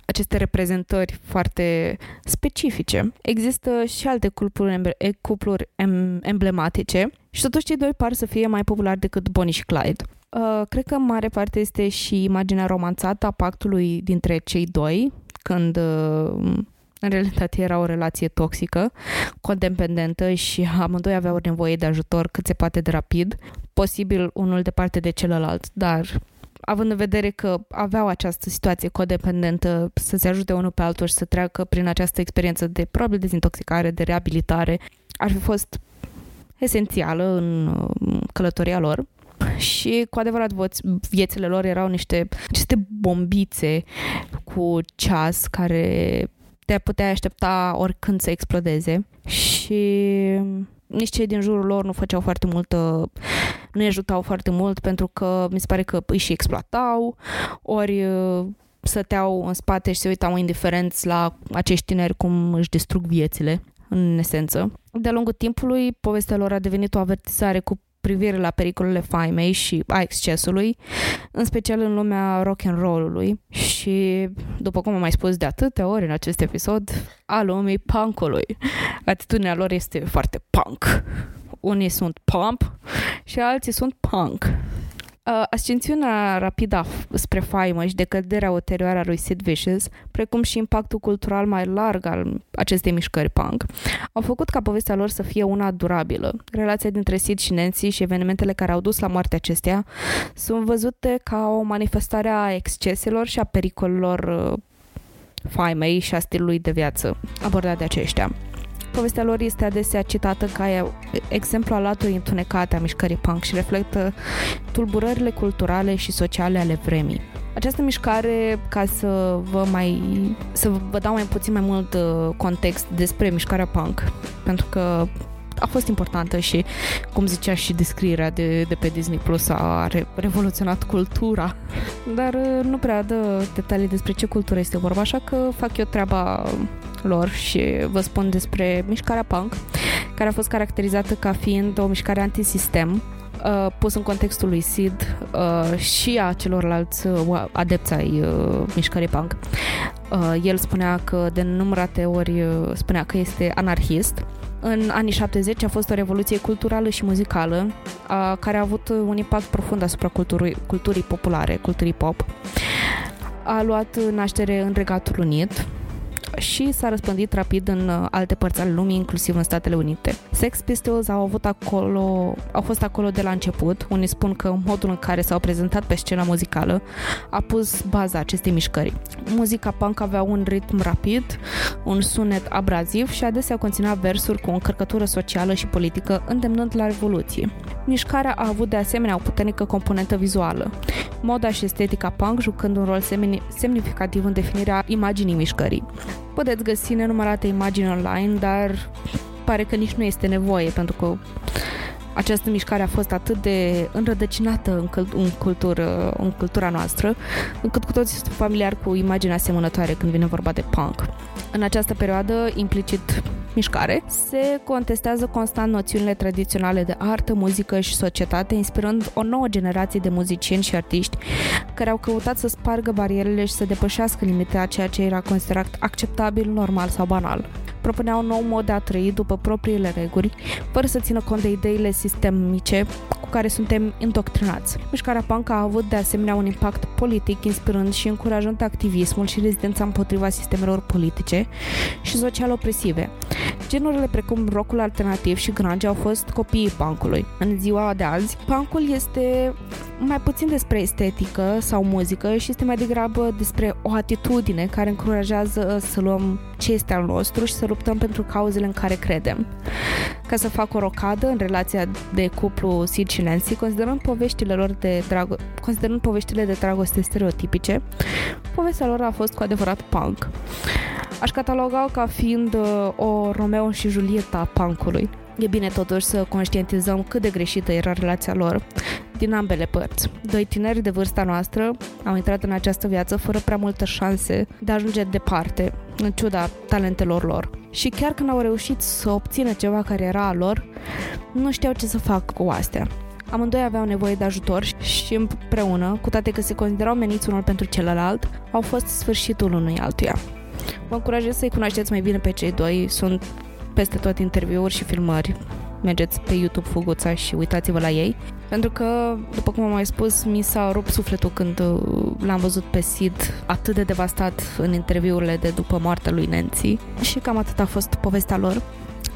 aceste reprezentări foarte specifice. Există și alte cupluri, cupluri emblematice și totuși cei doi par să fie mai populari decât Bonnie și Clyde. Uh, cred că în mare parte este și imaginea romanțată a pactului dintre cei doi, când uh, în realitate era o relație toxică, codependentă și amândoi aveau nevoie de ajutor cât se poate de rapid, posibil unul de parte de celălalt, dar având în vedere că aveau această situație codependentă să se ajute unul pe altul și să treacă prin această experiență de probabil dezintoxicare, de reabilitare, ar fi fost esențială în călătoria lor și cu adevărat viețile lor erau niște aceste bombițe cu ceas care te puteai aștepta oricând să explodeze și nici cei din jurul lor nu făceau foarte mult, nu ajutau foarte mult pentru că mi se pare că îi și exploatau, ori uh, stăteau în spate și se uitau indiferenți la acești tineri cum își distrug viețile. în esență. De-a lungul timpului, povestea lor a devenit o avertizare cu privire la pericolele faimei și a excesului, în special în lumea rock and roll-ului și, după cum am mai spus de atâtea ori în acest episod, a lumii punkului. Atitudinea lor este foarte punk. Unii sunt pump și alții sunt punk. Uh, ascensiunea rapidă spre faimă și decăderea ulterioară a lui Sid Vicious, precum și impactul cultural mai larg al acestei mișcări punk, au făcut ca povestea lor să fie una durabilă. Relația dintre Sid și Nancy și evenimentele care au dus la moartea acesteia sunt văzute ca o manifestare a exceselor și a pericolelor uh, faimei și a stilului de viață abordat de aceștia. Povestea lor este adesea citată ca exemplu al laturii întunecate a mișcării punk și reflectă tulburările culturale și sociale ale vremii. Această mișcare, ca să vă mai să vă dau mai puțin mai mult uh, context despre mișcarea punk, pentru că a fost importantă și, cum zicea și descrierea de, de pe Disney Plus, a re- revoluționat cultura. Dar uh, nu prea dă detalii despre ce cultură este vorba, așa că fac eu treaba lor și vă spun despre mișcarea punk, care a fost caracterizată ca fiind o mișcare antisistem, uh, pus în contextul lui Sid uh, și a celorlalți uh, adepți ai uh, mișcării punk. Uh, el spunea că de numărate ori uh, spunea că este anarhist. În anii 70 a fost o revoluție culturală și muzicală uh, care a avut un impact profund asupra culturii, culturii populare, culturii pop. A luat naștere în Regatul Unit, și s-a răspândit rapid în uh, alte părți ale lumii, inclusiv în Statele Unite. Sex Pistols au avut acolo, au fost acolo de la început. Unii spun că modul în care s-au prezentat pe scena muzicală a pus baza acestei mișcări. Muzica punk avea un ritm rapid, un sunet abraziv și adesea conținea versuri cu o încărcătură socială și politică, îndemnând la revoluție. Mișcarea a avut de asemenea o puternică componentă vizuală, moda și estetica punk jucând un rol semnificativ în definirea imaginii mișcării. Puteți găsi nenumărate imagini online, dar pare că nici nu este nevoie, pentru că această mișcare a fost atât de înrădăcinată în, cult- în, cultură, în cultura noastră, încât cu toții sunt familiari cu imaginea asemănătoare când vine vorba de punk. În această perioadă, implicit mișcare, se contestează constant noțiunile tradiționale de artă, muzică și societate, inspirând o nouă generație de muzicieni și artiști care au căutat să spargă barierele și să depășească limitele a ceea ce era considerat acceptabil, normal sau banal propunea un nou mod de a trăi după propriile reguli, fără să țină cont de ideile sistemice cu care suntem indoctrinați. Mișcarea punk a avut de asemenea un impact politic, inspirând și încurajând activismul și rezistența împotriva sistemelor politice și social opresive. Genurile precum rockul alternativ și grunge au fost copiii punkului. În ziua de azi, punkul este mai puțin despre estetică sau muzică și este mai degrabă despre o atitudine care încurajează să luăm ce este al nostru și să luptăm pentru cauzele în care credem. Ca să fac o rocadă în relația de cuplu Sid și Nancy, considerând poveștile lor de drago- considerând poveștile de dragoste stereotipice, povestea lor a fost cu adevărat punk. Aș cataloga ca fiind uh, o Romeo și Julieta a punkului. E bine totuși să conștientizăm cât de greșită era relația lor din ambele părți. Doi tineri de vârsta noastră au intrat în această viață fără prea multe șanse de a ajunge departe, în ciuda talentelor lor. Și chiar când au reușit să obțină ceva care era a lor, nu știau ce să facă cu astea. Amândoi aveau nevoie de ajutor și împreună, cu toate că se considerau meniți unul pentru celălalt, au fost sfârșitul unui altuia. Vă încurajez să-i cunoașteți mai bine pe cei doi, sunt peste tot interviuri și filmări. Mergeți pe YouTube Fuguța și uitați-vă la ei. Pentru că, după cum am mai spus, mi s-a rupt sufletul când uh, l-am văzut pe Sid atât de devastat în interviurile de după moartea lui Nancy. Și cam atât a fost povestea lor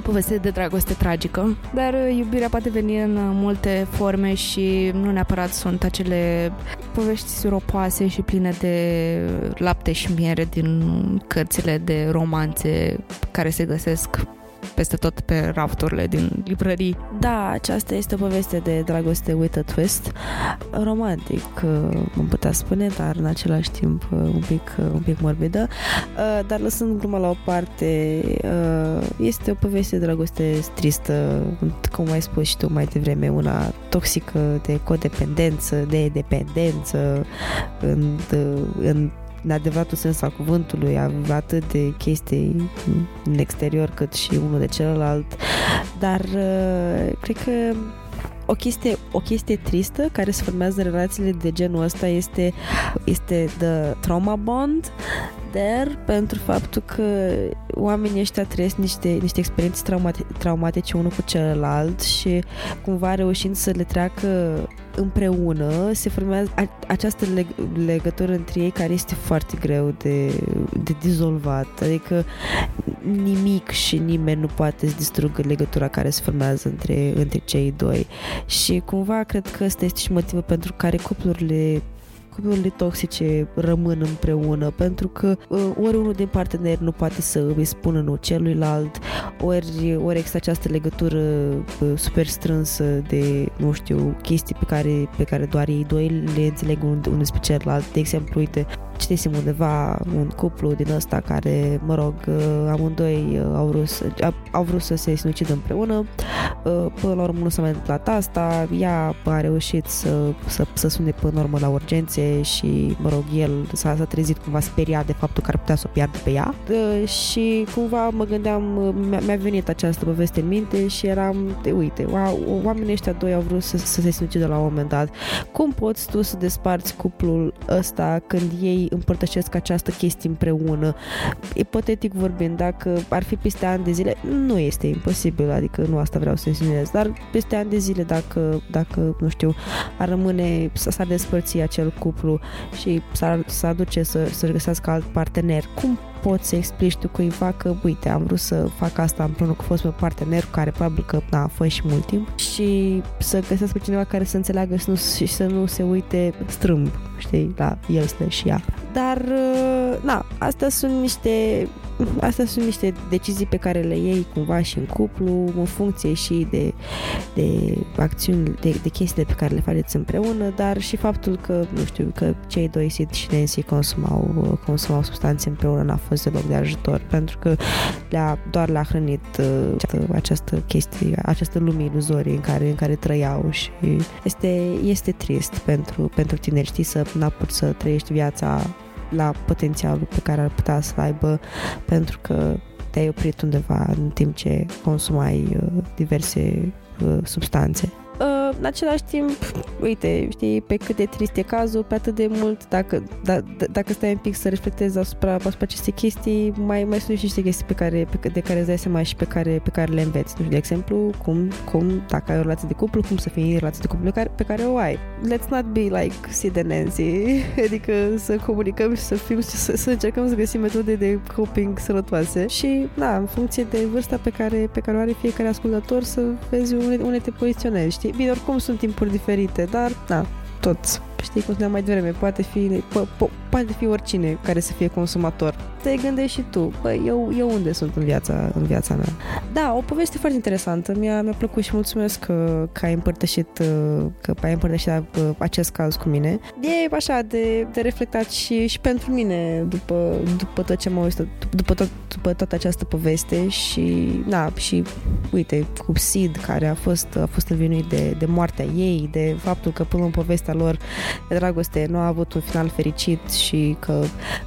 poveste de dragoste tragică, dar uh, iubirea poate veni în uh, multe forme și nu neapărat sunt acele povești suropoase și pline de lapte și miere din cărțile de romanțe care se găsesc peste tot pe rafturile din librării. Da, aceasta este o poveste de dragoste with a twist, romantic, uh, am putea spune, dar în același timp uh, un pic, uh, un pic morbidă. Dar lăsând gluma la o parte, este o poveste de dragoste tristă, cum ai spus și tu mai devreme, una toxică de codependență, de dependență, în, în în adevăratul sens al cuvântului, atât de chestii în exterior cât și unul de celălalt, dar uh, cred că o chestie, o chestie tristă care se formează în relațiile de genul ăsta este, este the trauma bond, dar pentru faptul că oamenii ăștia trăiesc niște, niște experiențe traumate, traumatice unul cu celălalt și cumva reușind să le treacă împreună se formează această leg- legătură între ei care este foarte greu de, de dizolvat. Adică nimic și nimeni nu poate să distrugă legătura care se formează între, între cei doi. Și cumva cred că ăsta este și motivul pentru care cuplurile cuplurile toxice rămân împreună pentru că uh, ori unul din parteneri nu poate să îi spună nu celuilalt, ori, ori există această legătură uh, super strânsă de, nu știu, chestii pe care, pe care doar ei doi le înțeleg unul, unul despre celălalt. De exemplu, uite, citisem undeva un cuplu din ăsta care, mă rog, uh, amândoi uh, au vrut să, au vrut să se sinucidă împreună. Uh, până la urmă nu s-a mai întâmplat asta. Ea a reușit să, să, să sune până la urmă la urgențe și, mă rog, el s-a, s-a trezit cumva speriat de faptul că ar putea să o piardă pe ea. Și cumva mă gândeam, mi-a venit această poveste în minte și eram, de, uite, oamenii ăștia doi au vrut să, să se sinucidă la un moment dat. Cum poți tu să desparți cuplul ăsta când ei împărtășesc această chestie împreună. Ipotetic vorbind, dacă ar fi peste ani de zile, nu este imposibil, adică nu asta vreau să insinuez, dar peste ani de zile, dacă, dacă nu știu, ar rămâne, s-ar despărți acel cuplu și s-ar, s-ar aduce să, să găsească alt partener, cum poți să explici tu cuiva că, uite, am vrut să fac asta împreună cu fost meu partener, care probabil că na, a fost și mult timp și să găsească cineva care să înțeleagă și, nu, și să nu se uite strâmb, știi, la el și ea. Dar, uh, na, astea sunt niște astea sunt niște decizii pe care le iei cumva și în cuplu, în funcție și de, de acțiuni, de, de chestiile pe care le faceți împreună, dar și faptul că, nu știu, că cei doi Sid și Nancy consumau, consumau substanțe împreună n-a fost deloc de ajutor, pentru că le-a, doar le-a hrănit uh, această, această chestie, această lume iluzorie în care, în care trăiau și este, este trist pentru, pentru tineri, știi, să n-a să trăiești viața la potențialul pe care ar putea să-l aibă pentru că te-ai oprit undeva în timp ce consumai uh, diverse uh, substanțe. Uh, în același timp, uite, știi, pe cât de trist e cazul, pe atât de mult, dacă, da, dacă stai un pic să reflectezi asupra, asupra aceste chestii, mai, mai sunt și niște chestii pe care, pe, de care îți dai seama și pe care, pe care le înveți. Nu știu, de exemplu, cum, cum, dacă ai o relație de cuplu, cum să fie relație de cuplu pe care, pe care o ai. Let's not be like Sid and Nancy, adică să comunicăm și să fim și să, să încercăm să găsim metode de coping sănătoase și, da, în funcție de vârsta pe care, pe care o are fiecare ascultător, să vezi unde, unde te poziționezi, știi? Bine, oricum sunt timpuri diferite, dar, da, toți știi cum spuneam mai devreme, poate fi, po, po, poate fi oricine care să fie consumator. Te gândești și tu, bă, eu, eu unde sunt în viața, în viața mea? Da, o poveste foarte interesantă, mi-a, mi-a plăcut și mulțumesc că, că ai împărtășit, că ai împărtășit uh, acest caz cu mine. E așa de, de reflectat și, și pentru mine după, după tot ce am auzit, după, tot, după toată această poveste și, na, și uite, cu Sid care a fost, a fost învinuit de, de moartea ei, de faptul că până în povestea lor de dragoste. Nu a avut un final fericit și că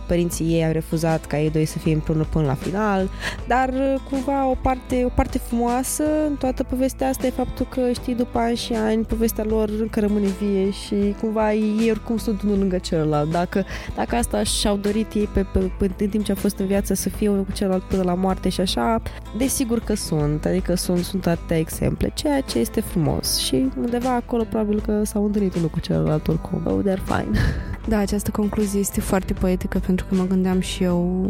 părinții ei au refuzat ca ei doi să fie împreună până la final, dar cumva o parte, o parte frumoasă în toată povestea asta e faptul că, știi, după ani și ani, povestea lor încă rămâne vie și cumva ei oricum sunt unul lângă celălalt. Dacă, dacă asta și-au dorit ei pe, pe, pe, în timp ce a fost în viață să fie unul cu celălalt până la moarte și așa, desigur că sunt, adică sunt, sunt atâtea exemple, ceea ce este frumos. Și undeva acolo probabil că s-au întâlnit unul cu celălalt oricum oh, they're fine. Da, această concluzie este foarte poetică pentru că mă gândeam și eu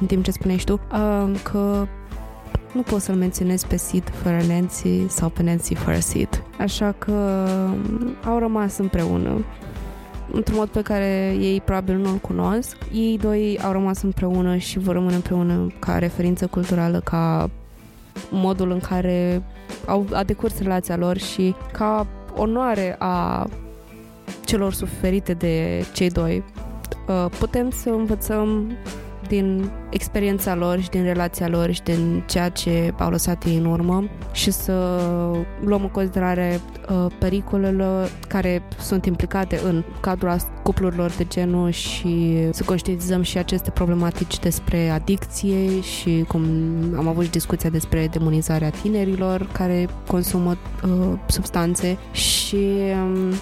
în timp ce spuneai tu uh, că nu pot să-l menționez pe Sid fără Nancy sau pe Nancy fără Sid. Așa că um, au rămas împreună într-un mod pe care ei probabil nu-l cunosc. Ei doi au rămas împreună și vor rămâne împreună ca referință culturală, ca modul în care au a decurs relația lor și ca onoare a celor suferite de cei doi, uh, putem să învățăm din experiența lor și din relația lor și din ceea ce au lăsat ei în urmă și să luăm în considerare uh, pericolele care sunt implicate în cadrul cuplurilor de genul și să conștientizăm și aceste problematici despre adicție și cum am avut și discuția despre demonizarea tinerilor care consumă uh, substanțe și um, Uh,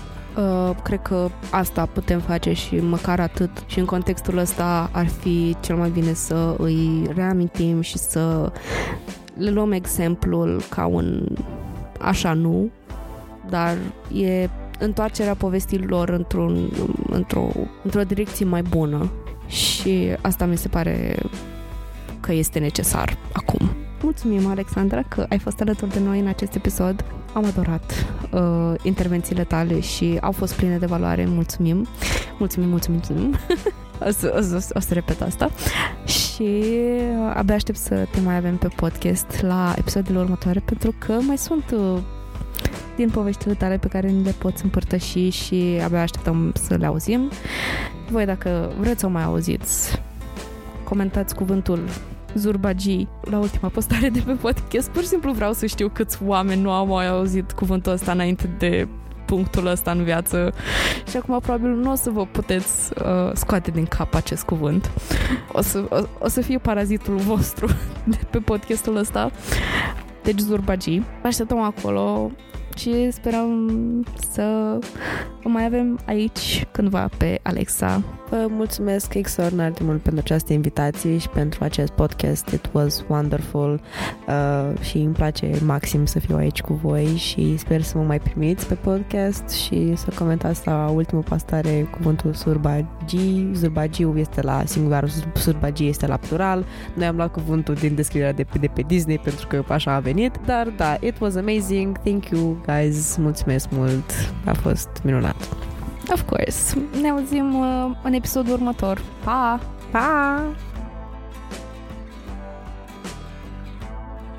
cred că asta putem face și măcar atât. Și în contextul ăsta ar fi cel mai bine să îi reamintim și să le luăm exemplul ca un așa nu, dar e întoarcerea povestilor într-un, într-o, într-o direcție mai bună și asta mi se pare că este necesar acum. Mulțumim, Alexandra, că ai fost alături de noi în acest episod. Am adorat uh, intervențiile tale și au fost pline de valoare. Mulțumim. Mulțumim, mulțumim, mulțumim. o, să, o, să, o să repet asta. Și abia aștept să te mai avem pe podcast la episoadele următoare pentru că mai sunt uh, din poveștile tale pe care ni le poți împărtăși și abia așteptăm să le auzim. Voi, dacă vreți să o mai auziți, comentați cuvântul zurbagii la ultima postare de pe podcast. Pur și simplu vreau să știu câți oameni nu au mai auzit cuvântul ăsta înainte de punctul ăsta în viață și acum probabil nu o să vă puteți uh, scoate din cap acest cuvânt. O să, o, o să fie parazitul vostru de pe podcastul ăsta. Deci zurbagii. Așteptăm acolo și sperăm să o mai avem aici cândva pe Alexa. Vă mulțumesc extraordinar de mult pentru această invitație și pentru acest podcast. It was wonderful uh, și îmi place maxim să fiu aici cu voi și sper să mă mai primiți pe podcast și să comentați la ultima postare cuvântul surbagi. Surbagiu este la singular, surbagi este la plural. Noi am luat cuvântul din descrierea de pe, de pe Disney pentru că așa a venit, dar da, it was amazing. Thank you guys, mulțumesc mult, a fost minunat. Of course. Ne auzim uh, în episodul următor. Pa! Pa!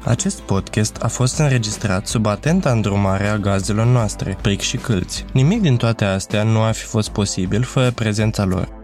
Acest podcast a fost înregistrat sub atenta îndrumare a gazelor noastre, Pric și Câlți. Nimic din toate astea nu ar fi fost posibil fără prezența lor.